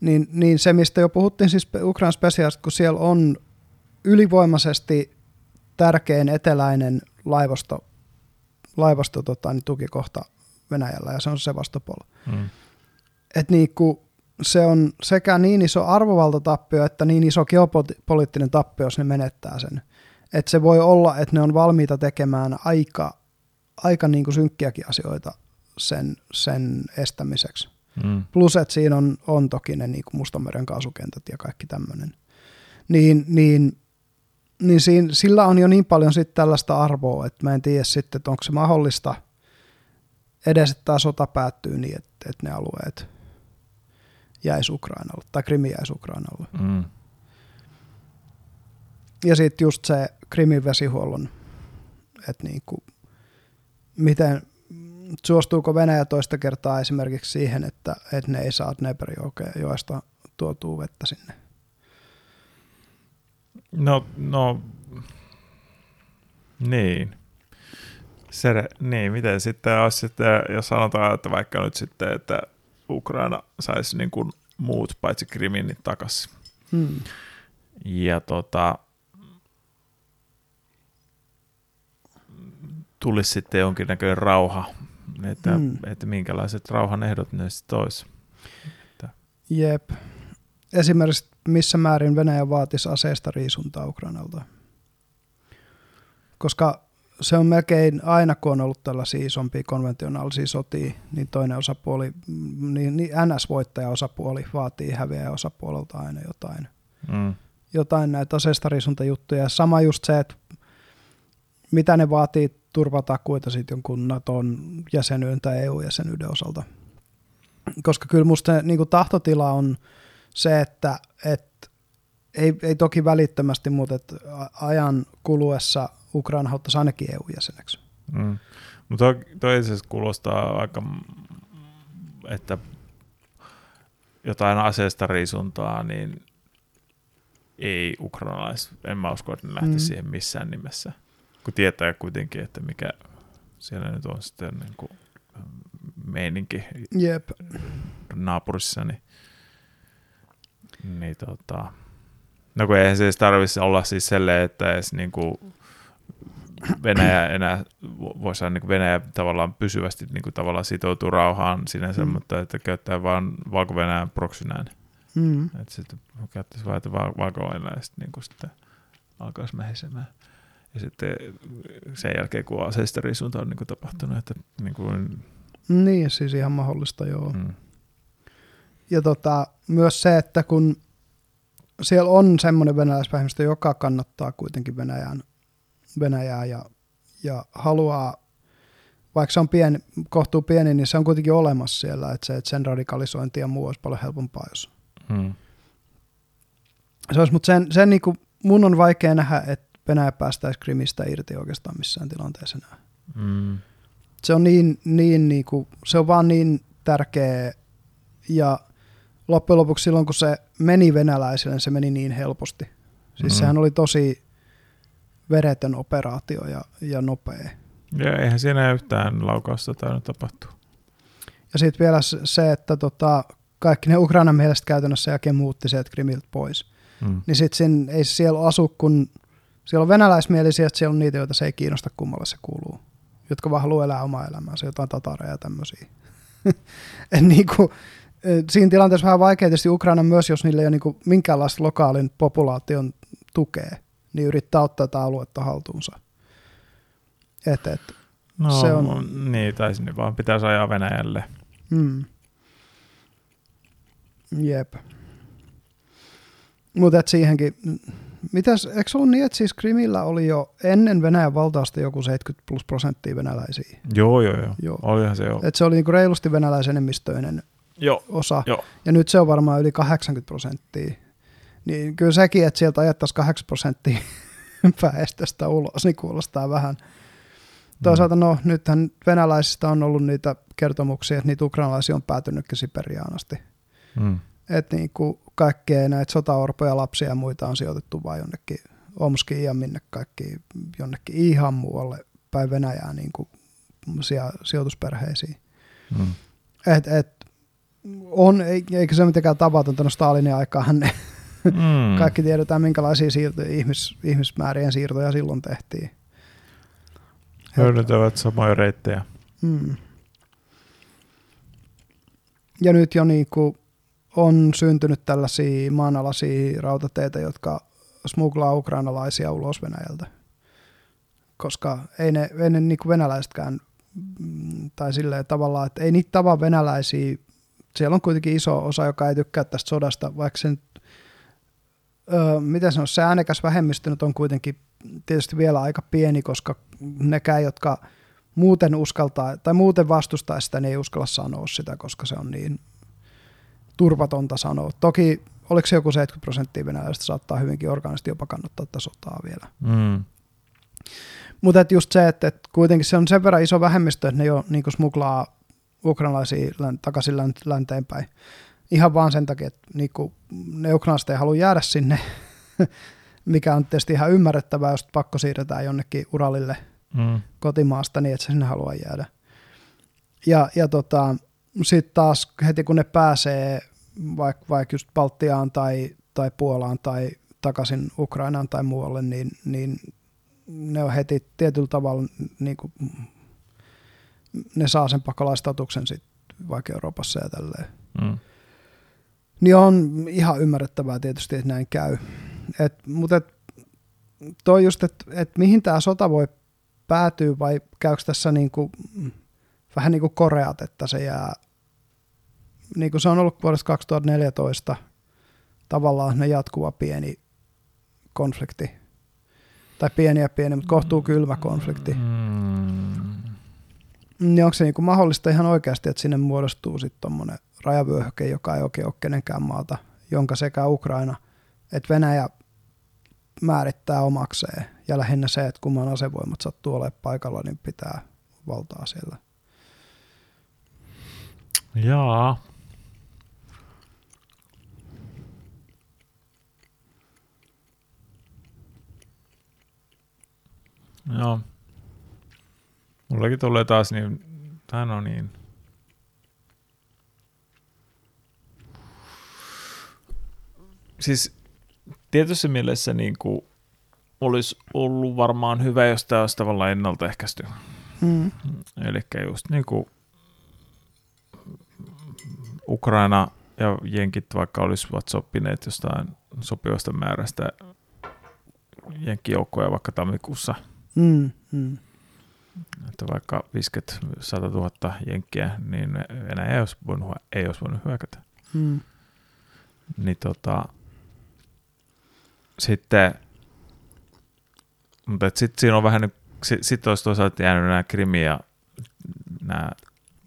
niin, niin se, mistä jo puhuttiin siis Ukrainan spesiaalista, kun siellä on ylivoimaisesti tärkein eteläinen laivasto, laivasto tota, niin tukikohta Venäjällä, ja se on Sevastopol. Mm. Et niin kuin, se on sekä niin iso arvovaltatappio, että niin iso geopoliittinen tappio, jos ne menettää sen. Että se voi olla, että ne on valmiita tekemään aika, aika niin kuin synkkiäkin asioita sen, sen estämiseksi. Mm. Plus, että siinä on, on toki ne niin kuin Mustanmeren kaasukentät ja kaikki tämmöinen. Niin, niin, niin siinä, sillä on jo niin paljon sitten tällaista arvoa, että mä en tiedä sitten, että onko se mahdollista, edes, että tämä sota päättyy niin, että, että ne alueet jäisi Ukrainalle, tai Krimi jäisi Ukrainalle. Mm. Ja sitten just se Krimin vesihuollon, että niin kuin, miten, suostuuko Venäjä toista kertaa esimerkiksi siihen, että, että ne ei saa Dneperjoesta tuotua vettä sinne? No, no, niin. Se, niin, miten sitten olisi sitten, jos sanotaan, että vaikka nyt sitten, että Ukraina saisi niin kuin muut paitsi Krimin niin takaisin. Hmm. Ja tota, tulisi sitten jonkinnäköinen rauha, että, Hmm. että minkälaiset rauhan ehdot ne sitten olisi. Jep. Esimerkiksi missä määrin Venäjä vaatisi aseesta riisuntaa Ukrainalta. Koska se on melkein aina, kun on ollut tällaisia isompia konventionaalisia sotia, niin toinen osapuoli, mm, niin, niin NS-voittaja-osapuoli vaatii häviäjä osapuolelta aina jotain. Mm. Jotain näitä aseistariisuntajuttuja. Sama just se, että mitä ne vaatii turvatakuita sitten jonkun Naton jäsenyyden tai EU-jäsenyyden osalta. Koska kyllä musta niin kuin tahtotila on se, että, että ei, ei toki välittömästi, mutta että ajan kuluessa Ukraina haluttaisi ainakin EU-jäseneksi. Mm. Mutta toi, itse asiassa kuulostaa aika, että jotain aseesta riisuntaa, niin ei ukrainalais, en mä usko, että ne lähtisi Mm. siihen missään nimessä. Kun tietää kuitenkin, että mikä siellä nyt on sitten niin kuin meininki Jep. naapurissa, niin, niin tota, no kun eihän se edes tarvitsisi olla siis selleen, että edes niin kuin Venäjä enää, voisi sanoa niin Venäjä tavallaan pysyvästi niin kuin tavallaan sitoutuu rauhaan sinänsä, Mm. mutta että käyttää vaan valko-Venäjän proksynään. Mm. Että sitten käyttäisi vaan, että val- valko-Venäjä sitten, niin kuin sitten alkaisi mehisemään. Ja sitten sen jälkeen, kun aseistariisunta on niin kuin tapahtunut, että niin kuin, Niin, siis ihan mahdollista, joo. mm, Ja tota, myös se, että kun siellä on semmoinen venäläisvähemmistö, joka kannattaa kuitenkin Venäjän, Venäjää ja, ja haluaa, vaikka se on pieni, kohtuu pieni, niin se on kuitenkin olemassa siellä, että, se, että sen radikalisointi ja muu olisi paljon helpompaa, jos mm, se olisi, mutta sen, sen niin kuin, mun on vaikea nähdä, että Venäjä päästäisi Krimistä irti oikeastaan missään tilanteessa enää. mm, se on niin, niin, niin kuin, se on vaan niin tärkeä ja loppujen lopuksi silloin, kun se meni venäläisille, niin se meni niin helposti. Siis Mhm. sehän oli tosi veretön operaatio ja, ja nopea. Ja eihän siinä yhtään laukausta tainnut tapahtua. Ja sitten vielä se- että tota, kaikki ne Ukrainan mielestä käytännössä jälkeen muutti sieltä Krimiltä pois. Mm. Niin sitten ei siellä asu, kun siellä on venäläismielisiä, että siellä on niitä, joita se ei kiinnosta kummalle se kuuluu. Jotka vaan haluaa elää omaa elämäänsä, jotain tatareja ja tämmöisiä. Et niinku, eh, siinä tilanteessa vähän vaikea tietysti Ukraina myös, jos niillä ei ole niinku minkäänlaista lokaalin populaation tukea, niin yrittää ottaa tätä aluetta haltuunsa. Et, et, No, Se on- niin, tai sinne vaan pitäisi ajaa Venäjälle. mm. Jep. Mutta siihenkin, mitäs, eikö ollut niin, että siis Krimillä oli jo ennen Venäjän valtausta joku 70 plus prosenttia venäläisiä? Joo, joo, joo. Joo. Olihan se jo. Et se oli niinku reilusti venäläisenemmistöinen Joo, osa, joo. ja nyt se on varmaan yli 80 prosenttia. Niin kyllä sekin, että sieltä ajettaisiin 8 prosenttia väestöstä ulos, niin kuulostaa vähän. Toisaalta no, nythän venäläisistä on ollut niitä kertomuksia, että niitä ukrainalaisia on päätynytkin Siperiaan asti. Mm. Että niinku kaikkea näitä sotaorpoja, lapsia ja muita on sijoitettu vain jonnekin Omskiin ja minne kaikki jonnekin ihan muualle päin Venäjää niinku sijo- sijoitusperheisiin. Mm. Et, et, on, ei- eikä se mitenkään tavatonta, no Stalinin aikaan ne Mm. kaikki tiedetään, minkälaisia siirtoja, ihmis, ihmismäärien siirtoja silloin tehtiin. Hyödyntävät samoja reittejä. Mm. Ja nyt jo niinku on syntynyt tällaisia maanalaisia rautateitä, jotka smuglaa ukrainalaisia ulos Venäjältä. Koska ei ne, ei ne niinku venäläisetkään, mm, tai silleen tavallaan, että ei niitä tavaa venäläisiä. Siellä on kuitenkin iso osa, joka ei tykkää tästä sodasta, vaikka sen, öö, miten sanoisi, se äänekäs vähemmistö nyt on kuitenkin tietysti vielä aika pieni, koska nekään, jotka muuten uskaltaa, tai muuten vastustaa sitä, niin ei uskalla sanoa sitä, koska se on niin turvatonta sanoa. Toki oliko se joku 70 prosenttia venäläistä saattaa hyvinkin orgaanisesti jopa kannattaa tätä sotaa vielä. Mm. Mutta just se, että, että kuitenkin se on sen verran iso vähemmistö, että ne jo niin smuglaa ukrainalaisia takaisin länteen päin. Ihan vaan sen takia, että niin kuin, ne ukrainalaiset ei halua jäädä sinne, mikä on tietysti ihan ymmärrettävää, jos pakko siirretään jonnekin Uralille mm. kotimaasta niin, että se sinne haluaa jäädä. Ja, ja tota, sitten taas heti kun ne pääsee vaikka vaik just Baltiaan tai, tai Puolaan tai takaisin Ukrainaan tai muualle, niin, niin ne on heti tietyllä tavalla, niin kuin, ne saa sen pakolaistatuksen sitten vaikka Euroopassa ja tälleen. Mm. Niin on ihan ymmärrettävää tietysti, että näin käy. Et, mutta et, toi just, että et mihin tämä sota voi päätyä vai käykö tässä niinku, vähän niin kuin Koreat, että se jää, niin kuin se on ollut vuodesta 2014 tavallaan ne jatkuva pieni konflikti. Tai pieni ja pieni, mutta kohtuu kylmä konflikti. Mm. Niin onko se niin kuin mahdollista ihan oikeasti, että sinne muodostuu sitten tuommoinen rajavyöhyke, joka ei oikein ole kenenkään maalta, jonka sekä Ukraina että Venäjä määrittää omakseen. Ja lähinnä se, että kumman asevoimat sattuu olemaan paikalla, niin pitää valtaa siellä. Jaa. Joo. Mullakin tulee taas niin, tai no niin. Siis tietyssä mielessä niin kuin olisi ollut varmaan hyvä, jos tämä olisi tavallaan ennaltaehkäisty. Mm. Eli just niin kuin Ukraina ja jenkit vaikka olisivat sopineet jostain sopivasta määrästä jenkkijoukkoja vaikka tammikuussa. Mm, mm. Että vaikka 50 100 000 jenkkiä, niin Venäjä ei olisi voinut, ei olisi voinut hyökätä. Mm. Niin tota, sitten, mutta sitten siinä on vähän, sitten sit olisi toisaalta jäänyt nämä Krimi ja nämä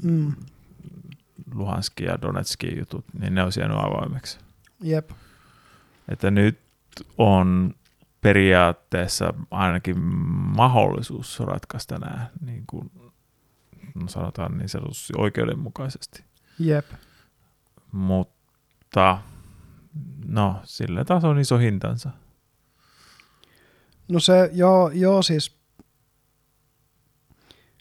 mm. Luhanski ja Donetski jutut, niin ne olisi jäänyt avoimeksi. Jep. Että nyt on periaatteessa ainakin mahdollisuus ratkaista nämä, niin kuin no sanotaan niin sanotusti oikeudenmukaisesti. Jep. Mutta no, sillä taas on iso hintansa. No se, joo, joo siis,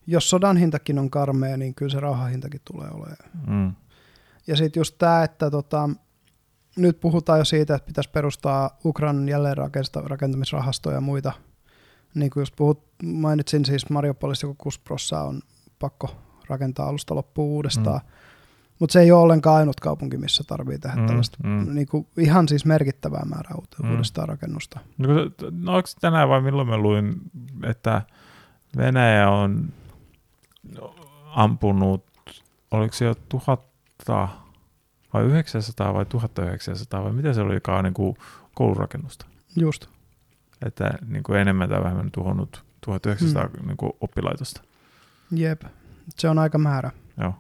jos sodan hintakin on karmea, niin kyllä se rauhan hintakin tulee olemaan. Mm. Ja sitten just tämä, että tota, nyt puhutaan jo siitä, että pitäisi perustaa Ukrainan jälleenrakentamisrahastoja ja muita. Niin kuin just puhut, mainitsin siis Mariupolissa, kun Kusprossa on pakko rakentaa alusta loppuun uudestaan. Mm. Mutta se ei ole ollenkaan ainut kaupunki, missä tarvii tehdä mm, tällaista mm. Niin kuin ihan siis merkittävää määrää mm. uudestaan rakennusta. No, no onko tänään vai milloin mä luin, että Venäjä on ampunut, oliko se jo tuhatta vai 900 vai 1900 vai mitä se oli, joka on niin kuin koulurakennusta? Just. Että niin kuin enemmän tai vähemmän tuhonnut 1900 mm. niin kuin oppilaitosta. Jep, se on aika määrä. Joo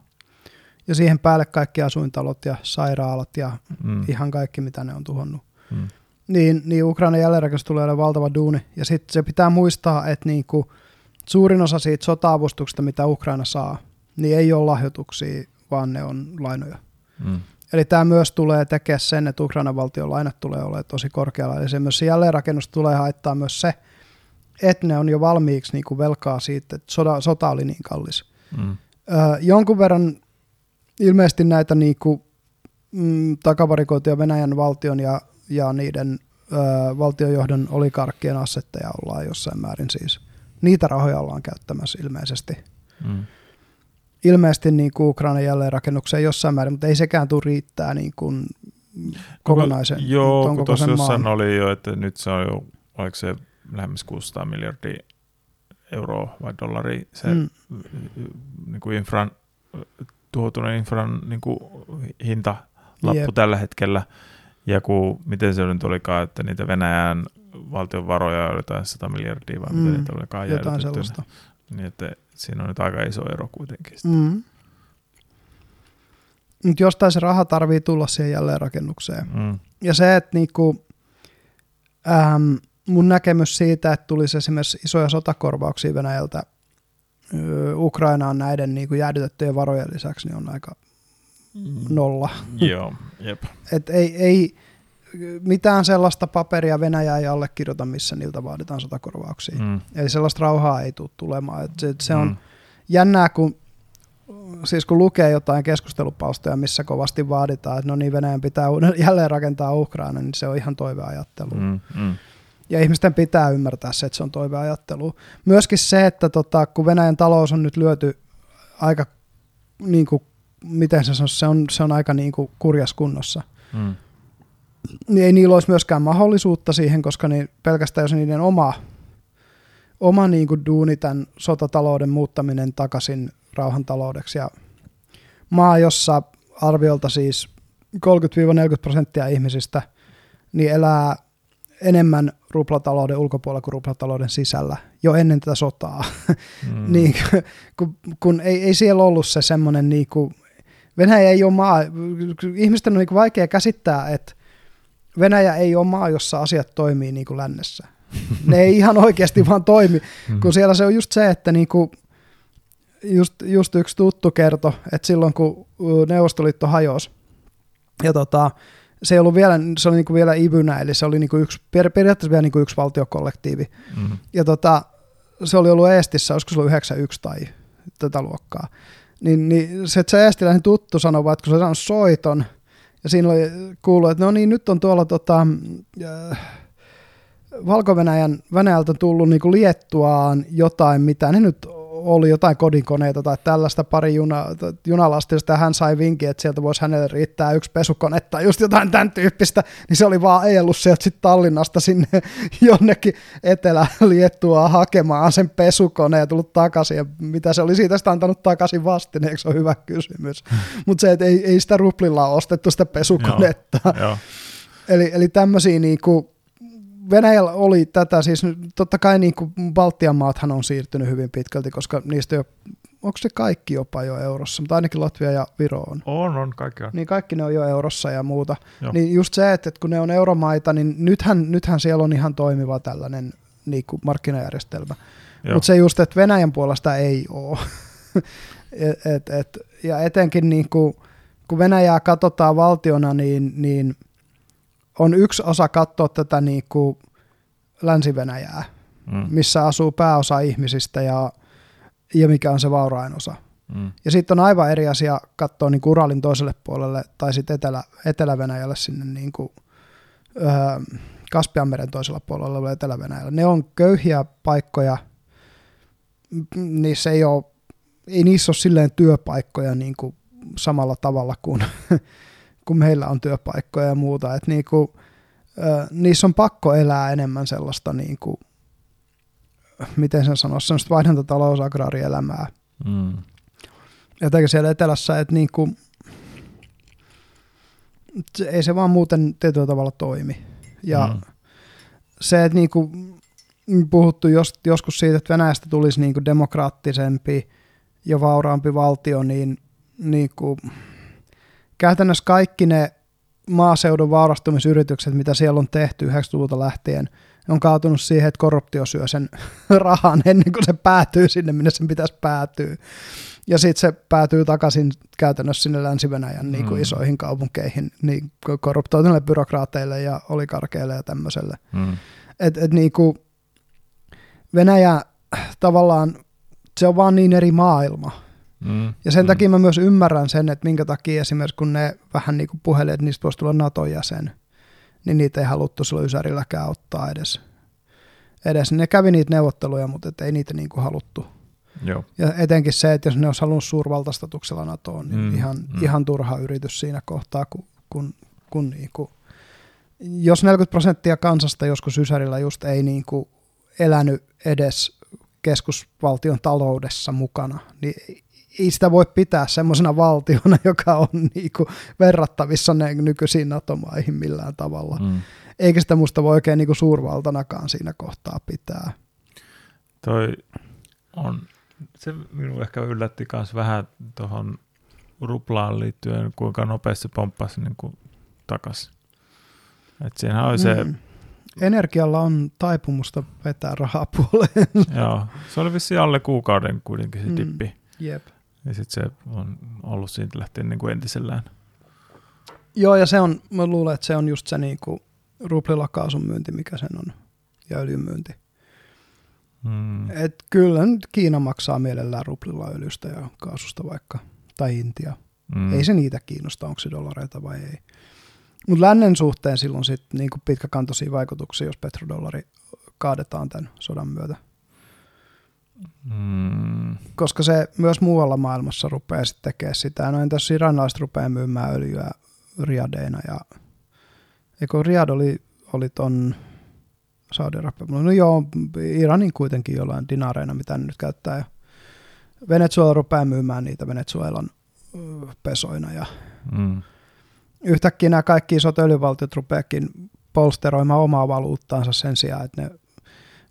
ja siihen päälle kaikki asuintalot ja sairaalat ja mm. ihan kaikki, mitä ne on tuhonnut. Mm. Niin, niin Ukraina jälleenrakennus tulee olemaan valtava duuni. Ja sitten se pitää muistaa, että niinku, suurin osa siitä sota-avustuksesta, mitä Ukraina saa, niin ei ole lahjoituksia, vaan ne on lainoja. Mm. Eli tämä myös tulee tekemään sen, että Ukrainan valtion lainat tulee olemaan tosi korkealla. Eli se myös jälleenrakennus tulee haittaa myös se, että ne on jo valmiiksi niinku velkaa siitä, että sota, sota oli niin kallis. Mm. Ö, jonkun verran ilmeisesti näitä niin kuin, mm, takavarikoituja Venäjän valtion ja, ja niiden ö, valtiojohdon olikarkkien assetteja ollaan jossain määrin siis. Niitä rahoja ollaan käyttämässä ilmeisesti. Mm. Ilmeisesti niin kuin Ukrainan jälleenrakennukseen jossain määrin, mutta ei sekään tule riittää niin kuin kokonaisen. No, joo, kun tuossa jossain oli jo, että nyt se on jo, oliko se lähemmäs 600 miljardia euroa vai dollaria se mm. niin kuin infran tuhoutuneen infran niin kuin, hinta lappu yep. tällä hetkellä. Ja kun, miten se nyt olikaan, että niitä Venäjän valtion varoja oli jotain 100 miljardia, vai mm, miten niitä olikaan Jotain sellaista. Niin, että siinä on nyt aika iso ero kuitenkin. Mm. Mutta jostain se raha tarvii tulla siihen jälleenrakennukseen. Mm. Ja se, että niinku, ähm, mun näkemys siitä, että tulisi esimerkiksi isoja sotakorvauksia Venäjältä öö, Ukrainaan näiden niinku jäädytettyjen varojen lisäksi, niin on aika nolla. Joo, jep. Et ei, ei mitään sellaista paperia Venäjä ei allekirjoita, missä niiltä vaaditaan sotakorvauksia. Mm. Eli sellaista rauhaa ei tule tulemaan. Et se, se on Mm. jännää, kun, siis kun lukee jotain keskustelupalstoja, missä kovasti vaaditaan, että no niin, Venäjän pitää jälleen rakentaa Ukraina, niin se on ihan toiveajattelu. Mm. Mm. Ja ihmisten pitää ymmärtää se, että se on toiveajattelu. Myöskin se, että tota, kun Venäjän talous on nyt lyöty aika, niin kuin, miten se sanoisi, se on, se on aika niin kuin kurjas kunnossa, Mm. Niin ei niillä olisi myöskään mahdollisuutta siihen, koska niin pelkästään jos niiden oma, oma niin kuin duuni tämän sotatalouden muuttaminen takaisin rauhantaloudeksi ja maa, jossa arviolta siis 30-40 prosenttia ihmisistä niin elää enemmän ruplatalouden ulkopuolella kuin ruplatalouden sisällä jo ennen tätä sotaa. Mm. niin, kun, kun ei, ei siellä ollut se semmoinen, niin kuin, Venäjä ei ole maa, ihmisten on niin vaikea käsittää, että Venäjä ei ole maa, jossa asiat toimii niin kuin lännessä. Ne ei ihan oikeasti vaan toimi, Mm. kun siellä se on just se, että niin kuin, just, just yksi tuttu kertoi, että silloin kun Neuvostoliitto hajosi, ja tota, se ei ollut vielä, se oli niin kuin vielä IBYnä, eli se oli niin kuin yksi, per, periaatteessa vielä niin kuin yksi valtiokollektiivi, Mm. ja tota, se oli ollut Eestissä, olisiko se ollut 91 tai tätä luokkaa. Niin, niin se, että se eestiläinen tuttu sanoi että kun se saanut soiton, ja siinä oli kuullut, että no niin, nyt on tuolla tota, äh, Valko-Venäjän Venäjältä tullut niin kuin Liettuaan jotain, mitä ne nyt oli, jotain kodinkoneita tai tällaista pari juna, junalastista, ja hän sai vinkin, että sieltä voisi hänelle riittää yksi pesukone tai just jotain tämän tyyppistä, niin se oli vaan ajellut sieltä sitten Tallinnasta sinne jonnekin Etelä-Liettuaan hakemaan sen pesukoneen ja tullut takaisin, ja mitä se oli siitä sitä antanut takaisin vastineeksi, se on hyvä kysymys. Mutta se, että ei, ei sitä ruplilla ostettu sitä pesukonetta. Joo. Eli, eli tämmöisiä niinku, Venäjällä oli tätä, siis totta kai niinku Baltian maathan on siirtynyt hyvin pitkälti, koska niistä jo, onko se kaikki jopa jo eurossa, mutta ainakin Latvia ja Viro on. On, on, kaikki on. Niin kaikki ne on jo eurossa ja muuta. Joo. Niin just se, että, että kun ne on euromaita, niin nythän, nythän siellä on ihan toimiva tällainen niinku markkinajärjestelmä. Joo. Mutta se just, että Venäjän puolesta ei ole. et, et, et, ja etenkin niin kuin, kun Venäjää katsotaan valtiona, niin, niin on yksi osa katsoa tätä niin kuin Länsi-Venäjää, Mm. missä asuu pääosa ihmisistä ja, ja mikä on se vaurain osa. Mm. Ja sitten on aivan eri asia katsoa niin Uralin toiselle puolelle tai sitten Etelä, Etelä-Venäjälle sinne niin kuin, öö, Kaspianmeren toisella puolella oleva Etelä-Venäjällä. Ne on köyhiä paikkoja, niissä ei, ole, ei niissä ole silleen työpaikkoja niin kuin samalla tavalla kuin, kuin meillä on työpaikkoja ja muuta. Et niin kuin, niissä on pakko elää enemmän sellaista, niin kuin, miten sen sanoisi, sellaista vaihdantatalousagраarielämää. Mm. Jotenkin siellä etelässä, että niin kuin, ei se vaan muuten tietyllä tavalla toimi. Ja Mm. se, että niin kuin puhuttu jos, joskus siitä, että Venäjästä tulisi niin kuin demokraattisempi ja vauraampi valtio, niin, niin kuin, käytännössä kaikki ne maaseudun vaurastumisyritykset, mitä siellä on tehty 90-luvulta lähtien, on kaatunut siihen, että korruptio syö sen rahan ennen kuin se päätyy sinne, minne sen pitäisi päätyä. Ja sitten se päätyy takaisin käytännössä sinne Länsi-Venäjän niin kuin Mm. isoihin kaupunkeihin, niin korruptoituneille byrokraateille ja olikarkeille ja tämmöiselle. Mm. Et, et niinku Venäjä tavallaan, se on vaan niin eri maailma. Mm. Ja sen mm. takia mä myös ymmärrän sen, että minkä takia esimerkiksi kun ne vähän niin kuin puheli, että niistä voisi tulla NATO-jäsen, niin niitä ei haluttu silloin Ysärilläkään ottaa edes. edes. Ne kävi niitä neuvotteluja, mutta et ei niitä niin kuin haluttu. Joo. Ja etenkin se, että jos ne olisi halunnut suurvaltastatuksella NATOon, niin Mm, ihan, mm. ihan turha yritys siinä kohtaa, kun, kun, kun niin kuin, jos 40 prosenttia kansasta joskus Ysärillä just ei niin kuin elänyt edes keskusvaltion taloudessa mukana, niin ei sitä voi pitää semmoisena valtiona, joka on niin kuin verrattavissa ne nykyisiin NATO-maihin millään tavalla. Mm. Eikä sitä musta voi oikein niin kuin suurvaltanakaan siinä kohtaa pitää. Toi on Se minun ehkä yllätti myös vähän tuohon ruplaan liittyen, kuinka nopeasti se pomppasi niin kuin takaisin. Et siinähän oli se... Mm. Energialla on taipumusta vetää rahaa puoleen. Joo, se oli vissiin alle kuukauden kuitenkin se mm. dippi. Jep. Ja sitten se on ollut siitä lähtien niin kuin entisellään. Joo, ja se on, mä luulen, että se on just se niin kuin ruplilla kaasun myynti, mikä sen on, ja öljyn myynti. Hmm. Et kyllä nyt Kiina maksaa mielellään ruplilla öljystä ja kaasusta vaikka, tai Intia. Hmm. Ei se niitä kiinnosta, onko se dollareita vai ei. Mutta lännen suhteen silloin sitten niin pitkäkantoisia vaikutuksia, jos petrodollari kaadetaan tämän sodan myötä. Hmm. Koska se myös muualla maailmassa rupeaa sitten tekemään sitä. No entäs iranilaiset rupeaa myymään öljyä riadeina ja eikö Riad oli, oli ton saudi No joo, Iranin kuitenkin jollain dinareina, mitä ne nyt käyttää. Ja Venezuela rupeaa myymään niitä Venezuelan pesoina ja mm. yhtäkkiä nämä kaikki isot öljyvaltiot rupeakin polsteroimaan omaa valuuttaansa sen sijaan, että ne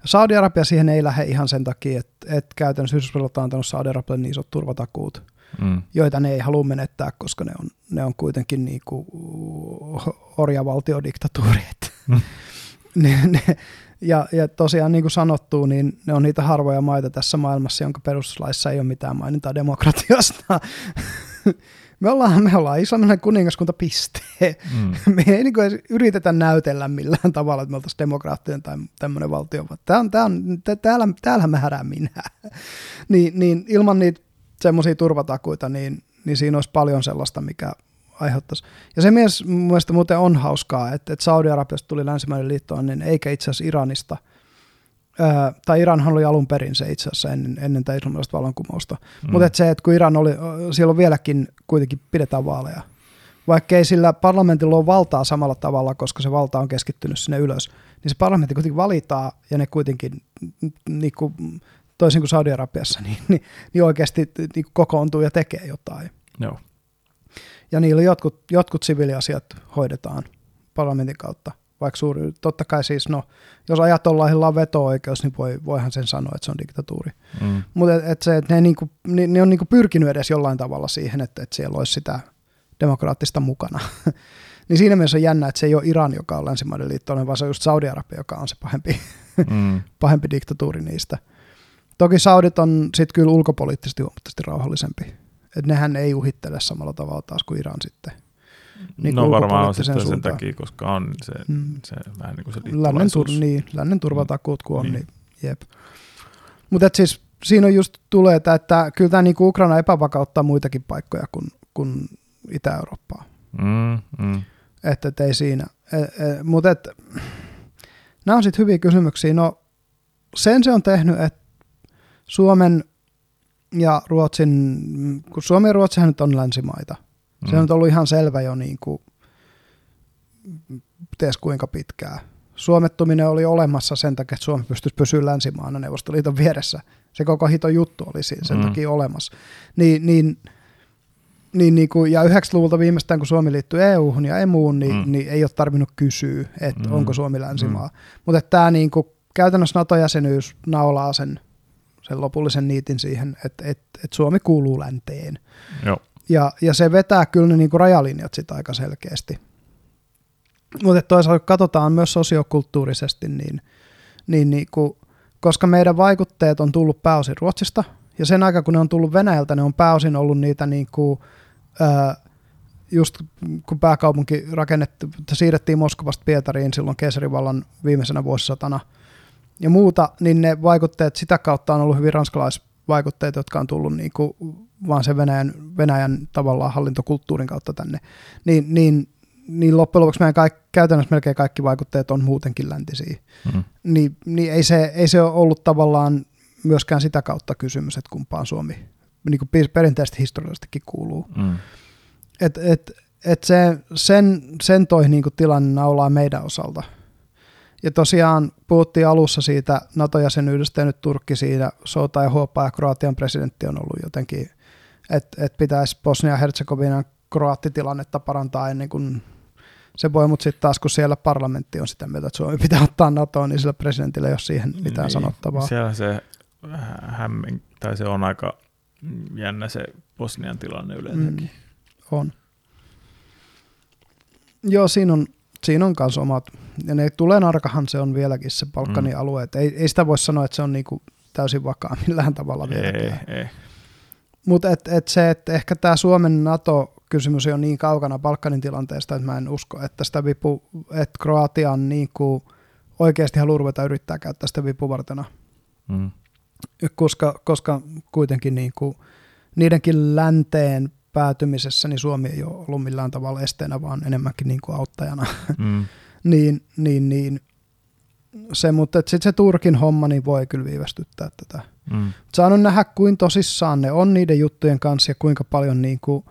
Saudi-Arabia siihen ei lähde ihan sen takia, että, että käytännössä Yhdysvallat on antanut Saudi-Arabialle niin isot turvatakuut, mm. joita ne ei halua menettää, koska ne on, ne on kuitenkin niin kuin orjavaltiodiktatuuri. Mm. ne, ne, ja, ja tosiaan niin kuin sanottu, niin ne on niitä harvoja maita tässä maailmassa, jonka perustuslaissa ei ole mitään mainintaa demokratiasta. me ollaan, me ollaan islamilainen kuningaskunta piste. Mm. Me ei niin kuin yritetä näytellä millään tavalla, että me oltaisiin demokraattinen tai tämmöinen valtio. Tää on, tää on, täällä, täällä mä härään minä. niin, niin ilman niitä semmoisia turvatakuita, niin, niin siinä olisi paljon sellaista, mikä aiheuttaisi. Ja se mies mielestäni muuten on hauskaa, että, että Saudi-Arabiasta tuli länsimainen liittoon, eikä itse asiassa Iranista. Ää, tai Iranhan oli alun perin se itse asiassa ennen, ennen tätä islamilaista vallankumousta. Mm. Mutta et se, että kun Iran oli, siellä on vieläkin kuitenkin pidetään vaaleja. Vaikka ei sillä parlamentilla ole valtaa samalla tavalla, koska se valta on keskittynyt sinne ylös, niin se parlamentti kuitenkin valitaa ja ne kuitenkin niin kuin, toisin kuin Saudi-Arabiassa, niin, niin, niin oikeasti niin kokoontuu ja tekee jotain. Joo. Ja niillä jotkut, jotkut siviiliasiat hoidetaan parlamentin kautta. Vaikka suuri, totta kai siis, no, jos ajatollahilla on veto-oikeus, niin voi, voihan sen sanoa, että se on diktatuuri. Mm. Mutta et, et se, et ne, niinku, ne, ne on niinku pyrkinyt edes jollain tavalla siihen, että, että siellä olisi sitä demokraattista mukana. niin siinä mielessä on jännä, että se ei ole Iran, joka on länsimaiden liittoinen, vaan se on just Saudi-Arabia, joka on se pahempi, mm. pahempi diktatuuri niistä. Toki Saudit on sitten kyllä ulkopoliittisesti huomattavasti rauhallisempi. Että nehän ei uhittele samalla tavalla taas kuin Iran sitten. Niin no varmaan on sitten sen takia, koska on se, mm. se vähän niin kuin se lännen, tur, niin, lännen turvatakuut kun on, niin, niin jep. Mutta siis siinä on just tulee, että, että kyllä tämä niin Ukraina epävakauttaa muitakin paikkoja kuin, kuin Itä-Eurooppaa. Mm, mm. Että et ei siinä. E, e, Mutta nämä on sitten hyviä kysymyksiä. No sen se on tehnyt, että Suomen ja Ruotsin, kun Suomi ja Ruotsihan nyt on länsimaita. Mm. Se on ollut ihan selvä jo niin kuin, ties kuinka pitkää. Suomettuminen oli olemassa sen takia, että Suomi pystyisi pysyä länsimaana Neuvostoliiton vieressä. Se koko hito juttu oli siinä sen mm. takia olemassa. Niin, niin, niin, niin kuin, ja 90-luvulta viimeistään, kun Suomi liittyi EU-hun ja EMUun, niin, mm. niin ei ole tarvinnut kysyä, että mm. onko Suomi länsimaa. Mm. Mutta tämä niin kuin, käytännössä NATO-jäsenyys naulaa sen sen lopullisen niitin siihen, että, että, että Suomi kuuluu länteen. Joo. Ja, ja se vetää kyllä ne niinku rajalinjat sitä aika selkeästi. Mutta toisaalta kun katsotaan myös sosiokulttuurisesti, niin, niin niinku, koska meidän vaikutteet on tullut pääosin Ruotsista, ja sen aika kun ne on tullut Venäjältä, ne on pääosin ollut niitä niinku, ää, just kun pääkaupunki rakennettu, siirrettiin Moskovasta Pietariin silloin keisarivallan viimeisenä vuosisatana – ja muuta, niin ne vaikutteet sitä kautta on ollut hyvin ranskalaisvaikutteet, jotka on tullut niin kuin vaan sen Venäjän, Venäjän tavallaan hallintokulttuurin kautta tänne. Niin, niin, niin loppujen lopuksi meidän kaikki, käytännössä melkein kaikki vaikutteet on muutenkin läntisiä. Mm. Niin, niin ei, se, ei se ole ollut tavallaan myöskään sitä kautta kysymys, että kumpaan Suomi niin kuin perinteisesti historiallisestikin kuuluu. Mm. Et, et, et se, sen, sen toi niin kuin tilanne naulaa meidän osalta – ja tosiaan puhuttiin alussa siitä NATO-jäsenyydestä ja nyt Turkki siinä sota ja huopaa ja Kroatian presidentti on ollut jotenkin, että et pitäisi Bosnia-Herzegovinan kroattitilannetta parantaa ennen kuin se voi, mutta sitten taas kun siellä parlamentti on sitä mieltä, että Suomi pitää ottaa NATOon, niin sillä presidentillä ei ole siihen mitään niin, sanottavaa. Siellä se hämmen, tai se on aika jännä se Bosnian tilanne yleensäkin. Mm, on. Joo, siinä on, siinä on kanssa omat, ja ne tulen arkahan se on vieläkin se Balkanin mm. alue, ei, ei sitä voi sanoa, että se on niinku täysin vakaa millään tavalla vieläkään. Ei, ei. Mutta et, et se, että ehkä tämä Suomen NATO-kysymys on niin kaukana Balkanin tilanteesta, että mä en usko, että sitä vipu, että Kroatia on niin kuin oikeasti haluaa ruveta yrittää käyttää sitä vipuvartena. Mm. Koska, koska kuitenkin niin kuin niidenkin länteen päätymisessä niin Suomi ei ole ollut millään tavalla esteenä, vaan enemmänkin niin kuin auttajana. Mm. niin, niin, niin, se, mutta sitten se Turkin homma niin voi kyllä viivästyttää tätä. Mm. Saanut nähdä, kuin tosissaan ne on niiden juttujen kanssa ja kuinka paljon niin kuin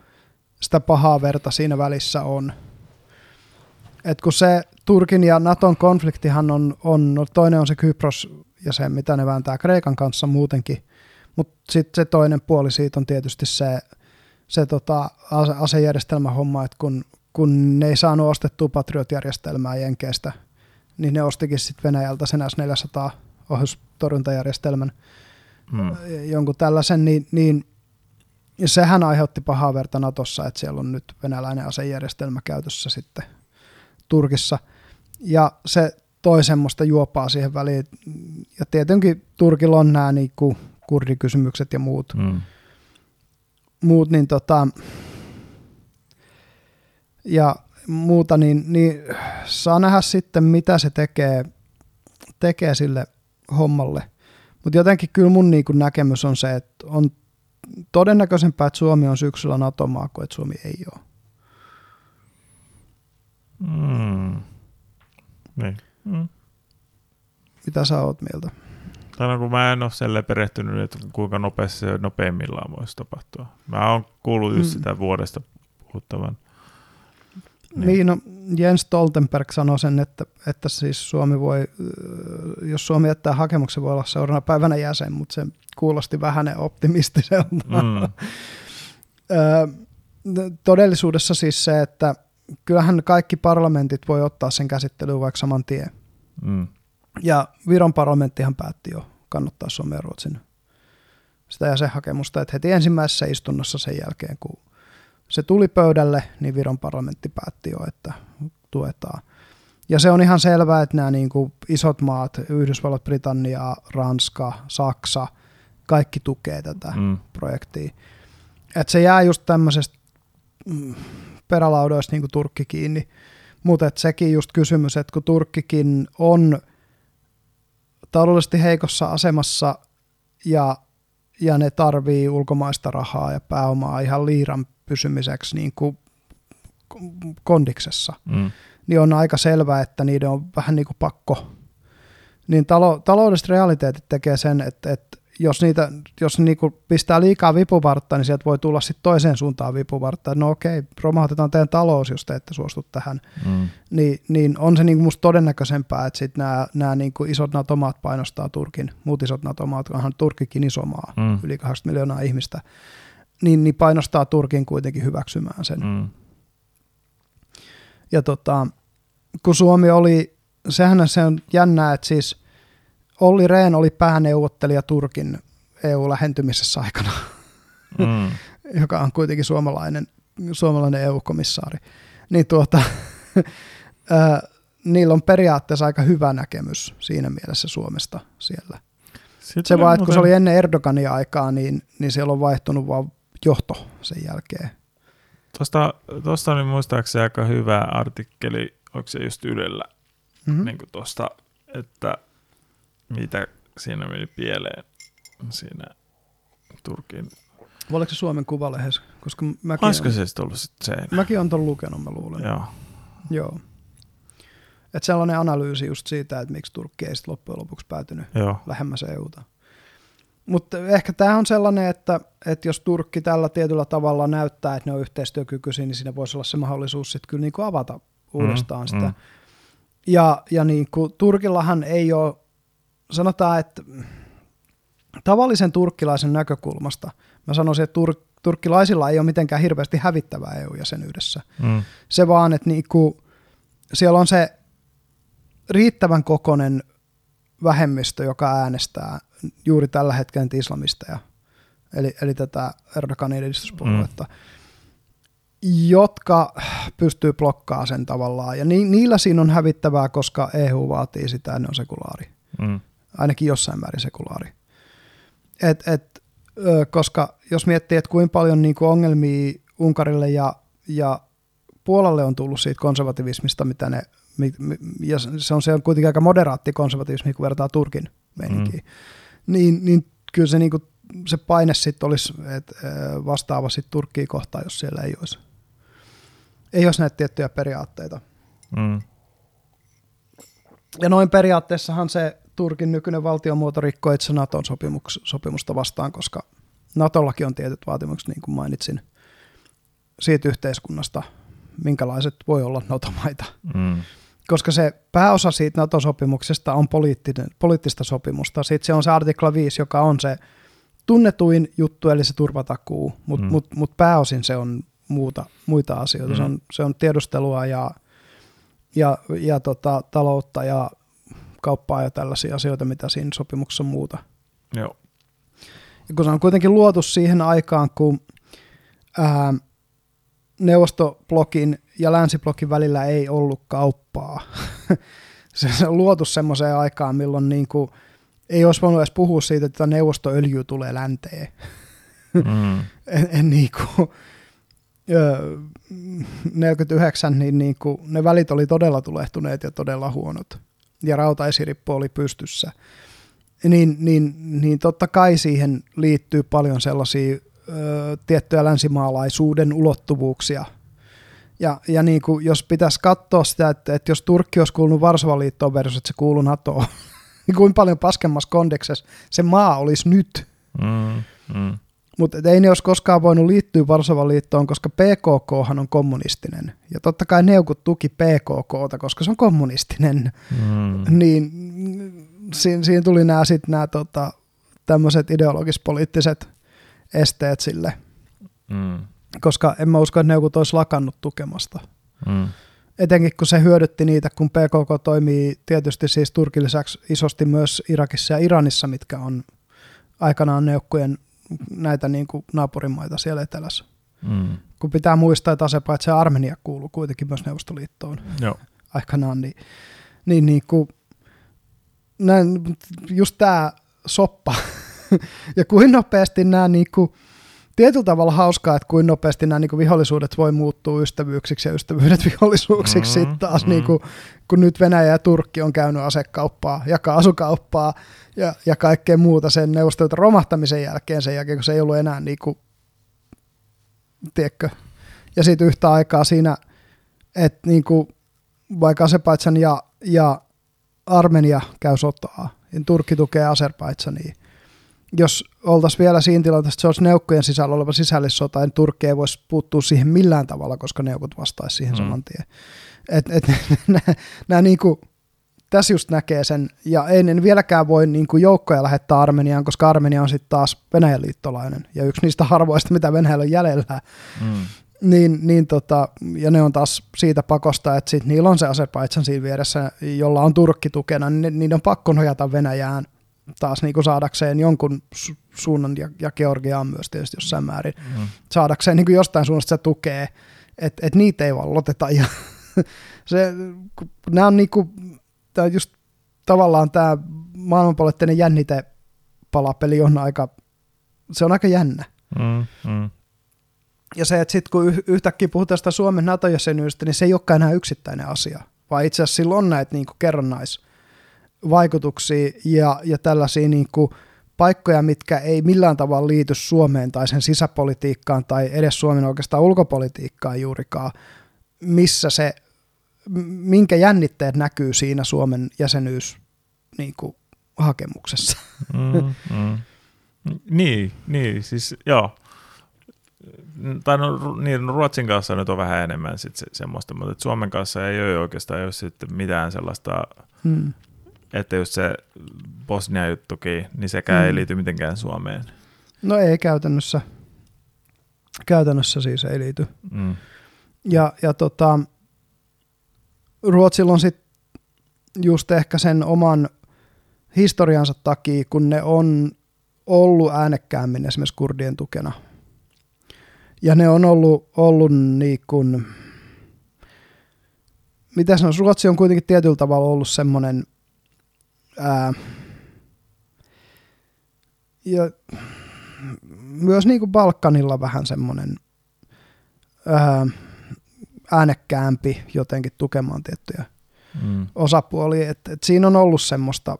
sitä pahaa verta siinä välissä on. Et kun se Turkin ja Naton konfliktihan on, on no toinen on se Kypros ja se, mitä ne vääntää Kreikan kanssa muutenkin, mutta sitten se toinen puoli siitä on tietysti se, se tota, asejärjestelmähomma, että kun, kun ne ei saanut ostettua Patriot-järjestelmää Jenkeistä, niin ne ostikin sitten Venäjältä sen S-400 ohjustorjuntajärjestelmän, hmm. jonkun tällaisen, niin, niin sehän aiheutti pahaa verta Natossa, että siellä on nyt venäläinen asejärjestelmä käytössä sitten Turkissa. Ja se toi semmoista juopaa siihen väliin. Ja tietenkin Turkilla on nämä niin kuin kurdikysymykset ja muut. Mm. Muut, niin tota, ja muuta, niin, niin saa nähdä sitten, mitä se tekee, tekee sille hommalle. Mutta jotenkin kyllä mun niin kuin näkemys on se, että on todennäköisempää, että Suomi on syksyllä NATO-maa kuin että Suomi ei ole. Mm. Niin. Mm. Mitä sä oot mieltä? Tai kun mä en ole selle perehtynyt, että kuinka nopeasti se nopeimmillaan voisi tapahtua. Mä oon kuullut just mm. sitä vuodesta puhuttavan. Niin. niin, no Jens Stoltenberg sanoi sen, että, että siis Suomi voi, jos Suomi jättää hakemuksen, voi olla seuraavana päivänä jäsen, mutta se kuulosti vähän optimistiselta. Mm. Todellisuudessa siis se, että kyllähän kaikki parlamentit voi ottaa sen käsittelyyn vaikka saman tien. Mm. Ja Viron parlamenttihan päätti jo kannattaa Suomen ja Ruotsin sitä jäsenhakemusta, että heti ensimmäisessä istunnossa sen jälkeen, kun se tuli pöydälle, niin Viron parlamentti päätti jo, että tuetaan. Ja se on ihan selvää, että nämä niin kuin isot maat, Yhdysvallat, Britannia, Ranska, Saksa, kaikki tukee tätä mm. projektia. Että se jää just tämmöisestä mm, perälaudoista niin kuin Turkki kiinni. Mutta sekin just kysymys, että kun Turkkikin on taloudellisesti heikossa asemassa ja, ja ne tarvii ulkomaista rahaa ja pääomaa ihan liiran pysymiseksi niin kuin kondiksessa, mm. niin on aika selvää, että niiden on vähän niin kuin pakko. Niin talo, taloudelliset realiteetit tekee sen, että, että jos, niitä, jos niinku pistää liikaa vipuvartta, niin sieltä voi tulla sitten toiseen suuntaan vipuvartta. No okei, romahtetaan teidän talous, jos te ette suostu tähän. Mm. Ni, niin on se niinku musta todennäköisempää, että sitten nämä, nämä niinku isot NATO-maat painostaa Turkin, muut isot NATO-maat, onhan Turkikin iso maa, mm. yli 80 miljoonaa ihmistä, niin, niin painostaa Turkin kuitenkin hyväksymään sen. Mm. Ja tota, kun Suomi oli, sehän se on jännää, että siis – Olli Rehn oli pääneuvottelija Turkin EU-lähentymisessä aikana, mm. joka on kuitenkin suomalainen, suomalainen EU-komissaari. Niin tuota, ää, niillä on periaatteessa aika hyvä näkemys siinä mielessä Suomesta siellä. Sitten se vaan, että kun se oli ennen Erdogania aikaa, niin, niin siellä on vaihtunut vaan johto sen jälkeen. Tuosta, tuosta oli muistaakseni aika hyvä artikkeli, onko se just Ylellä, mm-hmm. niin tuosta, että mitä siinä meni pieleen siinä Turkin. Oliko se Suomen kuvalehes? Koska mäkin Olisiko on, se sitten ollut sit se? Mäkin olen tuon lukenut, mä luulen. Joo. Joo. Että sellainen analyysi just siitä, että miksi Turkki ei sitten loppujen lopuksi päätynyt Joo. lähemmäs EUta. Mutta ehkä tämä on sellainen, että, että jos Turkki tällä tietyllä tavalla näyttää, että ne on yhteistyökykyisiä, niin siinä voisi olla se mahdollisuus sitten kyllä niin kuin avata uudestaan mm, sitä. Mm. Ja, ja niin kuin Turkillahan ei ole sanotaan, että tavallisen turkkilaisen näkökulmasta mä sanoisin, että tur- turkkilaisilla ei ole mitenkään hirveästi hävittävää EU-jäsenyydessä. Mm. Se vaan, että niinku, siellä on se riittävän kokonen vähemmistö, joka äänestää juuri tällä hetkellä islamisteja, eli, eli tätä Erdoganin edistyspuoluetta, mm. jotka pystyy blokkaamaan sen tavallaan. Ja ni, niillä siinä on hävittävää, koska EU vaatii sitä, ne on sekulaari. Mm. Ainakin jossain määrin sekulaari. Et, et, koska jos miettii, että kuinka paljon niin kuin ongelmia Unkarille ja, ja Puolalle on tullut siitä konservativismista, mitä ne, ja se on, se on kuitenkin aika moderaatti konservativismi, kun vertaa Turkin meininkiin, mm. Niin, niin kyllä se, niin kuin, se paine sitten olisi et, vastaava sit Turkkiin kohtaan, jos siellä ei olisi. Ei olisi näitä tiettyjä periaatteita. Mm. Ja noin periaatteessahan se Turkin nykyinen valtiomuoto rikkoi itse Naton sopimuks, sopimusta vastaan, koska Natollakin on tietyt vaatimukset, niin kuin mainitsin, siitä yhteiskunnasta, minkälaiset voi olla NATO-maita. Mm. Koska se pääosa siitä NATO-sopimuksesta on poliittinen, poliittista sopimusta. Sitten se on se artikla 5, joka on se tunnetuin juttu, eli se turvatakuu, mutta mm. mut, mut pääosin se on muuta, muita asioita. Mm. Se, on, se on tiedustelua ja, ja, ja tota, taloutta ja kauppaa ja tällaisia asioita, mitä siinä sopimuksessa on muuta. Joo. Ja kun se on kuitenkin luotu siihen aikaan, kun ää, neuvostoblokin ja länsiblokin välillä ei ollut kauppaa. se on luotu semmoiseen aikaan, milloin niin kuin, ei olisi voinut edes puhua siitä, että neuvostoöljy tulee länteen. Mm. en, en niin kuin, 49, niin, niin kuin, ne välit oli todella tulehtuneet ja todella huonot. Ja rautaisirippu oli pystyssä. Niin, niin, niin totta kai siihen liittyy paljon sellaisia ö, tiettyjä länsimaalaisuuden ulottuvuuksia. Ja, ja niin kuin, jos pitäisi katsoa sitä, että, että jos Turkki olisi kuulunut Varsovan liittoon versus, että se kuuluu NATOon, niin kuinka paljon paskemmassa kondeksessa se maa olisi nyt. Mm, mm. Mutta ei ne olisi koskaan voinut liittyä Varsovan liittoon, koska PKK on kommunistinen. Ja totta kai Neukut tuki PKKta, koska se on kommunistinen. Mm. Niin siinä, siinä tuli nämä sitten nämä tota, tämmöiset ideologis-poliittiset esteet sille. Mm. Koska en mä usko, että Neukut olisi lakannut tukemasta. Mm. Etenkin kun se hyödytti niitä, kun PKK toimii tietysti siis Turkin lisäksi isosti myös Irakissa ja Iranissa, mitkä on aikanaan neukkujen näitä niin kuin naapurimaita siellä etelässä. Mm. Kun pitää muistaa, että Asepaitsi ja Armenia kuuluu kuitenkin myös Neuvostoliittoon Joo. aikanaan, niin, niin, niin kuin, näin, just tämä soppa ja kuin nopeasti nämä niin kuin, tietyllä tavalla hauskaa, että kuin nopeasti nämä niin vihollisuudet voi muuttua ystävyyksiksi ja ystävyydet vihollisuuksiksi. Mm, sitten taas, mm. niin kuin, kun nyt Venäjä ja Turkki on käynyt asekauppaa ja kaasukauppaa ja, ja kaikkea muuta sen neuvostoliiton romahtamisen jälkeen, sen jälkeen kun se ei ollut enää niin kuin, tiedätkö, ja sitten yhtä aikaa siinä, että niin kuin, vaikka Azerbaidsan ja, ja Armenia käy sotaa, niin Turkki tukee Azerbaidsania, jos oltaisiin vielä siinä tilanteessa, että se olisi neukkojen sisällä oleva sisällissota, niin Turkki ei voisi puuttua siihen millään tavalla, koska neukot vastaisi siihen mm. saman tien. Et, et, nämä niinku, tässä just näkee sen, ja ei en vieläkään voi niinku joukkoja lähettää Armeniaan, koska Armenia on sitten taas Venäjän liittolainen, ja yksi niistä harvoista, mitä Venäjällä on jäljellä. Mm. Niin, niin tota, ja ne on taas siitä pakosta, että sit niillä on se Azerbaidsan siinä vieressä, jolla on Turkki tukena, niin niiden on pakko nojata Venäjään taas niin kuin saadakseen jonkun su- suunnan ja, ja Georgiaan myös tietysti jossain määrin, mm. saadakseen niin kuin jostain suunnasta se tukee, että et niitä ei valloteta. Ja se, nämä on niin kuin, tämä just tavallaan tämä maailmanpoliittinen jännite palapeli on aika, se on aika jännä. Mm, mm. Ja se, että sitten kun yhtäkkiä puhutaan sitä Suomen NATO-jäsenyydestä, niin se ei olekaan enää yksittäinen asia, vaan itse asiassa sillä on näitä niin kerrannais- vaikutuksia ja, ja tällaisia niin kuin paikkoja, mitkä ei millään tavalla liity Suomeen tai sen sisäpolitiikkaan tai edes Suomen oikeastaan ulkopolitiikkaan juurikaan, missä se, minkä jännitteet näkyy siinä Suomen jäsenyys niin kuin, hakemuksessa. Mm, mm. Niin, niin, siis joo. Tai no, niin, no Ruotsin kanssa nyt on vähän enemmän sit se, semmoista, mutta Suomen kanssa ei ole oikeastaan ei ole sitten mitään sellaista hmm että just se Bosnia-juttukin, niin sekään mm. ei liity mitenkään Suomeen. No ei käytännössä. Käytännössä siis ei liity. Mm. Ja, ja tota, Ruotsilla on sitten just ehkä sen oman historiansa takia, kun ne on ollut äänekkäämmin esimerkiksi kurdien tukena. Ja ne on ollut, ollut niin kuin, mitä sanoisi, Ruotsi on kuitenkin tietyllä tavalla ollut semmoinen, ää, ja myös niin kuin Balkanilla vähän semmoinen ää, äänekkäämpi jotenkin tukemaan tiettyjä mm. osapuolia. Et, et siinä on ollut semmoista,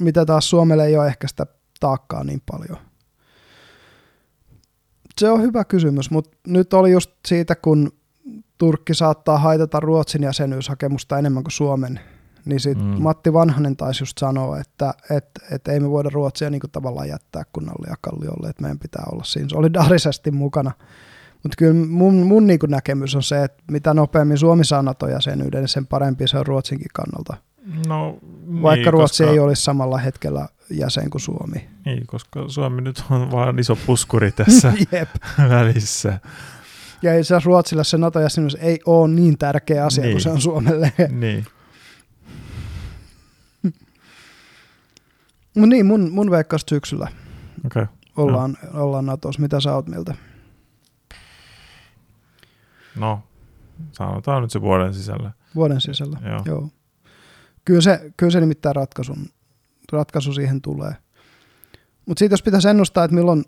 mitä taas Suomelle ei ole ehkä sitä taakkaa niin paljon. Se on hyvä kysymys, mutta nyt oli just siitä, kun Turkki saattaa haitata Ruotsin jäsenyyshakemusta enemmän kuin Suomen, niin sitten mm. Matti Vanhanen taisi just sanoa, että et, et ei me voida Ruotsia niin tavallaan jättää kunnalle ja kalliolle, että meidän pitää olla siinä solidaarisesti mukana. Mutta kyllä mun, mun niin näkemys on se, että mitä nopeammin Suomi saa NATO-jäsenyyden, niin sen parempi se on Ruotsinkin kannalta. No, Vaikka niin, Ruotsi koska... ei olisi samalla hetkellä jäsen kuin Suomi. Niin, koska Suomi nyt on vaan iso puskuri tässä välissä. Ja itse asiassa Ruotsille se NATO-jäsenyys ei ole niin tärkeä asia niin. kuin se on Suomelle. Niin. Mutta niin, mun, mun veikkaus syksyllä okay. ollaan, no. ollaan Natossa. Mitä sä oot mieltä? No, sanotaan nyt se vuoden sisällä. Vuoden sisällä, joo. joo. Kyllä, se, kyllä se nimittäin ratkaisun, ratkaisu siihen tulee. Mutta sitten jos pitäisi ennustaa, että milloin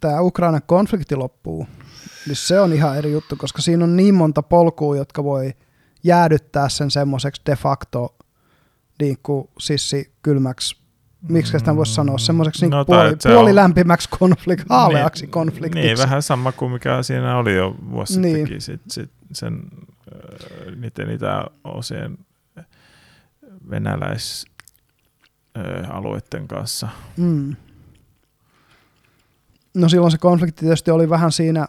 tämä Ukrainan konflikti loppuu, niin se on ihan eri juttu, koska siinä on niin monta polkua, jotka voi jäädyttää sen semmoiseksi de facto niin kuin sissi kylmäksi miksi sitä voisi sanoa, semmoiseksi no, niin puoli, puolilämpimäksi konflikt, haaleaksi niin, konfliktiksi. Niin, vähän sama kuin mikä siinä oli jo vuosi niin. sittenkin, sit, sit sen, äh, niiden niitä osien venäläisalueiden kanssa. Mm. No silloin se konflikti tietysti oli vähän siinä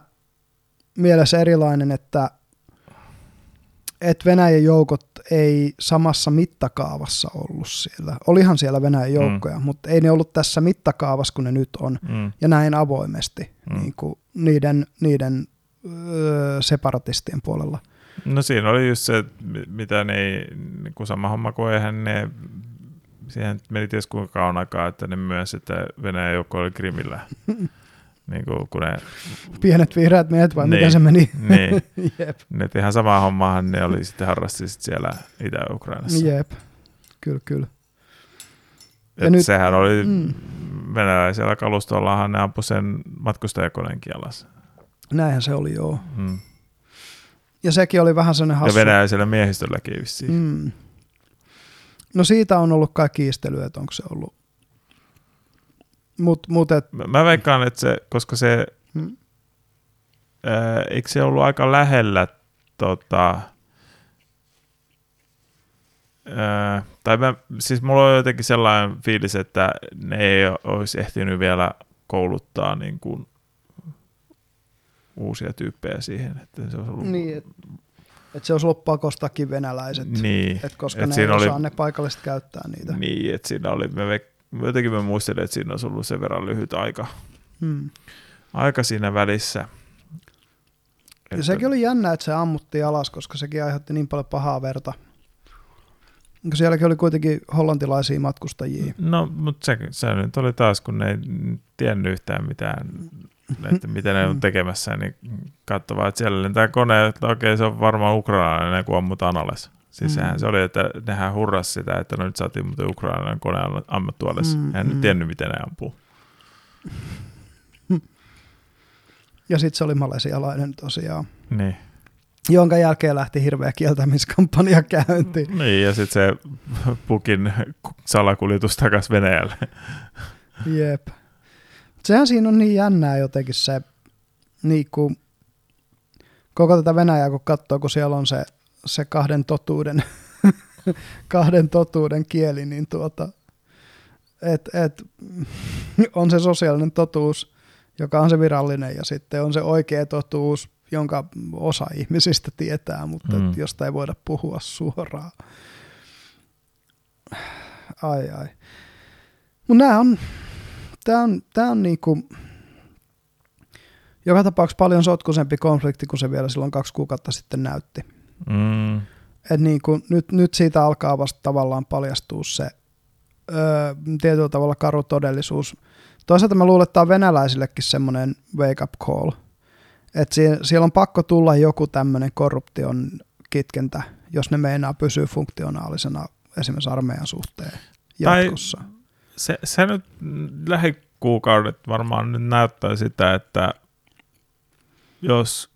mielessä erilainen, että että Venäjän joukot ei samassa mittakaavassa ollut siellä. Olihan siellä Venäjän mm. joukkoja, mm. mutta ei ne ollut tässä mittakaavassa, kun ne nyt on, mm. ja näin avoimesti mm. niin kuin niiden, niiden öö, separatistien puolella. No siinä oli just se, mitä ne ei, niin kuin sama homma kuin eihän ne, siihen meni ties kuinka kauan aikaa, että ne myös, että Venäjän joukko oli Krimillä. Niin kuin, kun ne, Pienet vihreät miehet vai niin, miten se meni? Niin. Jep. Ne ihan samaa hommaahan ne oli sitten harrasti sit siellä Itä-Ukrainassa. Jep, kyllä, kyllä. Et nyt, sehän oli mm. venäläisellä kalustollahan ne ampui sen matkustajakoneenkin alas. Näinhän se oli, joo. Mm. Ja sekin oli vähän sellainen hassu. Ja venäläisellä miehistölläkin vissiin. Mm. No siitä on ollut kai kiistelyä, että onko se ollut Mut, mut et... Mä veikkaan, että se, koska se, hmm. ää, eikö se ollut aika lähellä tota, ää, tai mä, siis mulla on jotenkin sellainen fiilis, että ne ei olisi ehtinyt vielä kouluttaa niin kuin uusia tyyppejä siihen. Että se olisi ollut... Niin, että et se olisi ollut pakostakin venäläiset, niin, et koska et ne ei osaa oli, ne paikalliset käyttää niitä. Niin, että siinä oli, me jotenkin mä muistelin, että siinä olisi ollut sen verran lyhyt aika, hmm. aika siinä välissä. Ja sekin oli jännä, että se ammuttiin alas, koska sekin aiheutti niin paljon pahaa verta. Sielläkin oli kuitenkin hollantilaisia matkustajia. No, mutta se, se nyt oli taas, kun ne ei tiennyt yhtään mitään, että mitä ne on tekemässä, niin katsovaa, että siellä lentää kone, että okei, se on varmaan ukrainalainen, kun ammutaan alas. Siis mm. se oli, että nehän hurras sitä, että no nyt saatiin muuten Ukrainan koneen ammattu alas. Mm, Hän mm. tiennyt, miten ne ampuu. Ja sitten se oli malesialainen tosiaan. Niin. Jonka jälkeen lähti hirveä kieltämiskampanja käyntiin. Niin, ja sitten se pukin salakuljetus takaisin Venäjälle. Jep. Sehän siinä on niin jännää jotenkin se, niin kuin, koko tätä Venäjää kun katsoo, kun siellä on se se kahden totuuden, kahden totuuden kieli, niin tuota, et, et, on se sosiaalinen totuus, joka on se virallinen, ja sitten on se oikea totuus, jonka osa ihmisistä tietää, mutta mm. josta ei voida puhua suoraan. Ai ai. Mutta nämä on, tämä on, tää on niinku, joka tapauksessa paljon sotkuisempi konflikti kuin se vielä silloin kaksi kuukautta sitten näytti. Mm. Et niin kuin, nyt, nyt siitä alkaa vasta tavallaan paljastua se, öö, tietyllä tavalla karu todellisuus. Toisaalta mä luulen, että tämä on venäläisillekin semmoinen wake up call. Että sie- siellä on pakko tulla joku tämmöinen korruption kitkentä, jos ne meinaa pysyä funktionaalisena esimerkiksi armeijan suhteen jatkossa. Tai se, se nyt lähikuukaudet varmaan nyt näyttää sitä, että jos,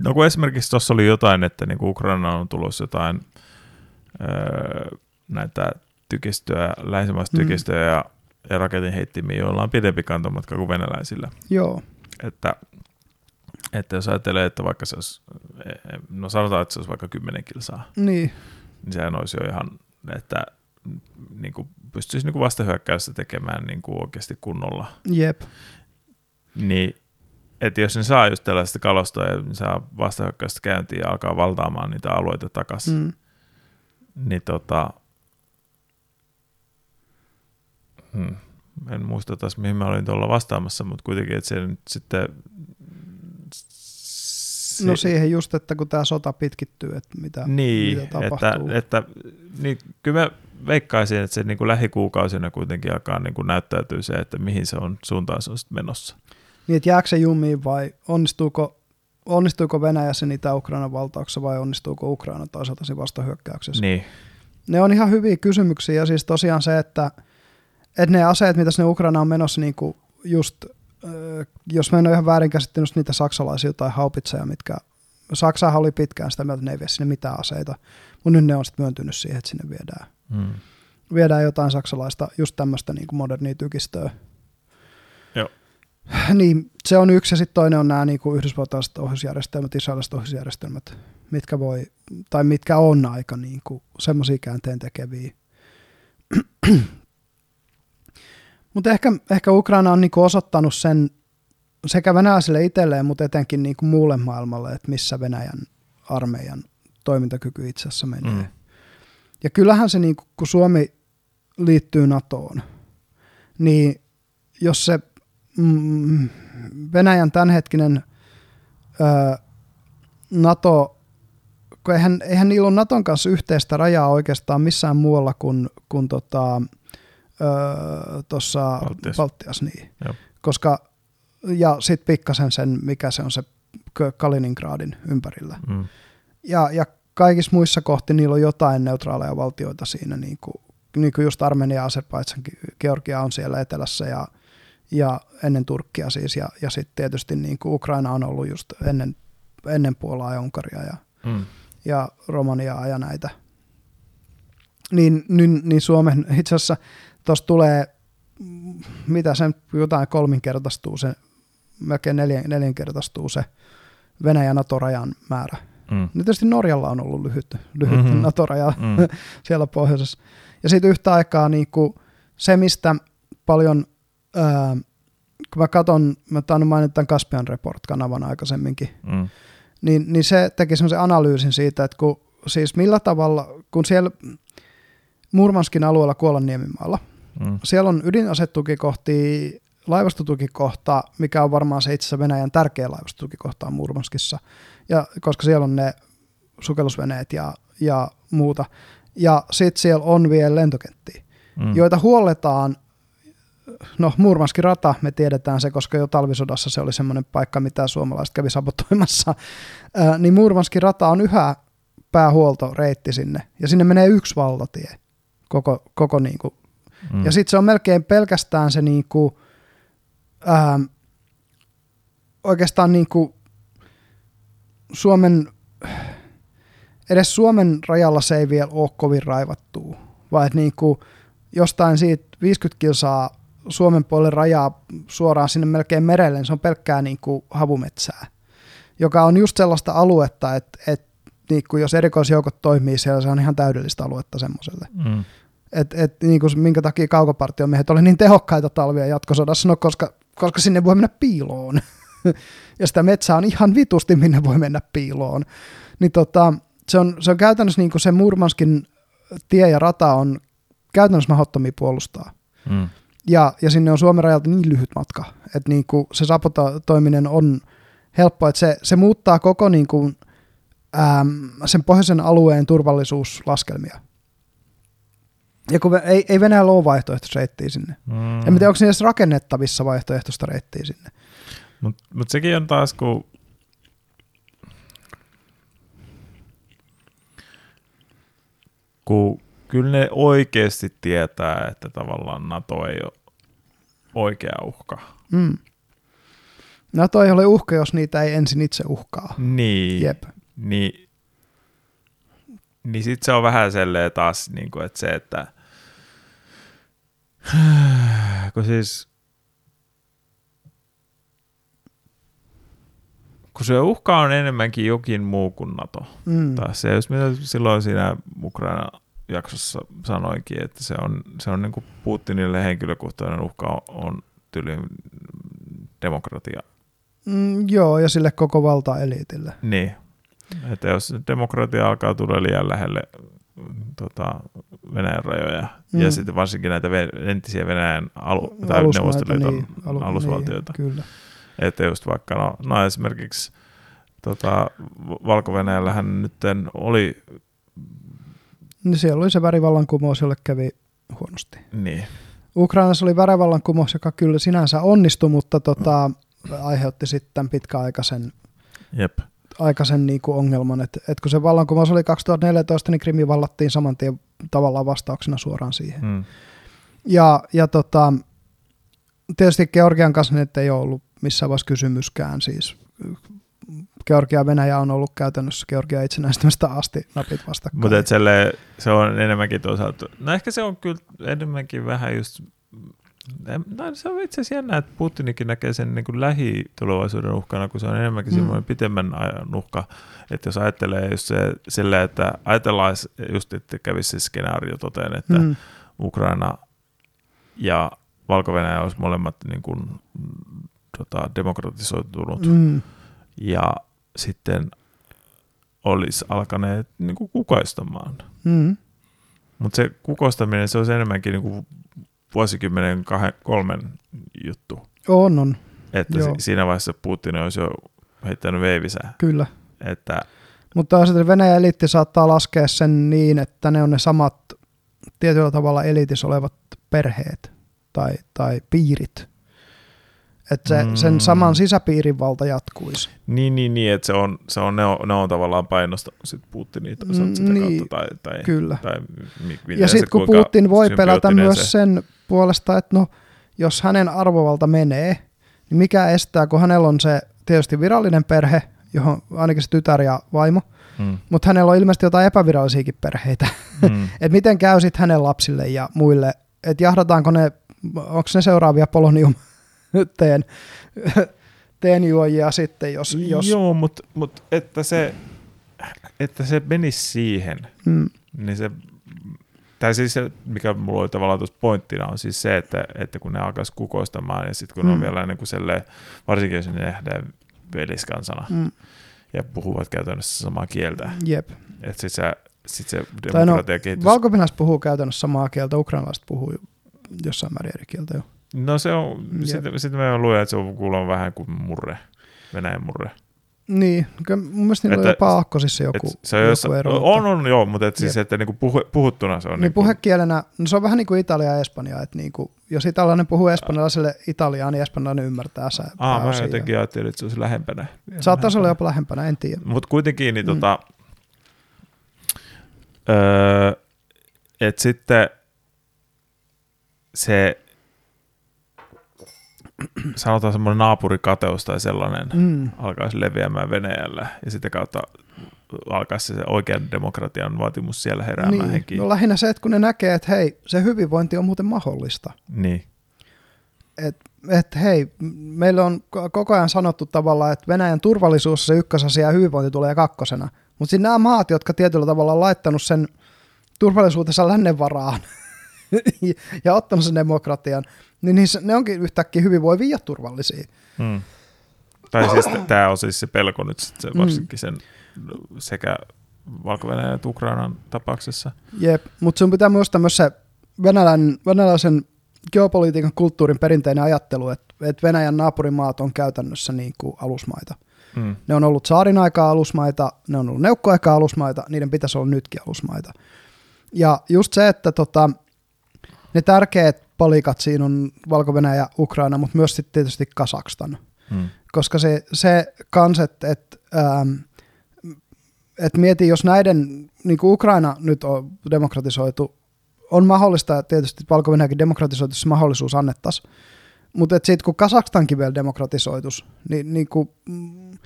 no kun esimerkiksi tuossa oli jotain, että niin Ukraina on tulossa jotain öö, näitä tykistöjä, länsimaista mm. tykistöjä ja, ja raketin heittimiä, joilla on pidempi kantomatka kuin venäläisillä. Joo. Että, että jos ajattelee, että vaikka se olisi, e, e, no sanotaan, että se olisi vaikka 10 kilsaa, niin, niin sehän olisi jo ihan, että niin kuin pystyisi niin kuin vastahyökkäystä tekemään niin kuin oikeasti kunnolla. Jep. Niin, että jos ne saa just tällaista kalostoa ja saa vastahyökkäystä käyntiin ja alkaa valtaamaan niitä alueita takaisin, mm. niin tota, hmm, en muista taas mihin mä olin tuolla vastaamassa, mutta kuitenkin, että se nyt sitten se, no siihen just, että kun tämä sota pitkittyy, että mitä, niin, mitä tapahtuu. Että, että, niin, kyllä mä veikkaisin, että se niin kuin lähikuukausina kuitenkin alkaa niin kuin näyttäytyy se, että mihin se on suuntaan se on menossa. Niin, että jääkö se jumiin vai onnistuuko, onnistuuko Venäjä sen Itä-Ukrainan valtauksessa vai onnistuuko Ukraina toisaalta sen vastahyökkäyksessä? Niin. Ne on ihan hyviä kysymyksiä ja siis tosiaan se, että, että ne aseet, mitä sinne Ukraina on menossa niin kuin just jos mä en ole ihan väärin käsittänyt niitä saksalaisia tai haupitseja, mitkä Saksahan oli pitkään sitä mieltä, että ne ei vie sinne mitään aseita, mutta nyt ne on sitten myöntynyt siihen, että sinne viedään, hmm. viedään jotain saksalaista, just tämmöistä niin modernia tykistöä. Niin, se on yksi ja sitten toinen on nämä niin kuin yhdysvaltalaiset ohjausjärjestelmät, israelilaiset ohjausjärjestelmät, mitkä voi, tai mitkä on aika niin kuin semmoisia käänteen tekeviä. Mutta ehkä, ehkä Ukraina on niinku osoittanut sen sekä venäläisille itselleen, mutta etenkin niinku muulle maailmalle, että missä Venäjän armeijan toimintakyky itse asiassa menee. Mm. Ja kyllähän se, niinku, kun Suomi liittyy NATOon, niin jos se mm, Venäjän tämänhetkinen ö, NATO, kun eihän, eihän niillä ole Naton kanssa yhteistä rajaa oikeastaan missään muualla kuin, kuin tota, tuossa Baltias. Baltias niin. Koska, ja sitten pikkasen sen, mikä se on se Kaliningradin ympärillä. Mm. Ja, ja kaikissa muissa kohti niillä on jotain neutraaleja valtioita siinä, niin kuin, niin kuin just Armenia, Azerbaidsan, Georgia on siellä etelässä ja, ja ennen Turkkia siis, ja, ja sitten tietysti niin kuin Ukraina on ollut just ennen, ennen Puolaa ja Unkaria ja, mm. ja Romaniaa ja näitä. Niin, niin, niin Suomen itse asiassa tuossa tulee, mitä sen jotain kolminkertaistuu se, melkein neljän, neljänkertaistuu se Venäjän NATO-rajan määrä. Mm. Nyt tietysti Norjalla on ollut lyhyt, lyhyt mm-hmm. NATO-raja mm. siellä pohjoisessa. Ja sitten yhtä aikaa niin kuin se, mistä paljon, ää, kun mä katson, mä tainnut mainita tämän Caspian Report-kanavan aikaisemminkin, mm. niin, niin se teki semmoisen analyysin siitä, että kun, siis millä tavalla, kun siellä Murmanskin alueella Kuolanniemimaalla – Mm. Siellä on ydinasetukikohti, laivastotukikohta, mikä on varmaan se itse Venäjän tärkeä laivastotukikohta on Murmanskissa, ja, koska siellä on ne sukellusveneet ja, ja muuta. Ja sitten siellä on vielä lentokenttiä, mm. joita huolletaan no Murmanskin rata, me tiedetään se, koska jo talvisodassa se oli semmoinen paikka, mitä suomalaiset kävi sabotoimassa, ää, niin Murmanskin rata on yhä päähuoltoreitti sinne, ja sinne menee yksi valtatie koko, koko niin kuin. Mm. Ja sitten se on melkein pelkästään se niinku, ää, oikeastaan niinku Suomen, edes Suomen rajalla se ei vielä ole kovin raivattua, vaan että niinku jostain siitä 50 kilsaa Suomen puolelle rajaa suoraan sinne melkein merelle, niin se on pelkkää niinku havumetsää, joka on just sellaista aluetta, että, että niin kuin jos erikoisjoukot toimii siellä, se on ihan täydellistä aluetta semmoiselle. Mm. Et, et, niin kuin, minkä takia kaukopartiomiehet oli niin tehokkaita talvia jatkosodassa, no koska, koska sinne voi mennä piiloon. ja sitä metsää on ihan vitusti, minne voi mennä piiloon. Niin tota, se, on, se on käytännössä niin kuin se Murmanskin tie ja rata on käytännössä mahdottomia puolustaa. Mm. Ja, ja sinne on Suomen rajalta niin lyhyt matka, että niin kuin se sapotoiminen on helppoa, että se, se muuttaa koko niin kuin, äm, sen pohjoisen alueen turvallisuuslaskelmia. Ja kun ei, ei Venäjällä ole vaihtoehtoista reittiä sinne. Mm. En tiedä, onko se edes rakennettavissa vaihtoehtoista reittiä sinne. Mutta mut sekin on taas, kun kun kyllä ne oikeasti tietää, että tavallaan NATO ei ole oikea uhka. Mm. NATO ei ole uhka, jos niitä ei ensin itse uhkaa. Niin. Jep. Niin, niin sit se on vähän selleen taas, niin kuin, että se, että kun siis kun se uhka on enemmänkin jokin muu kuin NATO. Mm. Taas se, jos mitä silloin siinä Ukraina jaksossa sanoinkin, että se on, se on niin kuin Putinille henkilökohtainen uhka on, on tyylin demokratia. Mm, joo, ja sille koko valtaeliitille. Niin. Että jos demokratia alkaa tulla liian lähelle tota, Venäjän rajoja, mm. ja sitten varsinkin näitä entisiä Venäjän alu- tai Neuvostoliiton niin, alu- alusvaltioita. Niin, kyllä. Että just vaikka, no, no esimerkiksi tota, Valko-Venäjällähän nyt oli, Niin siellä oli se värivallankumous, jolle kävi huonosti. niin, Ukrainassa oli värivallankumous, joka kyllä sinänsä onnistui, mutta tota, aiheutti sitten pitkäaikaisen jep, aikaisen niin kuin ongelman, että, että kun se vallankumous oli 2014, niin Krimi vallattiin saman tien tavallaan vastauksena suoraan siihen. mm, Ja, ja tota, tietysti Georgian kanssa nyt ei ole ollut missään vaiheessa kysymyskään. Siis Georgia ja Venäjä on ollut käytännössä Georgia itsenäistymästä asti napit vastakkain. mutta se on enemmänkin toisaalta, no ehkä se on kyllä enemmänkin vähän just, no se on itse asiassa jännä, että Putinikin näkee sen niin kuin lähitulevaisuuden uhkana, kun se on enemmänkin Mm. mm. semmoinen pitemmän ajan uhka, että jos ajattelee just se, silleen, että ajatellaan just, että kävisi se skenaario toteen, että mm. Ukraina ja valko olisi molemmat niin kuin, mm, tota, demokratisoitunut mm, ja sitten olisi alkaneet niin kuin kukoistamaan. mm, Mutta se kukoistaminen, se olisi enemmänkin niin kuin vuosikymmenen kahden, kolmen juttu. on, on, Että Joo. si- siinä vaiheessa Putin olisi jo heittänyt veivisää. kyllä. Että Mutta Venäjän eliitti saattaa laskea sen niin, että ne on ne samat tietyllä tavalla eliitissä olevat perheet tai, tai piirit. Että se, Mm. sen saman sisäpiirin valta jatkuisi. niin, niin, niin että se on, se on, ne, on, ne on tavallaan painostanut sit Putinia toisaalta sitä niin, kautta. Tai, tai, Kyllä. tai mi- miten Ja se, sitten kun Putin voi pelätä symbioottinen myös se- sen puolesta, että no, jos hänen arvovalta menee, niin mikä estää, kun hänellä on se tietysti virallinen perhe, johon ainakin se tytär ja vaimo, Mm, mutta hänellä on ilmeisesti jotain epävirallisiakin perheitä. mm, että miten käy sitten hänen lapsille ja muille, että jahdataanko ne, onko ne seuraavia polonium teen, teenjuojia sitten, jos... jos Joo, mutta mut, että, se, että se menisi siihen, mm, niin se, tai siis se, mikä mulla oli tavallaan tuossa pointtina, on siis se, että, että kun ne alkaisi kukoistamaan, ja sitten kun mm. on vielä niin kuin selleen, varsinkin jos ne nähdään veliskansana, mm, ja puhuvat käytännössä samaa kieltä, jep. että sit se, sit se no, demokratia kehitys... Valko-Venäjä puhuu käytännössä samaa kieltä, ukrainalaiset puhuu jossain määrin eri kieltä jo. No se on, sitten sit mä luulen, että se on kuulemma vähän kuin murre, Venäjän murre. Niin, mun mielestä niillä on jopa aakkosissa joku, se on, joku jossa, ero. on, on, joo, mutta et siis, Jep. että niinku puhu, puhuttuna se on niin niinku, puhekielenä, no se on vähän niin kuin Italia ja Espanja, että niin kuin, jos italialainen puhuu espanjalaiselle italiaa, niin espanjalainen ymmärtää se. Aa, mä jotenkin ajattelin, että se olisi lähempänä. Saattaisi olla jopa lähempänä, en tiedä. Mutta kuitenkin, niin Mm. tota, öö, että sitten se, sanotaan semmoinen naapurikateus tai sellainen, Mm. alkaisi leviämään Venäjällä ja sitä kautta alkaisi se oikean demokratian vaatimus siellä heräämään Niin. henkiin. No lähinnä se, että kun ne näkee, että hei, se hyvinvointi on muuten mahdollista. Niin, Että et, hei, m- meille on ko- koko ajan sanottu tavallaan, että Venäjän turvallisuus se ykkösasia ja hyvinvointi tulee kakkosena. Mutta sitten nämä maat, jotka tietyllä tavalla on laittanut sen turvallisuutensa lännen varaan ja ottanut sen demokratian, niin niissä, ne onkin yhtäkkiä hyvinvoivia ja turvallisia. mm. Tai siis tämä on siis se pelko nyt sit se Mm. varsinkin sen sekä valko että Ukrainan tapauksessa. Jep, mutta sun pitää muistaa myös se venäläinen, venäläisen geopolitiikan kulttuurin perinteinen ajattelu, että, että Venäjän naapurimaat on käytännössä niin kuin alusmaita. Mm. Ne on ollut saarin aikaa alusmaita, ne on ollut neukkoaikaa alusmaita, niiden pitäisi olla nytkin alusmaita. Ja just se, että tota, ne tärkeät palikat siinä on valko ja Ukraina, mutta myös sitten tietysti Kasakstan. Hmm. Koska se, se kans, että et, ähm, et mieti, jos näiden, niin kuin Ukraina nyt on demokratisoitu, on mahdollista tietysti valko demokratisoitu, se mahdollisuus annettaisiin, mutta sitten kun Kasakstankin vielä demokratisoitus, niin, niin kuin, mm,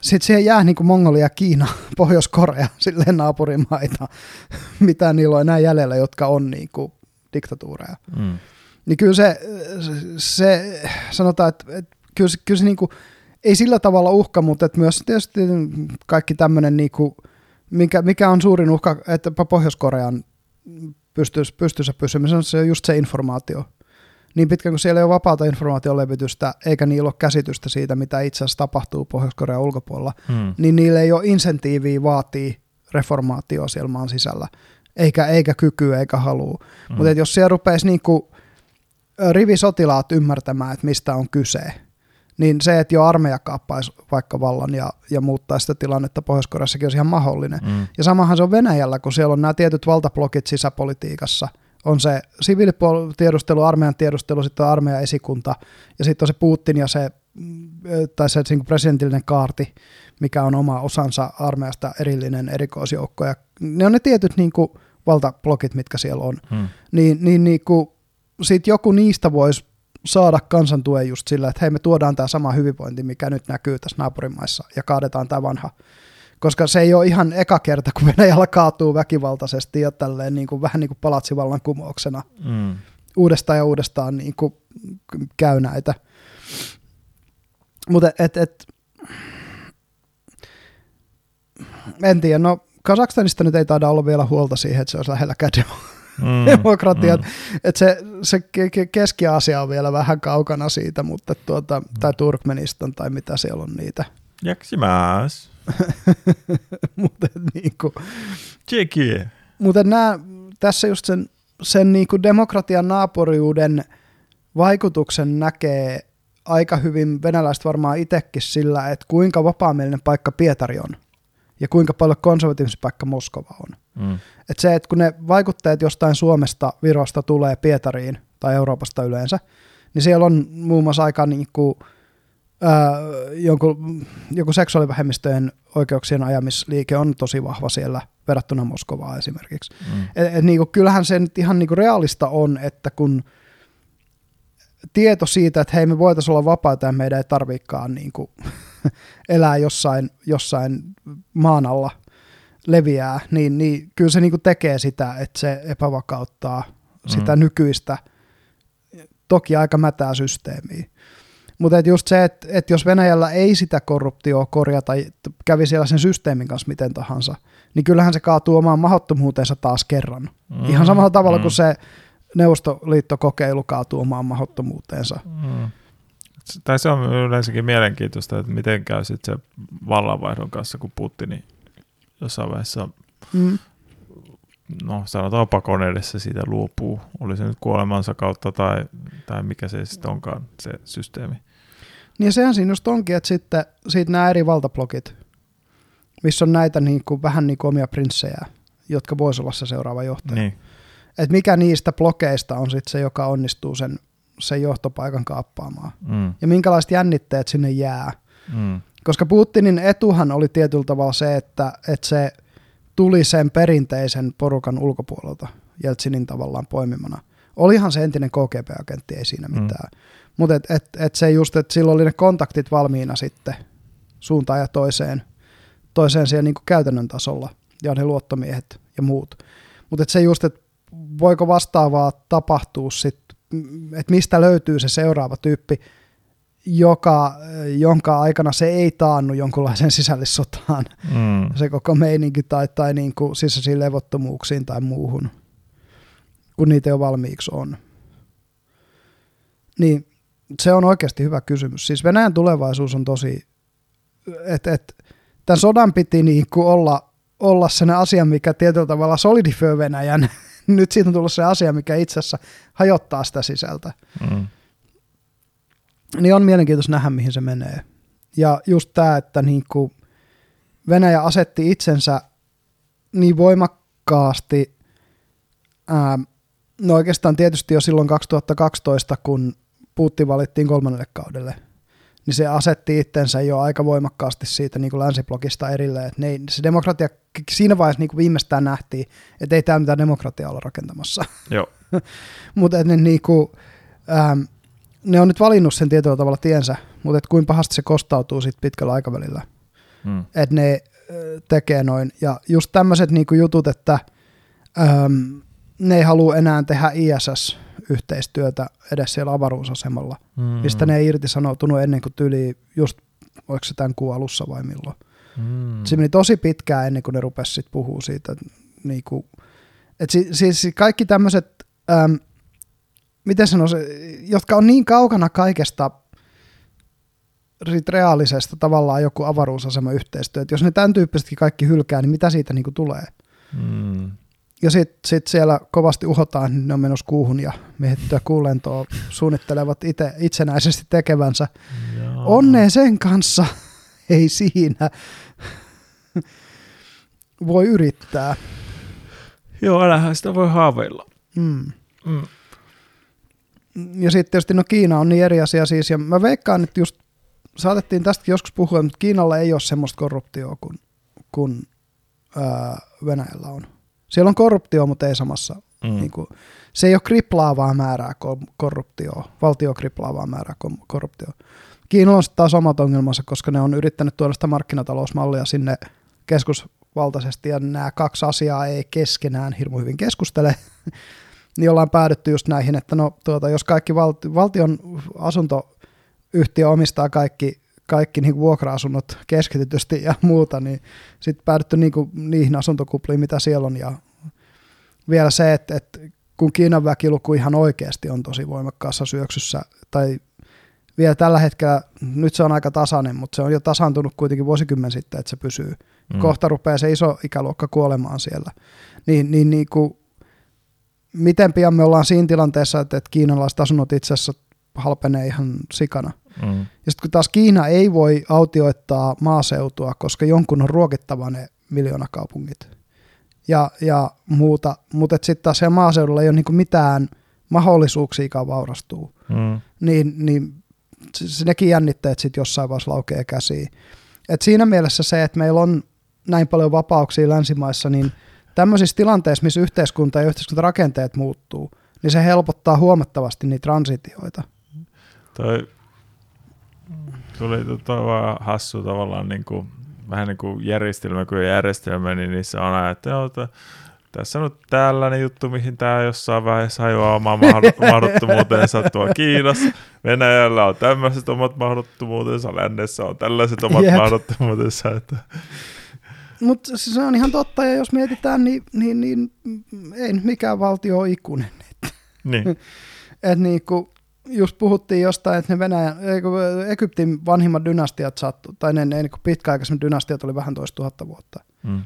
sitten siihen jää niin kuin Mongolia, Kiina, Pohjois-Korea, silleen naapurimaita, mitä niillä on enää jäljellä, jotka on niin kuin diktatuureja. Mm. Niin kyllä se, se sanotaan, että, että kyllä, kyllä se niin kuin, ei sillä tavalla uhka, mutta että myös tietysti kaikki tämmöinen, niin kuin, mikä, mikä on suurin uhka, että Pohjois-Korean pystyisi, pystyisi pysymään, se on just se informaatio niin pitkään kuin siellä ei ole vapaata informaation levitystä, eikä niillä ole käsitystä siitä, mitä itse asiassa tapahtuu Pohjois-Korean ulkopuolella, hmm. niin niillä ei ole insentiiviä vaatii reformaatio siellä maan sisällä, eikä, eikä kykyä eikä halua. Hmm. Mutta jos siellä rupeisi niinku rivisotilaat ymmärtämään, että mistä on kyse, niin se, että jo armeija kaappaisi vaikka vallan ja, ja muuttaisi sitä tilannetta Pohjois-Koreassakin olisi ihan mahdollinen. Mm. Ja samahan se on Venäjällä, kun siellä on nämä tietyt valtablokit sisäpolitiikassa – on se siviilitiedustelu, armeijan tiedustelu, sitten on armeijan esikunta ja sitten on se Putin ja se, mm, tai se niin presidentillinen kaarti, mikä on oma osansa armeijasta erillinen erikoisjoukko. Ja ne on ne tietyt niin kuin, valtablokit, mitkä siellä on. Hmm. Niin, niin, niin kuin, sit joku niistä voisi saada kansantuen just sillä, että hei me tuodaan tämä sama hyvinvointi, mikä nyt näkyy tässä naapurimaissa ja kaadetaan tämä vanha koska se ei ole ihan eka kerta, kun Venäjällä kaatuu väkivaltaisesti ja tälleen niin kuin, vähän niin kuin palatsivallan kumouksena. Mm. Uudestaan ja uudestaan niin kuin, käy näitä. Mutta et, et, en tiedä, no Kazakstanista nyt ei taida olla vielä huolta siihen, että se olisi lähelläkään mm, demokratia. Mm. Et se, se Keski-Aasia on vielä vähän kaukana siitä, mutta tuota, tai Turkmenistan tai mitä siellä on niitä. Jaksimas. mutta niinku. Mutta nämä, tässä just sen, sen niinku demokratian naapuriuden vaikutuksen näkee aika hyvin venäläiset varmaan itsekin sillä, että kuinka vapaamielinen paikka Pietari on ja kuinka paljon konservatiivisempi paikka Moskova on. Mm. Et se, että kun ne vaikutteet jostain Suomesta, Virosta tulee Pietariin tai Euroopasta yleensä, niin siellä on muun muassa aika niin kuin, Öö, jonkun, joku seksuaalivähemmistöjen oikeuksien ajamisliike on tosi vahva siellä verrattuna Moskovaan esimerkiksi. Mm. Et, et niinku, kyllähän se nyt ihan niinku realista on, että kun tieto siitä, että hei me voitaisiin olla vapaita ja meidän ei tarvikaan niinku, elää jossain, jossain maan alla leviää, niin, niin kyllä se niinku tekee sitä, että se epävakauttaa mm. sitä nykyistä, toki aika mätää systeemiä. Mutta et just se, että et jos Venäjällä ei sitä korruptioa korjata, kävi siellä sen systeemin kanssa miten tahansa, niin kyllähän se kaatuu omaan mahdottomuutensa taas kerran. Mm, Ihan samalla tavalla mm. kuin se Neuvostoliittokokeilu kaatuu omaan mahdottomuuteensa. Mm. Tai se on yleensäkin mielenkiintoista, että miten käy sitten se vallanvaihdon kanssa, kun Putini jossain vaiheessa, mm. no sanotaan pakon edessä siitä luopuu, oli se nyt kuolemansa kautta tai, tai mikä se sitten onkaan se systeemi. Niin sehän siinä just onkin, että sitten siitä nämä eri valtablogit, missä on näitä niin kuin, vähän niin kuin omia prinssejä, jotka voisi olla se seuraava johtaja. Niin. Et mikä niistä blokeista on sitten se, joka onnistuu sen, sen johtopaikan kaappaamaan. Mm. Ja minkälaiset jännitteet sinne jää. Mm. Koska Putinin etuhan oli tietyllä tavalla se, että, että se tuli sen perinteisen porukan ulkopuolelta Jeltsinin tavallaan poimimana. Olihan se entinen KGB-agentti, ei siinä mm. mitään. Mm. Mutta et, et, et se just, että silloin oli ne kontaktit valmiina sitten suuntaan ja toiseen, toiseen siellä niin käytännön tasolla ja ne luottomiehet ja muut. Mutta se just, että voiko vastaavaa tapahtua sitten, että mistä löytyy se seuraava tyyppi, joka, jonka aikana se ei taannu jonkunlaisen sisällissotaan, mm. se koko meininki tai, tai niin kuin sisäisiin levottomuuksiin tai muuhun, kun niitä jo valmiiksi on. Niin se on oikeasti hyvä kysymys. Siis Venäjän tulevaisuus on tosi, että et, tämän sodan piti niinku olla, olla sen asia, mikä tietyllä tavalla solidifioi Venäjän. Nyt siitä on tullut se asia, mikä itse asiassa hajottaa sitä sisältä. Mm. Niin on mielenkiintoista nähdä, mihin se menee. Ja just tämä, että niinku Venäjä asetti itsensä niin voimakkaasti ää, No oikeastaan tietysti jo silloin 2012, kun Putin valittiin kolmannelle kaudelle, niin se asetti itsensä jo aika voimakkaasti siitä niin kuin länsiblogista erilleen. Että ne, se demokratia siinä vaiheessa niin kuin viimeistään nähtiin, että ei täällä mitään demokratiaa olla rakentamassa. Joo. mutta ne, niin kuin, ähm, ne on nyt valinnut sen tietyllä tavalla tiensä, mutta et kuinka pahasti se kostautuu sit pitkällä aikavälillä. Mm. Että ne äh, tekee noin. Ja just tämmöiset niin jutut, että ähm, ne ei halua enää tehdä ISS-yhteistyötä edes siellä avaruusasemalla, mm. mistä ne ei irtisanoutunut ennen kuin tyli just, oliko se tämän kuun alussa vai milloin. Mm. Se meni tosi pitkään ennen kuin ne rupesivat sit puhua siitä. Niin kuin, et si, siis kaikki tämmöiset, ähm, miten sanoisi, jotka on niin kaukana kaikesta reaalisesta tavallaan joku avaruusasema yhteistyö, että jos ne tämän tyyppisetkin kaikki hylkää, niin mitä siitä niin kuin tulee? Mm ja sitten sit siellä kovasti uhotaan, niin ne on menossa kuuhun ja miehittyä kuulentoa suunnittelevat ite, itsenäisesti tekevänsä. Joo. Onnea sen kanssa, ei siinä. voi yrittää. Joo, älähän sitä voi haaveilla. Mm. Mm. Ja sitten tietysti no Kiina on niin eri asia siis, ja mä veikkaan, että just saatettiin tästäkin joskus puhua, mutta Kiinalla ei ole semmoista korruptioa kuin, kuin ää, Venäjällä on. Siellä on korruptio, mutta ei samassa. Mm. Niin kuin, se ei ole kriplaavaa määrää korruptioa, valtio kriplaavaa määrää korruptioa. Kiinalla on taas omat ongelmansa, koska ne on yrittänyt tuoda sitä markkinatalousmallia sinne keskusvaltaisesti, ja nämä kaksi asiaa ei keskenään hirmu hyvin keskustele, niin ollaan päädytty just näihin, että no tuota, jos kaikki valti, valtion asuntoyhtiö omistaa kaikki kaikki niin vuokra-asunnot keskitytysti ja muuta, niin sitten päädytty niin kuin niihin asuntokupliin, mitä siellä on. Ja vielä se, että, että kun Kiinan väkiluku ihan oikeasti on tosi voimakkaassa syöksyssä, tai vielä tällä hetkellä, nyt se on aika tasainen, mutta se on jo tasantunut kuitenkin vuosikymmen sitten, että se pysyy. Mm. Kohta rupeaa se iso ikäluokka kuolemaan siellä. Niin, niin, niin kuin, miten pian me ollaan siinä tilanteessa, että, että kiinalaiset asunnot itse asiassa halpenee ihan sikana. Mm. Ja sitten kun taas Kiina ei voi autioittaa maaseutua, koska jonkun on ruokittava ne miljoonakaupungit ja, ja muuta, mutta sitten taas siellä maaseudulla ei ole niinku mitään mahdollisuuksia vaurastuu, mm. niin, niin se, nekin jännitteet sitten jossain vaiheessa laukee käsiin. Et siinä mielessä se, että meillä on näin paljon vapauksia länsimaissa, niin tämmöisissä tilanteissa, missä yhteiskunta ja yhteiskuntarakenteet muuttuu, niin se helpottaa huomattavasti niitä transitioita. Toi tuli tota vaan hassu tavallaan niin kuin, vähän niin kuin järjestelmä kuin järjestelmä, niin niissä on aina, että, joo, että tässä on nyt tällainen juttu, mihin tämä jossain vaiheessa hajoaa omaan mahdottomuutensa tuo Kiinassa. Venäjällä on tämmöiset omat mahdottomuutensa, lännessä on tällaiset omat yep. mahdottomuutensa. Että. Mutta se on ihan totta, ja jos mietitään, niin, niin, niin ei mikään valtio ole ikuinen. Niin. Et niin kuin, just puhuttiin jostain, että ne Venäjän, Egyptin vanhimmat dynastiat sattu, tai ne, ne niin pitkäaikaisemmat dynastiat oli vähän toista tuhatta vuotta. Mm.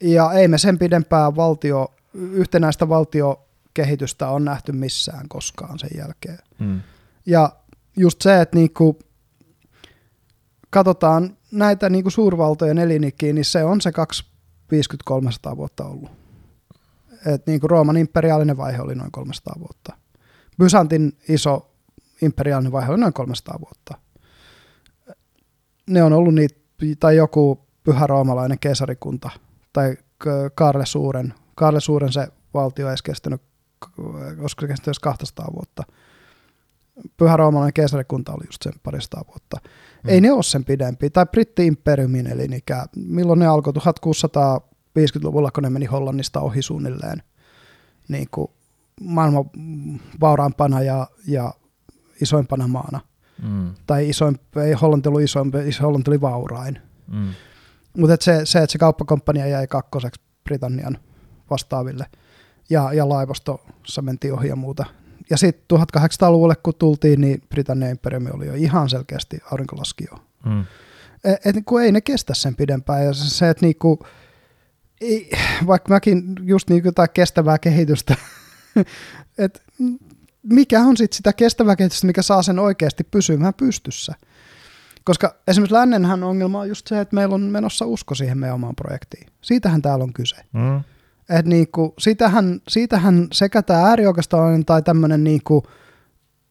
Ja ei me sen pidempää valtio, yhtenäistä valtiokehitystä on nähty missään koskaan sen jälkeen. Mm. Ja just se, että niinku, katsotaan näitä niinku suurvaltojen elinikiä, niin se on se 250-300 vuotta ollut. Et niinku Rooman imperiaalinen vaihe oli noin 300 vuotta. Byzantin iso imperiaalinen vaihe oli noin 300 vuotta. Ne on ollut niitä, tai joku pyhä roomalainen keisarikunta, tai Karle Suuren. Karle Suuren se valtio ei kestänyt, koska se kestänyt 200 vuotta. Pyhä roomalainen keisarikunta oli just sen parista vuotta. Mm. Ei ne ole sen pidempi. Tai britti-imperiumin elinikä. Milloin ne alkoi? 1650-luvulla, kun ne meni Hollannista ohi suunnilleen. Niin kuin maailman vauraampana ja, ja isoimpana maana. Mm. Tai isoin, ei Hollanti ollut isoimpi, Hollanti oli vaurain. Mm. Mutta se, se, että se kauppakomppania jäi kakkoseksi Britannian vastaaville ja, ja laivastossa mentiin ohi ja muuta. Ja sitten 1800-luvulle kun tultiin, niin Britannian imperiumi oli jo ihan selkeästi aurinkolaskio. Mm. Et, et, kun ei ne kestä sen pidempään. Ja se, se että niinku, ei, vaikka mäkin just niinku jotain kestävää kehitystä et mikä on sitten sitä kestävää kehitystä, mikä saa sen oikeasti pysymään pystyssä. Koska esimerkiksi lännenhän ongelma on just se, että meillä on menossa usko siihen meidän omaan projektiin. Siitähän täällä on kyse. Mm. Et niinku, siitähän, siitähän sekä tämä äärioikeistolainen tai tämmöinen niinku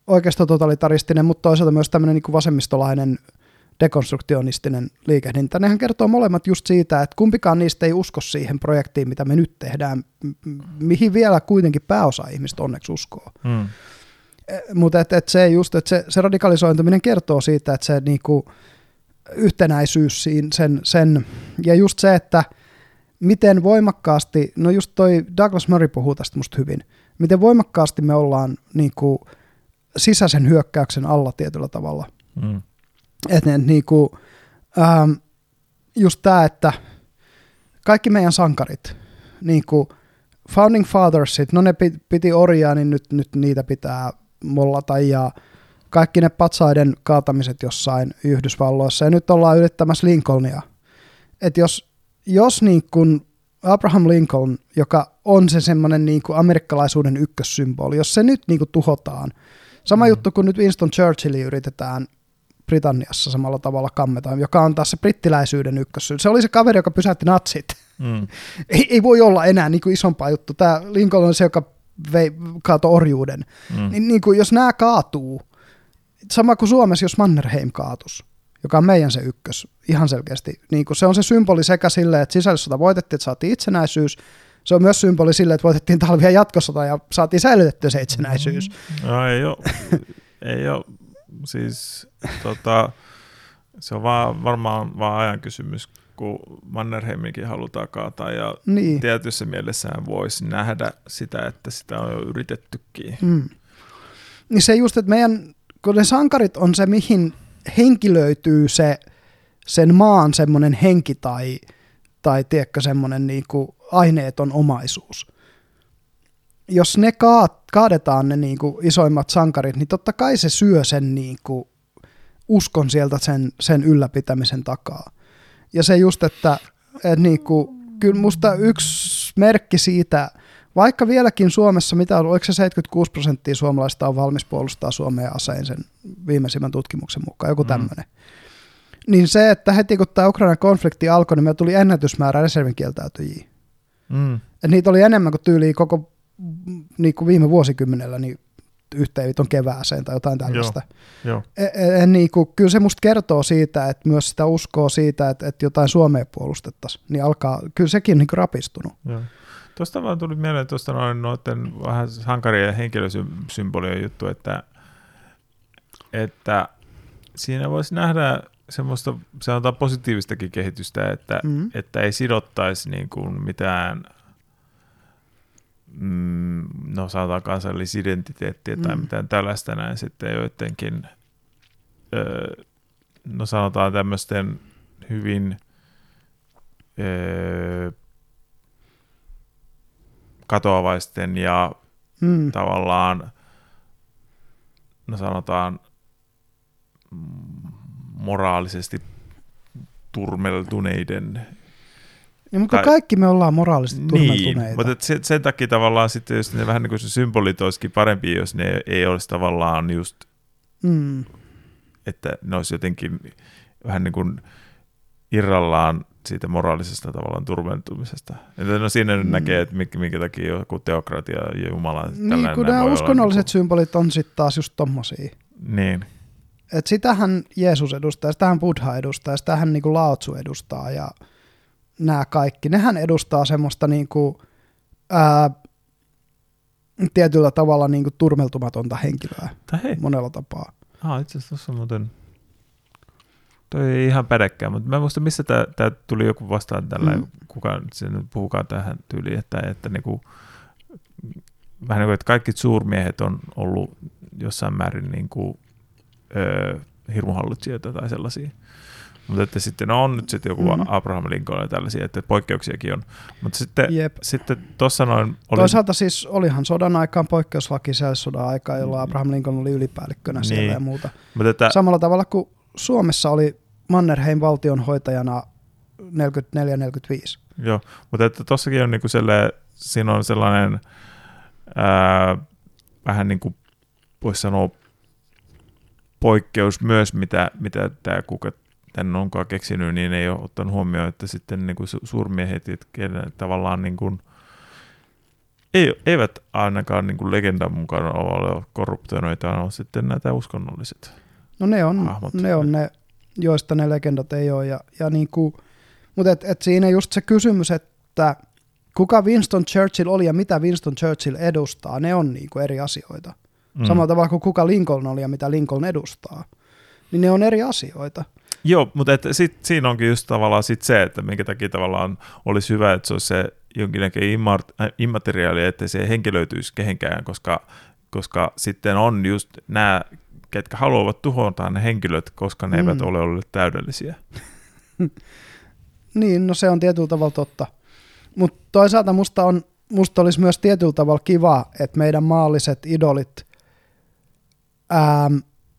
oikeistototalitaristinen, mutta toisaalta myös tämmöinen niinku vasemmistolainen dekonstruktionistinen liikehdintä. Nehän kertoo molemmat just siitä, että kumpikaan niistä ei usko siihen projektiin, mitä me nyt tehdään, mihin vielä kuitenkin pääosa ihmistä onneksi uskoo. Mm. Mutta et, et se just, että se, se radikalisointuminen kertoo siitä, että se niinku, yhtenäisyys siinä, sen, sen, ja just se, että miten voimakkaasti, no just toi Douglas Murray puhuu tästä musta hyvin, miten voimakkaasti me ollaan niinku, sisäisen hyökkäyksen alla tietyllä tavalla. Mm. Että niinku, ähm, just tämä, että kaikki meidän sankarit, niinku, Founding Fathersit, no ne piti orjaa, niin nyt, nyt niitä pitää mollata ja kaikki ne patsaiden kaatamiset jossain Yhdysvalloissa ja nyt ollaan yrittämässä Lincolnia. Että jos, jos niin kuin Abraham Lincoln, joka on se semmoinen niin kuin amerikkalaisuuden ykkössymboli, jos se nyt niin kuin tuhotaan, sama mm. juttu kuin nyt Winston Churchilli yritetään Britanniassa samalla tavalla kammetaan, joka on taas se brittiläisyyden ykkössymboli. Se oli se kaveri, joka pysäytti natsit. Mm. ei, ei voi olla enää niin kuin isompaa juttu. Tämä Lincoln on se, joka vei, kaato orjuuden. Mm. Niin, niin kuin jos nämä kaatuu, sama kuin Suomessa, jos Mannerheim kaatus, joka on meidän se ykkös, ihan selkeästi. Niin kuin se on se symboli sekä sille, että sisällissota voitettiin, että saatiin itsenäisyys, se on myös symboli sille, että voitettiin talvia jatkosota ja saatiin säilytettyä se itsenäisyys. Mm. No ei ole, ei ole siis tota, se on vaan, varmaan vaan ajan kysymys, kun Mannerheiminkin halutaan kaataa ja niin. tietyssä mielessään voisi nähdä sitä, että sitä on jo yritettykin. Mm. Niin se just, että meidän, kun ne sankarit on se, mihin henkilöityy se, sen maan semmoinen henki tai, tai tiedätkö, semmoinen niin kuin aineeton omaisuus. Jos ne kaat, kaadetaan ne niin kuin isoimmat sankarit, niin totta kai se syö sen niin kuin uskon sieltä sen, sen ylläpitämisen takaa. Ja se just, että, että niin kuin, kyllä musta yksi merkki siitä, vaikka vieläkin Suomessa, mitä on, oliko se 76 prosenttia suomalaista on valmis puolustaa Suomea asein sen viimeisimmän tutkimuksen mukaan, joku tämmöinen. Mm. Niin se, että heti kun tämä Ukrainan konflikti alkoi, niin meillä tuli ennätysmäärä reservin kieltäytyjiä. Mm. Et niitä oli enemmän kuin tyyliin koko niin kuin viime vuosikymmenellä niin yhteen viton kevääseen tai jotain tällaista. Joo, joo. E, e, e, niin kuin, kyllä se musta kertoo siitä, että myös sitä uskoo siitä, että, että jotain Suomea puolustettaisiin, niin alkaa, kyllä sekin on niin rapistunut. Joo. Tuosta vaan tuli mieleen tuosta noin noiden vähän hankarien henkilösymbolien juttu, että, että siinä voisi nähdä semmoista sanotaan positiivistakin kehitystä, että, mm-hmm. että ei sidottaisi niin kuin mitään mm, no sanotaan kansallisidentiteettiä tai mm. mitään tällaista näin sitten joidenkin, no sanotaan tämmöisten hyvin katoavaisten ja mm. tavallaan, no sanotaan, moraalisesti turmeltuneiden niin, mutta tai, kaikki me ollaan moraalisesti turmeltuneita. Niin, mutta sen, sen takia tavallaan sitten, jos ne vähän niin kuin se symbolit olisikin parempi, jos ne ei olisi tavallaan just, mm. että ne olisi jotenkin vähän niin kuin irrallaan siitä moraalisesta tavallaan turmentumisesta. Että no siinä mm. näkee, että minkä, minkä takia joku teokratia ja Jumala Niin, kun nämä uskonnolliset niin kuin... symbolit on sitten taas just tommosia. Niin. Et sitähän Jeesus edustaa, sitähän Buddha edustaa, sitähän niin kuin Laotsu edustaa ja nämä kaikki. Nehän edustaa semmoista niin kuin, ää, tietyllä tavalla niin kuin turmeltumatonta henkilöä hei. monella tapaa. Ah, itse asiassa tuossa muuten Toi ei ihan pädekään, mutta mä en muista, missä tämä tuli joku vastaan tällä, mm. kuka sen puhukaan tähän tyyliin, että, että niinku, vähän niin kuin, että kaikki suurmiehet on ollut jossain määrin niinku, öö, hirmuhallitsijoita tai sellaisia. Mutta että sitten no on nyt sitten joku mm-hmm. Abraham Lincoln ja tällaisia, että poikkeuksiakin on. Mutta sitten, Jep. sitten tuossa noin... Oli... Toisaalta siis olihan sodan aikaan poikkeuslaki sodan aikaan, jolloin Abraham Lincoln oli ylipäällikkönä niin. siellä ja muuta. Mutta että... Samalla tavalla kuin Suomessa oli Mannerheim valtionhoitajana 44-45. Joo, mutta että tossakin on niinku selle, siinä on sellainen ää, vähän niin kuin voisi sanoa poikkeus myös, mitä, mitä tämä kuka tämän onkaan keksinyt, niin ei ole ottanut huomioon, että sitten niin kuin suurmiehet, jotka tavallaan niin kuin, ei, eivät ainakaan niin kuin legendan mukana ole korruptoineita, on sitten näitä uskonnolliset No ne on hahmot. ne, on ne joista ne legendat ei ole. Ja, ja niin kuin, mutta et, et siinä just se kysymys, että kuka Winston Churchill oli ja mitä Winston Churchill edustaa, ne on niin kuin eri asioita. Mm. Samalla tavalla kuin kuka Lincoln oli ja mitä Lincoln edustaa. Niin ne on eri asioita. Joo, mutta et sit, siinä onkin just tavallaan sit se, että minkä takia tavallaan olisi hyvä, että se olisi se jonkinlainen äh, immateriaali, että se henkilöityisi kehenkään, koska, koska sitten on just nämä, ketkä haluavat tuhota ne henkilöt, koska ne mm. eivät ole olleet täydellisiä. niin, no se on tietyllä tavalla totta. Mutta toisaalta musta, on, musta olisi myös tietyllä tavalla kiva, että meidän maalliset idolit, ää,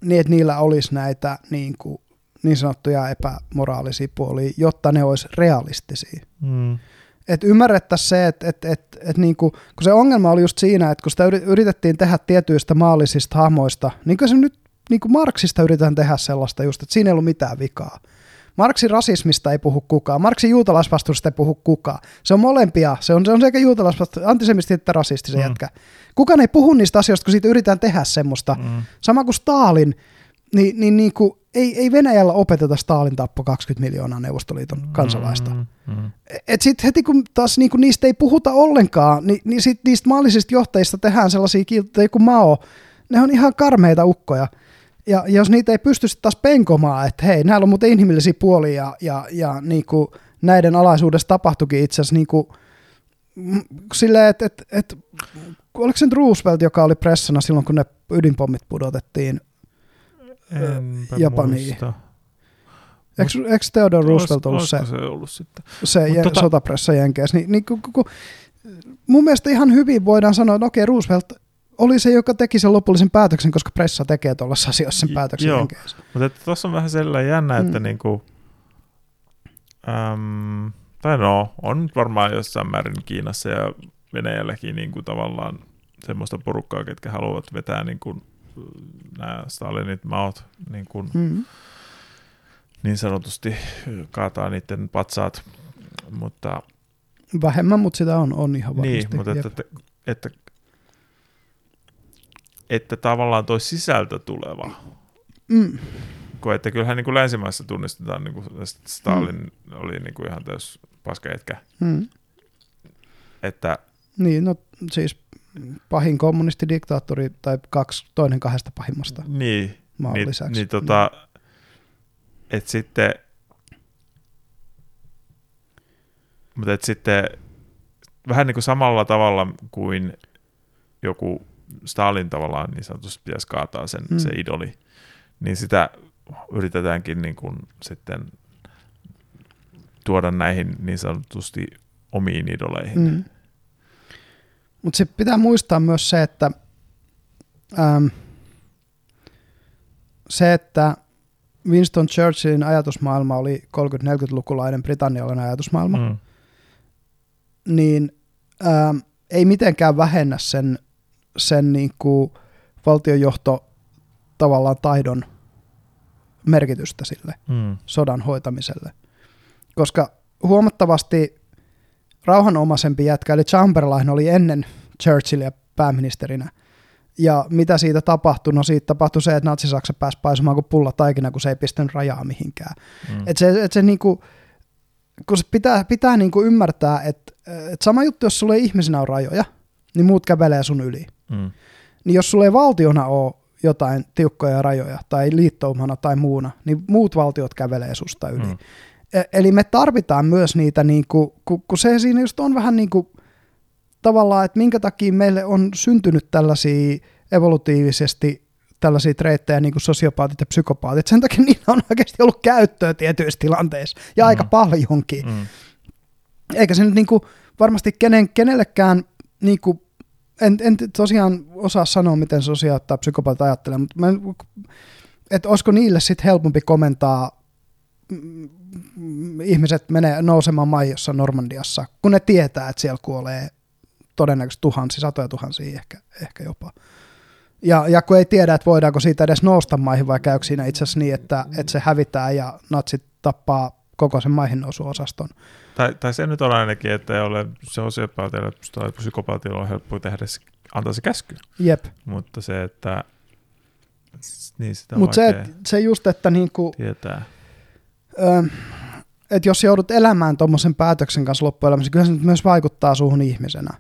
niin että niillä olisi näitä niin, kuin, niin sanottuja epämoraalisia puolia, jotta ne olisi realistisia. Mm. Et ymmärrettäisiin se, että et, et, et niinku, kun se ongelma oli just siinä, että kun sitä yritettiin tehdä tietyistä maallisista hahmoista, niin kuin se nyt niin kuin Marksista yritetään tehdä sellaista just, että siinä ei ollut mitään vikaa. Marksin rasismista ei puhu kukaan, Marksin juutalaisvastuusta ei puhu kukaan. Se on molempia, se on, se on sekä juutalaisvastuusta, antisemisti että rasisti se mm. jätkä. Kukaan ei puhu niistä asioista, kun siitä yritetään tehdä semmoista. Mm. Sama kuin Stalin, niin, niin, niin kuin, ei, ei Venäjällä opeteta Stalin tappo 20 miljoonaa Neuvostoliiton mm, kansalaista. Mm, mm. Et sitten heti kun taas niin kuin niistä ei puhuta ollenkaan, niin, niin sit niistä maallisista johtajista tehdään sellaisia kiltoja kuin Mao. Ne on ihan karmeita ukkoja. Ja jos niitä ei pysty taas penkomaan, että hei, näillä on muuten inhimillisiä puolia ja, ja, ja niin kuin näiden alaisuudessa tapahtuikin itse asiassa niin kuin, silleen, että et, et, oliko se Roosevelt, joka oli pressana silloin, kun ne ydinpommit pudotettiin Enpä Japaniin? Muista. Eikö, eikö Theodore Roosevelt ollut se, se, ollut sitten? se jä, tota... sotapressa Jenkeissä? Niin, niin, ku, ku, mun mielestä ihan hyvin voidaan sanoa, että okei, Roosevelt oli se, joka teki sen lopullisen päätöksen, koska pressa tekee tuollaisessa asioissa sen päätöksen Joo, mutta tuossa on vähän sellainen jännä, että mm. niinku, äm, tai no, on varmaan jossain määrin Kiinassa ja Venäjälläkin niinku tavallaan semmoista porukkaa, ketkä haluavat vetää niinku nämä Stalinit, Maot niin, kuin, mm. niin sanotusti kaataa niiden patsaat, mutta Vähemmän, mutta sitä on, on ihan varmasti. Niin, mutta että, että, että, että tavallaan tuo sisältö tuleva. Mm. Kun, että kyllähän niin kuin länsimaissa tunnistetaan, niin kuin Stalin mm. oli niin kuin ihan täys paskajätkä. Mm. Että, niin, no siis pahin kommunistidiktaattori tai kaksi, toinen kahdesta pahimmasta niin, maan niin, lisäksi. Niin, tota, että sitten, mutta et sitten vähän niin kuin samalla tavalla kuin joku Stalin tavallaan niin sanotusti pitäisi kaataa sen, mm. se idoli, niin sitä yritetäänkin niin kuin sitten tuoda näihin niin sanotusti omiin idoleihin. Mm. Mutta sitten pitää muistaa myös se, että ähm, se, että Winston Churchillin ajatusmaailma oli 30-40-lukulainen britannialainen ajatusmaailma, mm. niin ähm, ei mitenkään vähennä sen, sen niin kuin valtionjohto tavallaan taidon merkitystä sille mm. sodan hoitamiselle. Koska huomattavasti rauhanomaisempi jätkä, eli Chamberlain oli ennen Churchillia pääministerinä. Ja mitä siitä tapahtui? No siitä tapahtui se, että Natsi-Saksa pääsi paisumaan kuin pulla taikina, kun se ei pistänyt rajaa mihinkään. Mm. Et se, et se niinku, kun se pitää, pitää niinku ymmärtää, että et sama juttu, jos sulla ei ihmisenä ole rajoja, niin muut kävelee sun yli. Mm. Niin jos sulla ei valtiona ole jotain tiukkoja rajoja tai liittoumana tai muuna, niin muut valtiot kävelee susta yli. Mm. E, eli me tarvitaan myös niitä, niin kuin, kun, kun se siinä just on vähän niin kuin tavallaan, että minkä takia meille on syntynyt tällaisia evolutiivisesti tällaisia treittejä niin kuin sosiopaatit ja psykopaatit. Sen takia niillä on oikeasti ollut käyttöä tietyissä tilanteissa ja mm. aika paljonkin. Mm. Eikä se nyt niin kuin varmasti kenen, kenellekään, niin kuin, en, en tosiaan osaa sanoa, miten sosiaaliset tai psykopaatit ajattelee, mutta mä, että olisiko niille sitten helpompi komentaa ihmiset menee nousemaan maijossa Normandiassa, kun ne tietää, että siellä kuolee todennäköisesti tuhansia, satoja tuhansia ehkä, ehkä jopa. Ja, ja kun ei tiedä, että voidaanko siitä edes nousta maihin vai käykö siinä itse asiassa niin, että, että se hävitään ja natsit tappaa koko sen maihin nousuosaston. Tai, tai se nyt on ainakin, että ei ole sosiopaatilla tai psykopaatilla on helppo tehdä se, antaa se käsky. Jep. Mutta se, että niin sitä Mutta se, se just, että niinku, tietää. Ö, että jos joudut elämään tuommoisen päätöksen kanssa loppuelämässä, kyllä se nyt myös vaikuttaa suhun ihmisenä.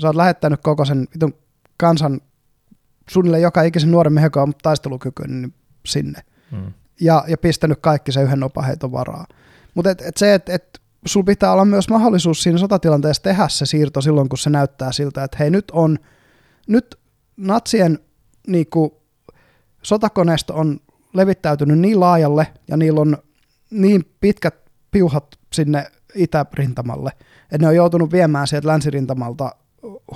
Sä oot lähettänyt koko sen vitun kansan suunnilleen joka ikisen nuoren miehen, joka on taistelukykyinen niin sinne. Mm. Ja, ja pistänyt kaikki se yhden opaheiton varaa. Mutta et, et se, että et, sulla pitää olla myös mahdollisuus siinä sotatilanteessa tehdä se siirto silloin, kun se näyttää siltä, että hei nyt on, nyt natsien niinku, sotakoneisto on levittäytynyt niin laajalle ja niillä on niin pitkät piuhat sinne itärintamalle, että ne on joutunut viemään sieltä länsirintamalta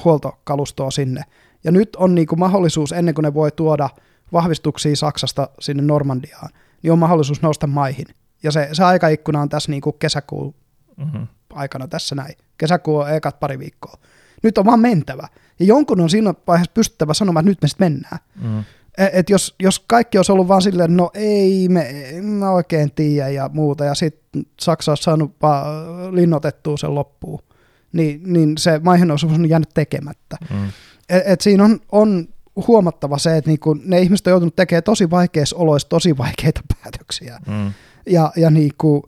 huoltokalustoa sinne. Ja nyt on niin kuin mahdollisuus, ennen kuin ne voi tuoda vahvistuksia Saksasta sinne Normandiaan, niin on mahdollisuus nousta maihin. Ja se, se aikaikkuna on tässä niin kuin kesäkuun mm-hmm. aikana tässä näin. Kesäkuu on ekat pari viikkoa. Nyt on vaan mentävä. Ja jonkun on siinä vaiheessa pystyttävä sanomaan, että nyt me sitten mennään. Mm. Et, et jos, jos kaikki olisi ollut vaan silleen, no ei me, mä oikein tiedä ja muuta, ja sitten Saksa olisi saanut linnoitettua sen loppuun, niin, niin se maihinnousuus on jäänyt tekemättä. Mm. Et, et siinä on, on huomattava se, että niinku ne ihmiset on joutunut tekemään tosi vaikeissa oloissa tosi vaikeita päätöksiä. Mm. Ja, ja niinku,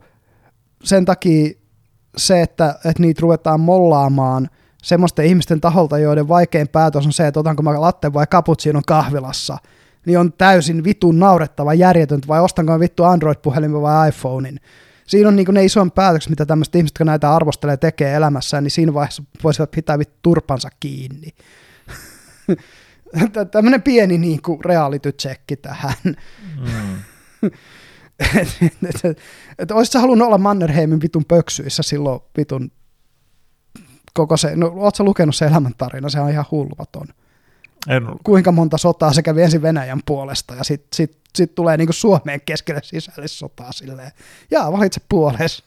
sen takia se, että, että niitä ruvetaan mollaamaan semmoisten ihmisten taholta, joiden vaikein päätös on se, että otanko mä latte vai cappuccinon kahvilassa, niin on täysin vitun naurettava järjetöntä, vai ostanko vittu Android-puhelimen vai iPhonein. Siinä on niin ne isoin päätökset, mitä tämmöiset ihmiset, jotka näitä arvostelee tekee elämässään, niin siinä vaiheessa voisivat pitää vittu turpansa kiinni. Tämmöinen pieni niin kuin reality-tsekki tähän. Mm. et, et, et, et, olisit halunnut olla Mannerheimin vitun pöksyissä silloin vitun koko se, no ootko lukenut se elämäntarina, se on ihan hulvaton. En ollut. Kuinka monta sotaa se kävi ensin Venäjän puolesta ja sitten sit, sit tulee niinku Suomeen keskelle sisällissotaa silleen, jaa valitse puoles.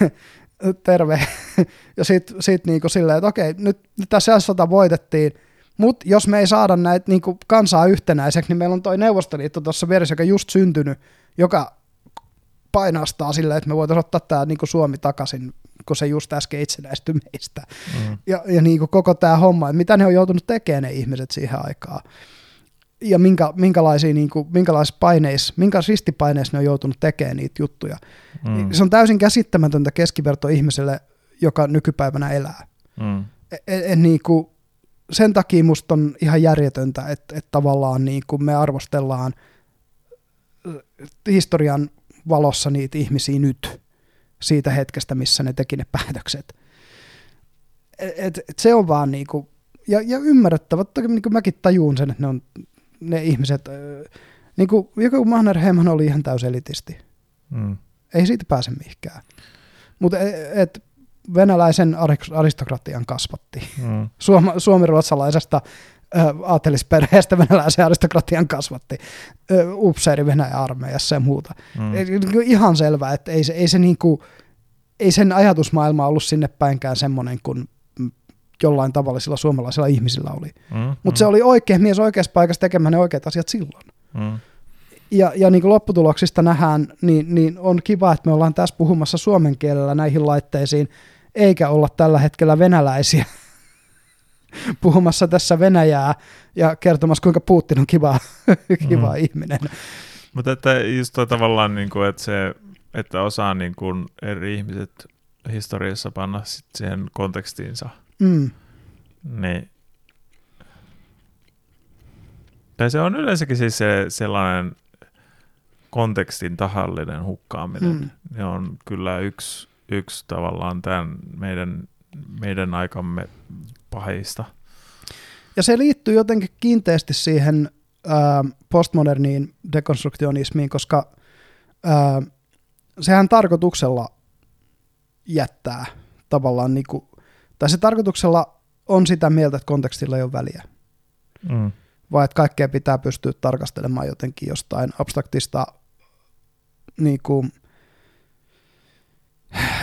Terve. ja sitten sit niinku silleen, että okei, nyt, nyt tässä sota voitettiin, mutta jos me ei saada näitä niinku kansaa yhtenäiseksi, niin meillä on toi Neuvostoliitto tuossa vieressä, joka just syntynyt, joka painastaa silleen, että me voitaisiin ottaa tämä niinku Suomi takaisin kun se just äsken itsenäistyi meistä. Mm. Ja, ja niin kuin koko tämä homma, että mitä ne on joutunut tekemään ne ihmiset siihen aikaan. Ja minkä, minkälaisia, niin kuin, minkälaisissa paineissa, minkä ristipaineissa ne on joutunut tekemään niitä juttuja. Mm. Se on täysin käsittämätöntä keskiverto ihmiselle, joka nykypäivänä elää. Mm. Et, et, et, niin kuin, sen takia musta on ihan järjetöntä, että, että tavallaan niin kuin me arvostellaan historian valossa niitä ihmisiä nyt siitä hetkestä, missä ne teki ne päätökset. Et, et se on vaan niinku, ja, ja ymmärrettävä, toki niin kuin mäkin tajuun sen, että ne on ne ihmiset, niin kuin joku Mannerheimhan oli ihan täyselitisti. Mm. Ei siitä pääse mihinkään. Mutta e, et, venäläisen aristokratian kasvatti. Mm. Suom- suomiruotsalaisesta aatelisperheestä venäläisen aristokratian kasvatti upseeri Venäjän armeijassa ja muuta. Mm. Niinku ihan selvää, että ei se, ei se niinku, ei sen ajatusmaailma ollut sinne päinkään semmoinen kuin jollain tavallisilla suomalaisilla ihmisillä oli. Mm, Mutta mm. se oli oikea mies oikeassa paikassa tekemään ne oikeat asiat silloin. Mm. Ja, ja niin kuin lopputuloksista nähdään, niin, niin on kiva, että me ollaan tässä puhumassa suomen kielellä näihin laitteisiin, eikä olla tällä hetkellä venäläisiä puhumassa tässä Venäjää ja kertomassa, kuinka Putin on kiva, kiva mm. ihminen. Mutta että just toi tavallaan, niin kuin, että, se, että osaa niin kuin eri ihmiset historiassa panna sit siihen kontekstiinsa, mm. niin tai se on yleensäkin siis se, sellainen kontekstin tahallinen hukkaaminen. Mm. Ne on kyllä yksi, yksi tavallaan tämän meidän, meidän aikamme pahista. Ja se liittyy jotenkin kiinteästi siihen ää, postmoderniin dekonstruktionismiin, koska ää, sehän tarkoituksella jättää tavallaan, niin kuin, tai se tarkoituksella on sitä mieltä, että kontekstilla ei ole väliä. Mm. Vai että kaikkea pitää pystyä tarkastelemaan jotenkin jostain abstraktista niin kuin,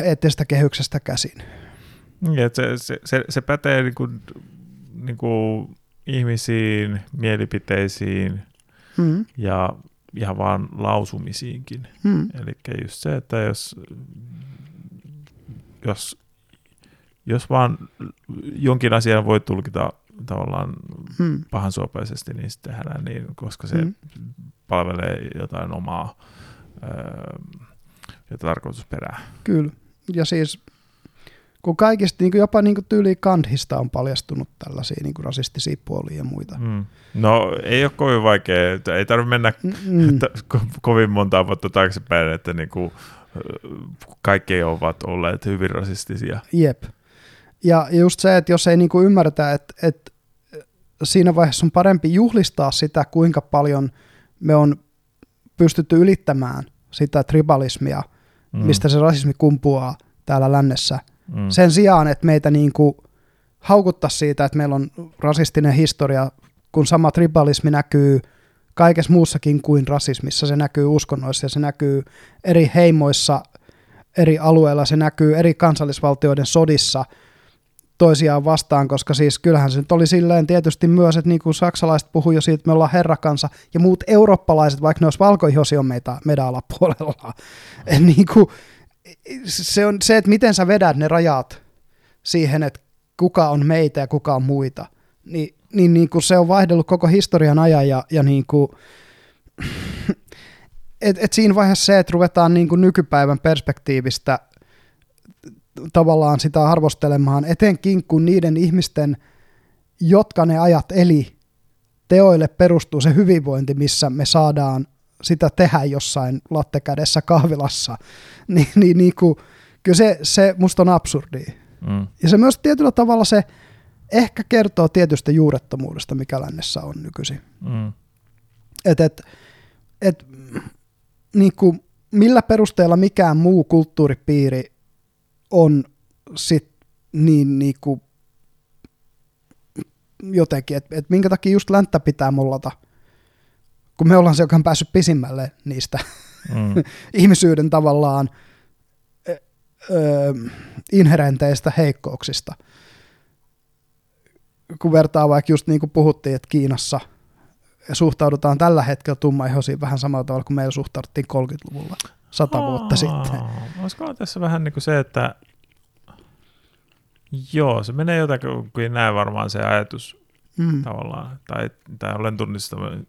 eettisestä kehyksestä käsin. Niin, että se, se, se, se pätee niin kuin, niin kuin ihmisiin, mielipiteisiin mm. ja ihan vaan lausumisiinkin. Hmm. Eli just se, että jos, jos, jos vaan jonkin asian voi tulkita tavallaan Hmm. pahansuopaisesti, niin sitten tehdään niin, koska se Hmm. palvelee jotain omaa öö, ja tarkoitusperää. Kyllä. Ja siis kun kaikista, niin kuin jopa niin kuin tyyli Kandhista on paljastunut tällaisia niin kuin rasistisia puolia ja muita. Mm. No ei ole kovin vaikea, ei tarvitse mennä Mm. t- ko- kovin monta vuotta taaksepäin, että niinku, ö, kaikki ovat olleet hyvin rasistisia. Jep. Ja just se, että jos ei niinku ymmärretä, että, että siinä vaiheessa on parempi juhlistaa sitä, kuinka paljon me on pystytty ylittämään sitä tribalismia, mm. mistä se rasismi kumpuaa täällä lännessä. Mm. Sen sijaan, että meitä niinku haukuttaa siitä, että meillä on rasistinen historia, kun sama tribalismi näkyy kaikessa muussakin kuin rasismissa. Se näkyy uskonnoissa ja se näkyy eri heimoissa, eri alueilla, se näkyy eri kansallisvaltioiden sodissa toisiaan vastaan, koska siis kyllähän se nyt oli silleen tietysti myös, että niin kuin saksalaiset puhuu jo siitä, että me ollaan herrakansa, ja muut eurooppalaiset, vaikka ne olisi valkoihosi, on meitä, meidän alapuolella. Et niin kuin, se on se, että miten sä vedät ne rajat siihen, että kuka on meitä ja kuka on muita, niin, niin, niin kuin se on vaihdellut koko historian ajan ja, ja niin kuin, et, et siinä vaiheessa se, että ruvetaan niin kuin nykypäivän perspektiivistä tavallaan sitä arvostelemaan, etenkin kun niiden ihmisten, jotka ne ajat eli, teoille perustuu se hyvinvointi, missä me saadaan sitä tehdä jossain lattekädessä kahvilassa, niin, niin, niin kuin, kyllä se, se musta on absurdia. Mm. Ja se myös tietyllä tavalla se ehkä kertoo tietystä juurettomuudesta, mikä lännessä on nykyisin. Mm. Et, et, et, niin kuin, millä perusteella mikään muu kulttuuripiiri on sit niin, niin kuin, jotenkin, että et minkä takia just länttä pitää mollata, kun me ollaan se, joka on päässyt pisimmälle niistä Mm. ihmisyyden tavallaan ö, ö, inherenteistä heikkouksista. Kun vertaa vaikka just niin kuin puhuttiin, että Kiinassa suhtaudutaan tällä hetkellä tummaihoisiin vähän samalla tavalla kuin meillä suhtauduttiin 30-luvulla, sata vuotta sitten. Olisiko tässä vähän niin kuin se, että joo, se menee jotakin näin varmaan se ajatus Mm. tavallaan, tai, tai olen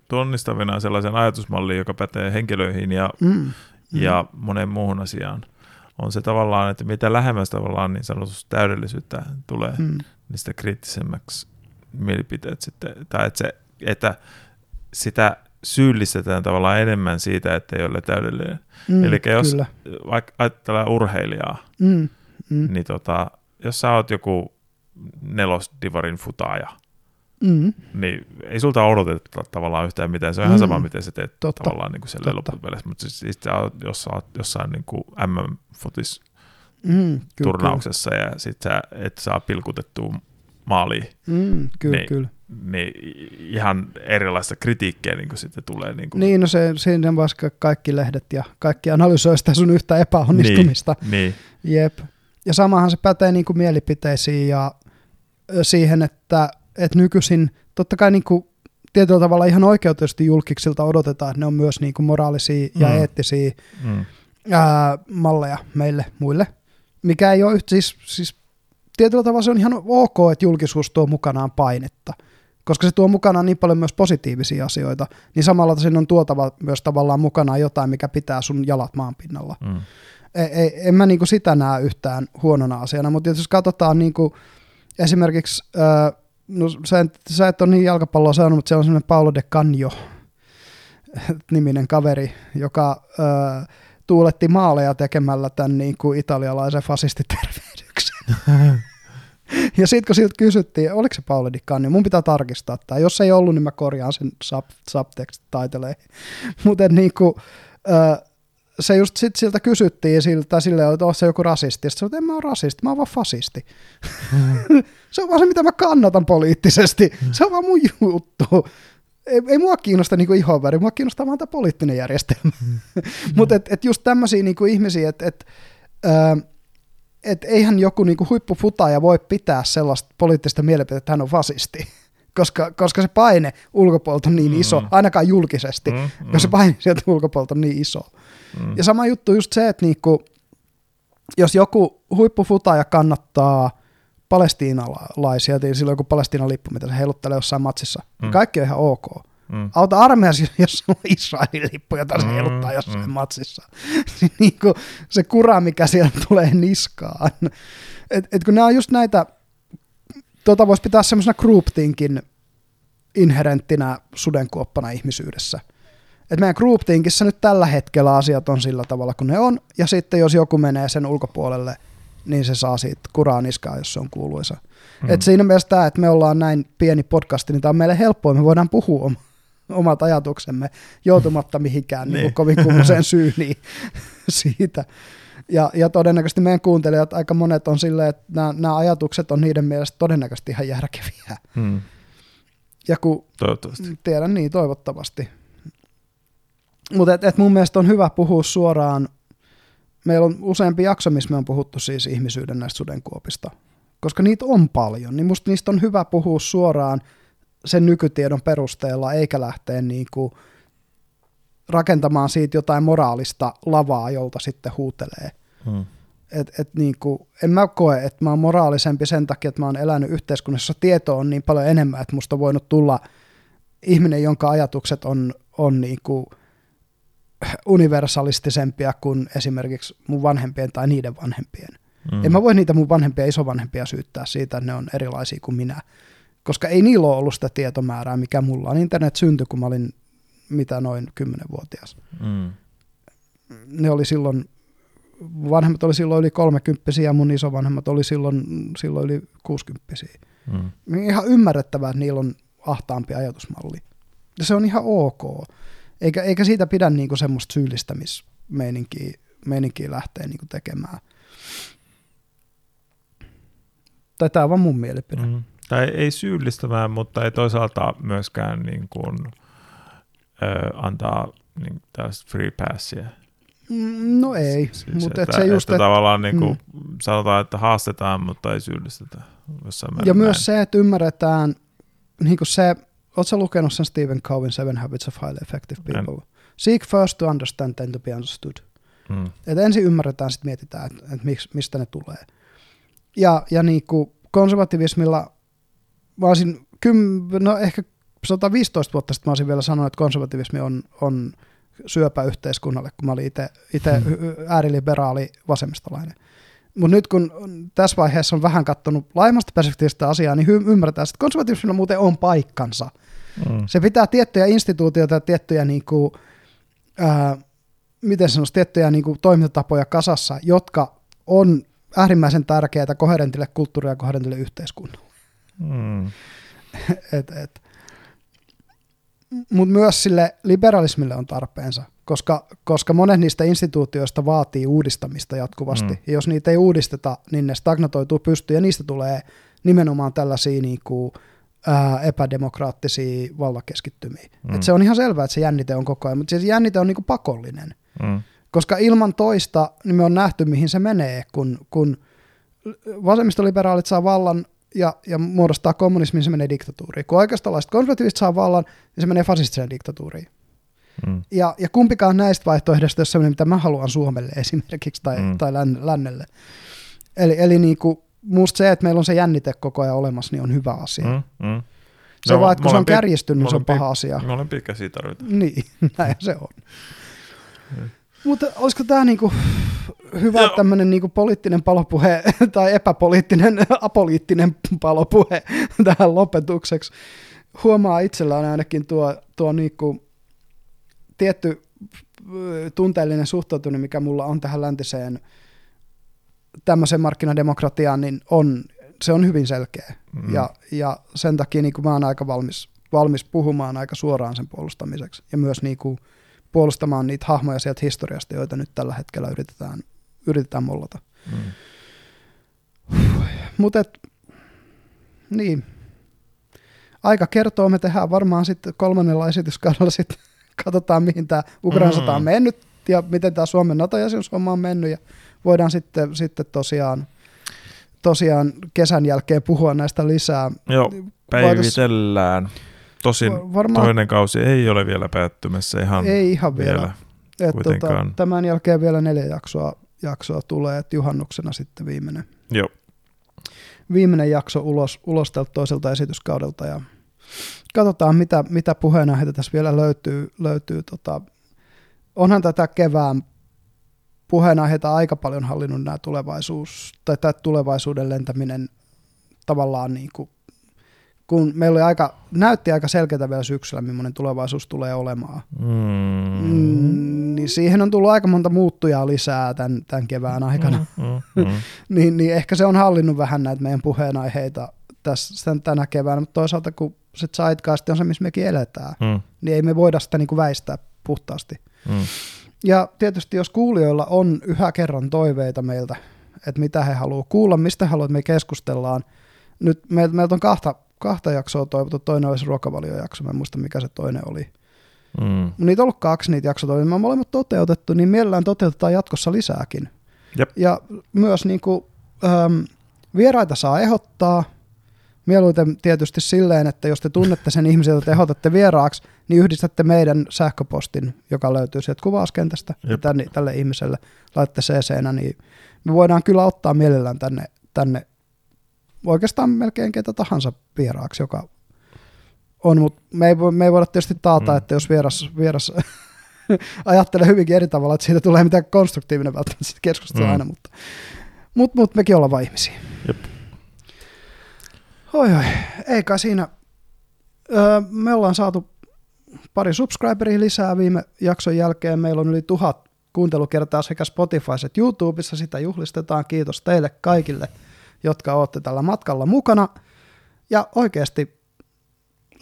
tunnistavina, sellaisen ajatusmallin, joka pätee henkilöihin ja, Mm. Mm. ja moneen muuhun asiaan. On se tavallaan, että mitä lähemmäs tavallaan niin sanotusti täydellisyyttä tulee, mm. Niin sitä kriittisemmäksi mielipiteet sitten, tai että, se, että sitä syyllistetään tavallaan enemmän siitä, että ei ole täydellinen. Mm. Elikkä jos- Kyllä. Vaikka ajatellaan urheilijaa, Mm. Mm. niin tota, jos sä oot joku nelosdivarin futaaja, Mm. niin ei sulta odoteta tavallaan yhtään mitään. Se on ihan Mm. sama, miten sä teet Totta. tavallaan niin kuin loppupeleissä. Mutta siis, siis jos sä oot jossain niin kuin MM-fotis Mm. Kyllä, turnauksessa ja sit sä et saa pilkutettua maaliin, Kyllä. Mm. Kyllä, Niin. kyllä. niin ihan erilaista kritiikkiä niin kuin sitten tulee. Niin, kuin, Niin, no se, siinä vaikka kaikki lehdet ja kaikki analysoi sitä sun yhtä epäonnistumista. Niin, Jep. Ja samahan se pätee niin kuin mielipiteisiin ja siihen, että, että nykyisin totta kai niin kuin tietyllä tavalla ihan oikeutusti julkiksilta odotetaan, että ne on myös niin kuin moraalisia ja Mm. eettisiä mm, ää, malleja meille muille, mikä ei ole yhtä, siis, siis tietyllä tavalla se on ihan ok, että julkisuus tuo mukanaan painetta, koska se tuo mukanaan niin paljon myös positiivisia asioita, niin samalla siinä on tuotava myös tavallaan mukanaan jotain, mikä pitää sun jalat maan pinnalla. mm, Ei, ei, en mä niinku sitä näe yhtään huonona asiana, mutta jos katsotaan niinku esimerkiksi, no sä, et, sä et ole niin jalkapalloa saanut, mutta siellä on semmoinen Paolo de Canio niminen kaveri, joka ää, tuuletti maaleja tekemällä tämän niin kuin italialaisen fasistitervehdyksen. ja sitten kun siltä kysyttiin, oliko se Paolo Di Canio, mun pitää tarkistaa tämä. Jos ei ollut, niin mä korjaan sen sub, subtext taiteleihin. Mutta niin kuin, ää, se just sit siltä kysyttiin siltä silleen, että se joku rasisti. Sitten en mä ole rasisti, mä oon vaan fasisti. se on vaan se, mitä mä kannatan poliittisesti. Se on vaan mun juttu. Ei, ei mua kiinnosta niinku ihonväri, mua kiinnostaa vaan tämä poliittinen järjestelmä. Mutta et, et just tämmöisiä niinku ihmisiä, että et, ää, et eihän joku niinku huippufutaja voi pitää sellaista poliittista mielipiteitä, että hän on fasisti. koska, koska se paine ulkopuolelta on niin iso, mm. ainakaan julkisesti, mm, mm. koska se paine sieltä ulkopuolelta on niin iso. Mm. Ja sama juttu just se, että niinku, jos joku huippufutaja kannattaa palestiinalaisia, niin silloin joku Palestiinan lippu, mitä se heiluttelee jossain matsissa, mm. kaikki on ihan ok. Mm. Auta armeijassa, jos on Israelin lippu, jota se mm, heiluttaa jossain mm. matsissa. niin kuin se kura, mikä sieltä tulee niskaan. Et, et kun nämä on just näitä, tuota voisi pitää semmoisena groupthinkin inherenttinä sudenkuoppana ihmisyydessä. Et meidän groupthinkissä nyt tällä hetkellä asiat on sillä tavalla kuin ne on, ja sitten jos joku menee sen ulkopuolelle, niin se saa siitä kuraa niskaa, jos se on kuuluisa. Mm. Et siinä mielessä tämä, että me ollaan näin pieni podcasti, niin tämä on meille helppoa, me voidaan puhua omat ajatuksemme joutumatta mihinkään niin. niin kovin kummoiseen syyniin siitä. Ja, ja todennäköisesti meidän kuuntelijat, aika monet on silleen, että nämä, nämä ajatukset on niiden mielestä todennäköisesti ihan järkeviä. Hmm. Ja kun, toivottavasti. Tiedän niin, toivottavasti. Mutta et, et mun mielestä on hyvä puhua suoraan. Meillä on useampi jakso, missä me on puhuttu siis ihmisyyden näistä sudenkuopista. Koska niitä on paljon, niin musta niistä on hyvä puhua suoraan sen nykytiedon perusteella, eikä lähteä niin kuin rakentamaan siitä jotain moraalista lavaa, jolta sitten huutelee. Hmm. Et, et niin kuin, en mä koe, että mä oon moraalisempi sen takia, että mä oon elänyt yhteiskunnassa, tieto on niin paljon enemmän, että musta on voinut tulla ihminen, jonka ajatukset on, on niin kuin universalistisempia kuin esimerkiksi mun vanhempien tai niiden vanhempien. Mm. En mä voi niitä mun vanhempia ja isovanhempia syyttää siitä, että ne on erilaisia kuin minä koska ei niillä ole ollut sitä tietomäärää, mikä mulla on. Internet syntyi, kun mä olin mitä noin kymmenenvuotias. Mm. Ne oli silloin, vanhemmat oli silloin yli kolmekymppisiä ja mun isovanhemmat oli silloin, silloin yli kuusikymppisiä. Mm. Ihan ymmärrettävää, että niillä on ahtaampi ajatusmalli. Ja se on ihan ok. Eikä, eikä siitä pidä niinku semmoista syyllistämismeininkiä meininkiä lähteä niinku tekemään. Tai tämä on vaan mun mielipide. Mm tai ei syyllistämään, mutta ei toisaalta myöskään niin kuin, ö, antaa niin, tällaista free passia. Mm, no ei, siis, mutta että, se just, että, että tavallaan niin kuin mm. sanotaan, että haastetaan, mutta ei syyllistetä. Ja myös näin. se, että ymmärretään, niin kuin se, oletko lukenut sen Stephen Covin Seven Habits of Highly Effective People? En. Seek first to understand, then to be understood. Mm. Että ensin ymmärretään, sitten mietitään, että, että mistä ne tulee. Ja, ja niin kuin konservativismilla mä olisin, kym, no ehkä 115 vuotta sitten mä olisin vielä sanonut, että konservativismi on, on syöpä yhteiskunnalle, kun mä olin itse hmm. ääriliberaali vasemmistolainen. Mutta nyt kun tässä vaiheessa on vähän katsonut laajemmasta perspektiivistä asiaa, niin hy- ymmärretään, että konservatiivismilla muuten on paikkansa. Mm. Se pitää tiettyjä instituutioita ja tiettyjä, niin kuin, ää, miten sanoisi, tiettyjä niin kuin, toimintatapoja kasassa, jotka on äärimmäisen tärkeää koherentille kulttuurille ja koherentille yhteiskunnalle. Mm. et, et. Mutta myös sille liberalismille on tarpeensa, koska, koska monet niistä instituutioista vaatii uudistamista jatkuvasti. Mm. Ja jos niitä ei uudisteta, niin ne stagnatoituu pystyyn ja niistä tulee nimenomaan tällaisia niin kuin, ää, epädemokraattisia vallakeskittymiä. Mm. Et se on ihan selvää, että se jännite on koko ajan, mutta se jännite on niin kuin pakollinen. Mm. Koska ilman toista niin me on nähty, mihin se menee, kun, kun vasemmistoliberaalit saa vallan ja, ja muodostaa kommunismin, se menee diktatuuriin. Kun oikeistolaiset konservatiiviset saa vallan, niin se menee fasistiseen diktatuuriin. Mm. Ja, ja kumpikaan näistä vaihtoehdoista on sellainen, mitä mä haluan Suomelle esimerkiksi tai, mm. tai lännelle. Eli, eli niin kuin, musta se, että meillä on se jännite koko ajan olemassa, niin on hyvä asia. Mm, mm. Se no, vaan, että kun se on kärjistynyt, niin se on paha asia. Molempiä käsiä tarvitaan. Niin, näin se on. Mutta olisiko tämä niinku hyvä tämmöinen niinku poliittinen palopuhe tai epäpoliittinen, apoliittinen palopuhe tähän lopetukseksi? Huomaa itsellään ainakin tuo, tuo niinku tietty tunteellinen suhtautuminen, mikä mulla on tähän läntiseen tämmöiseen markkinademokratiaan, niin on, se on hyvin selkeä. Mm. Ja, ja sen takia niin mä oon aika valmis, valmis puhumaan aika suoraan sen puolustamiseksi. Ja myös niin kuin, puolustamaan niitä hahmoja sieltä historiasta, joita nyt tällä hetkellä yritetään, yritetään mollata. Mm. Mutta niin, aika kertoo, me tehdään varmaan sitten kolmannella esityskaudella sitten katsotaan, mihin tämä Ukraina sota on mm. mennyt ja miten tämä Suomen NATO-jäsenyyshomma on mennyt ja voidaan sitten, sitten tosiaan, tosiaan kesän jälkeen puhua näistä lisää. Joo. Päivitellään. Tosin Varmaan, toinen kausi ei ole vielä päättymässä ihan Ei ihan vielä. vielä et tota, tämän jälkeen vielä neljä jaksoa, jaksoa tulee, että juhannuksena sitten viimeinen, Joo. viimeinen jakso ulos, ulos tältä toiselta esityskaudelta ja katsotaan mitä, mitä puheenaiheita tässä vielä löytyy. löytyy tota, onhan tätä kevään puheenaiheita aika paljon hallinnut nämä tulevaisuus, tai tämä tulevaisuuden lentäminen tavallaan niin kuin, kun meillä oli aika, näytti aika selkeää vielä syksyllä, millainen tulevaisuus tulee olemaan. Mm. Mm, niin siihen on tullut aika monta muuttujaa lisää tämän, tämän kevään aikana. Mm, mm, mm. niin, niin ehkä se on hallinnut vähän näitä meidän puheenaiheita tässä tänä keväänä, mutta toisaalta kun se zeitgeist on se, missä mekin eletään, mm. niin ei me voida sitä niin kuin väistää puhtaasti. Mm. Ja tietysti jos kuulijoilla on yhä kerran toiveita meiltä, että mitä he haluavat kuulla, mistä he haluavat, että me keskustellaan. Nyt meiltä, meiltä on kahta, kahta jaksoa toivottu, toinen olisi ruokavaliojakso, mä en muista mikä se toinen oli. Mm. Niitä on ollut kaksi niitä jaksoja, me olemme molemmat toteutettu, niin mielellään toteutetaan jatkossa lisääkin. Jep. Ja myös niin kuin, ähm, vieraita saa ehdottaa, Mieluiten tietysti silleen, että jos te tunnette sen ihmisen, jota te ehdotatte vieraaksi, niin yhdistätte meidän sähköpostin, joka löytyy sieltä kuvauskentästä tänne, tälle ihmiselle, laitte cc niin me voidaan kyllä ottaa mielellään tänne, tänne oikeastaan melkein ketä tahansa vieraaksi, joka on, mutta me ei, me ei voida tietysti taata, mm. että jos vieras, vieras ajattelee hyvinkin eri tavalla, että siitä tulee mitään konstruktiivinen välttämättä keskustelu mm. aina, mutta, mutta, mutta mekin ollaan vain ihmisiä. Jep. Oi, oi, eikä siinä. Öö, me ollaan saatu pari subscriberia lisää viime jakson jälkeen. Meillä on yli tuhat kuuntelukertaa sekä Spotify että YouTubessa. Sitä juhlistetaan. Kiitos teille kaikille, jotka olette tällä matkalla mukana. Ja oikeasti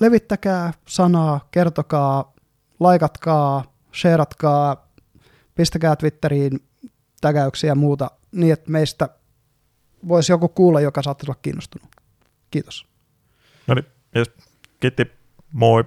levittäkää sanaa, kertokaa, laikatkaa, shareatkaa, pistäkää Twitteriin tägäyksiä ja muuta niin, että meistä voisi joku kuulla, joka saattaisi olla kiinnostunut. Kiitos. No niin, kiitti. Moi.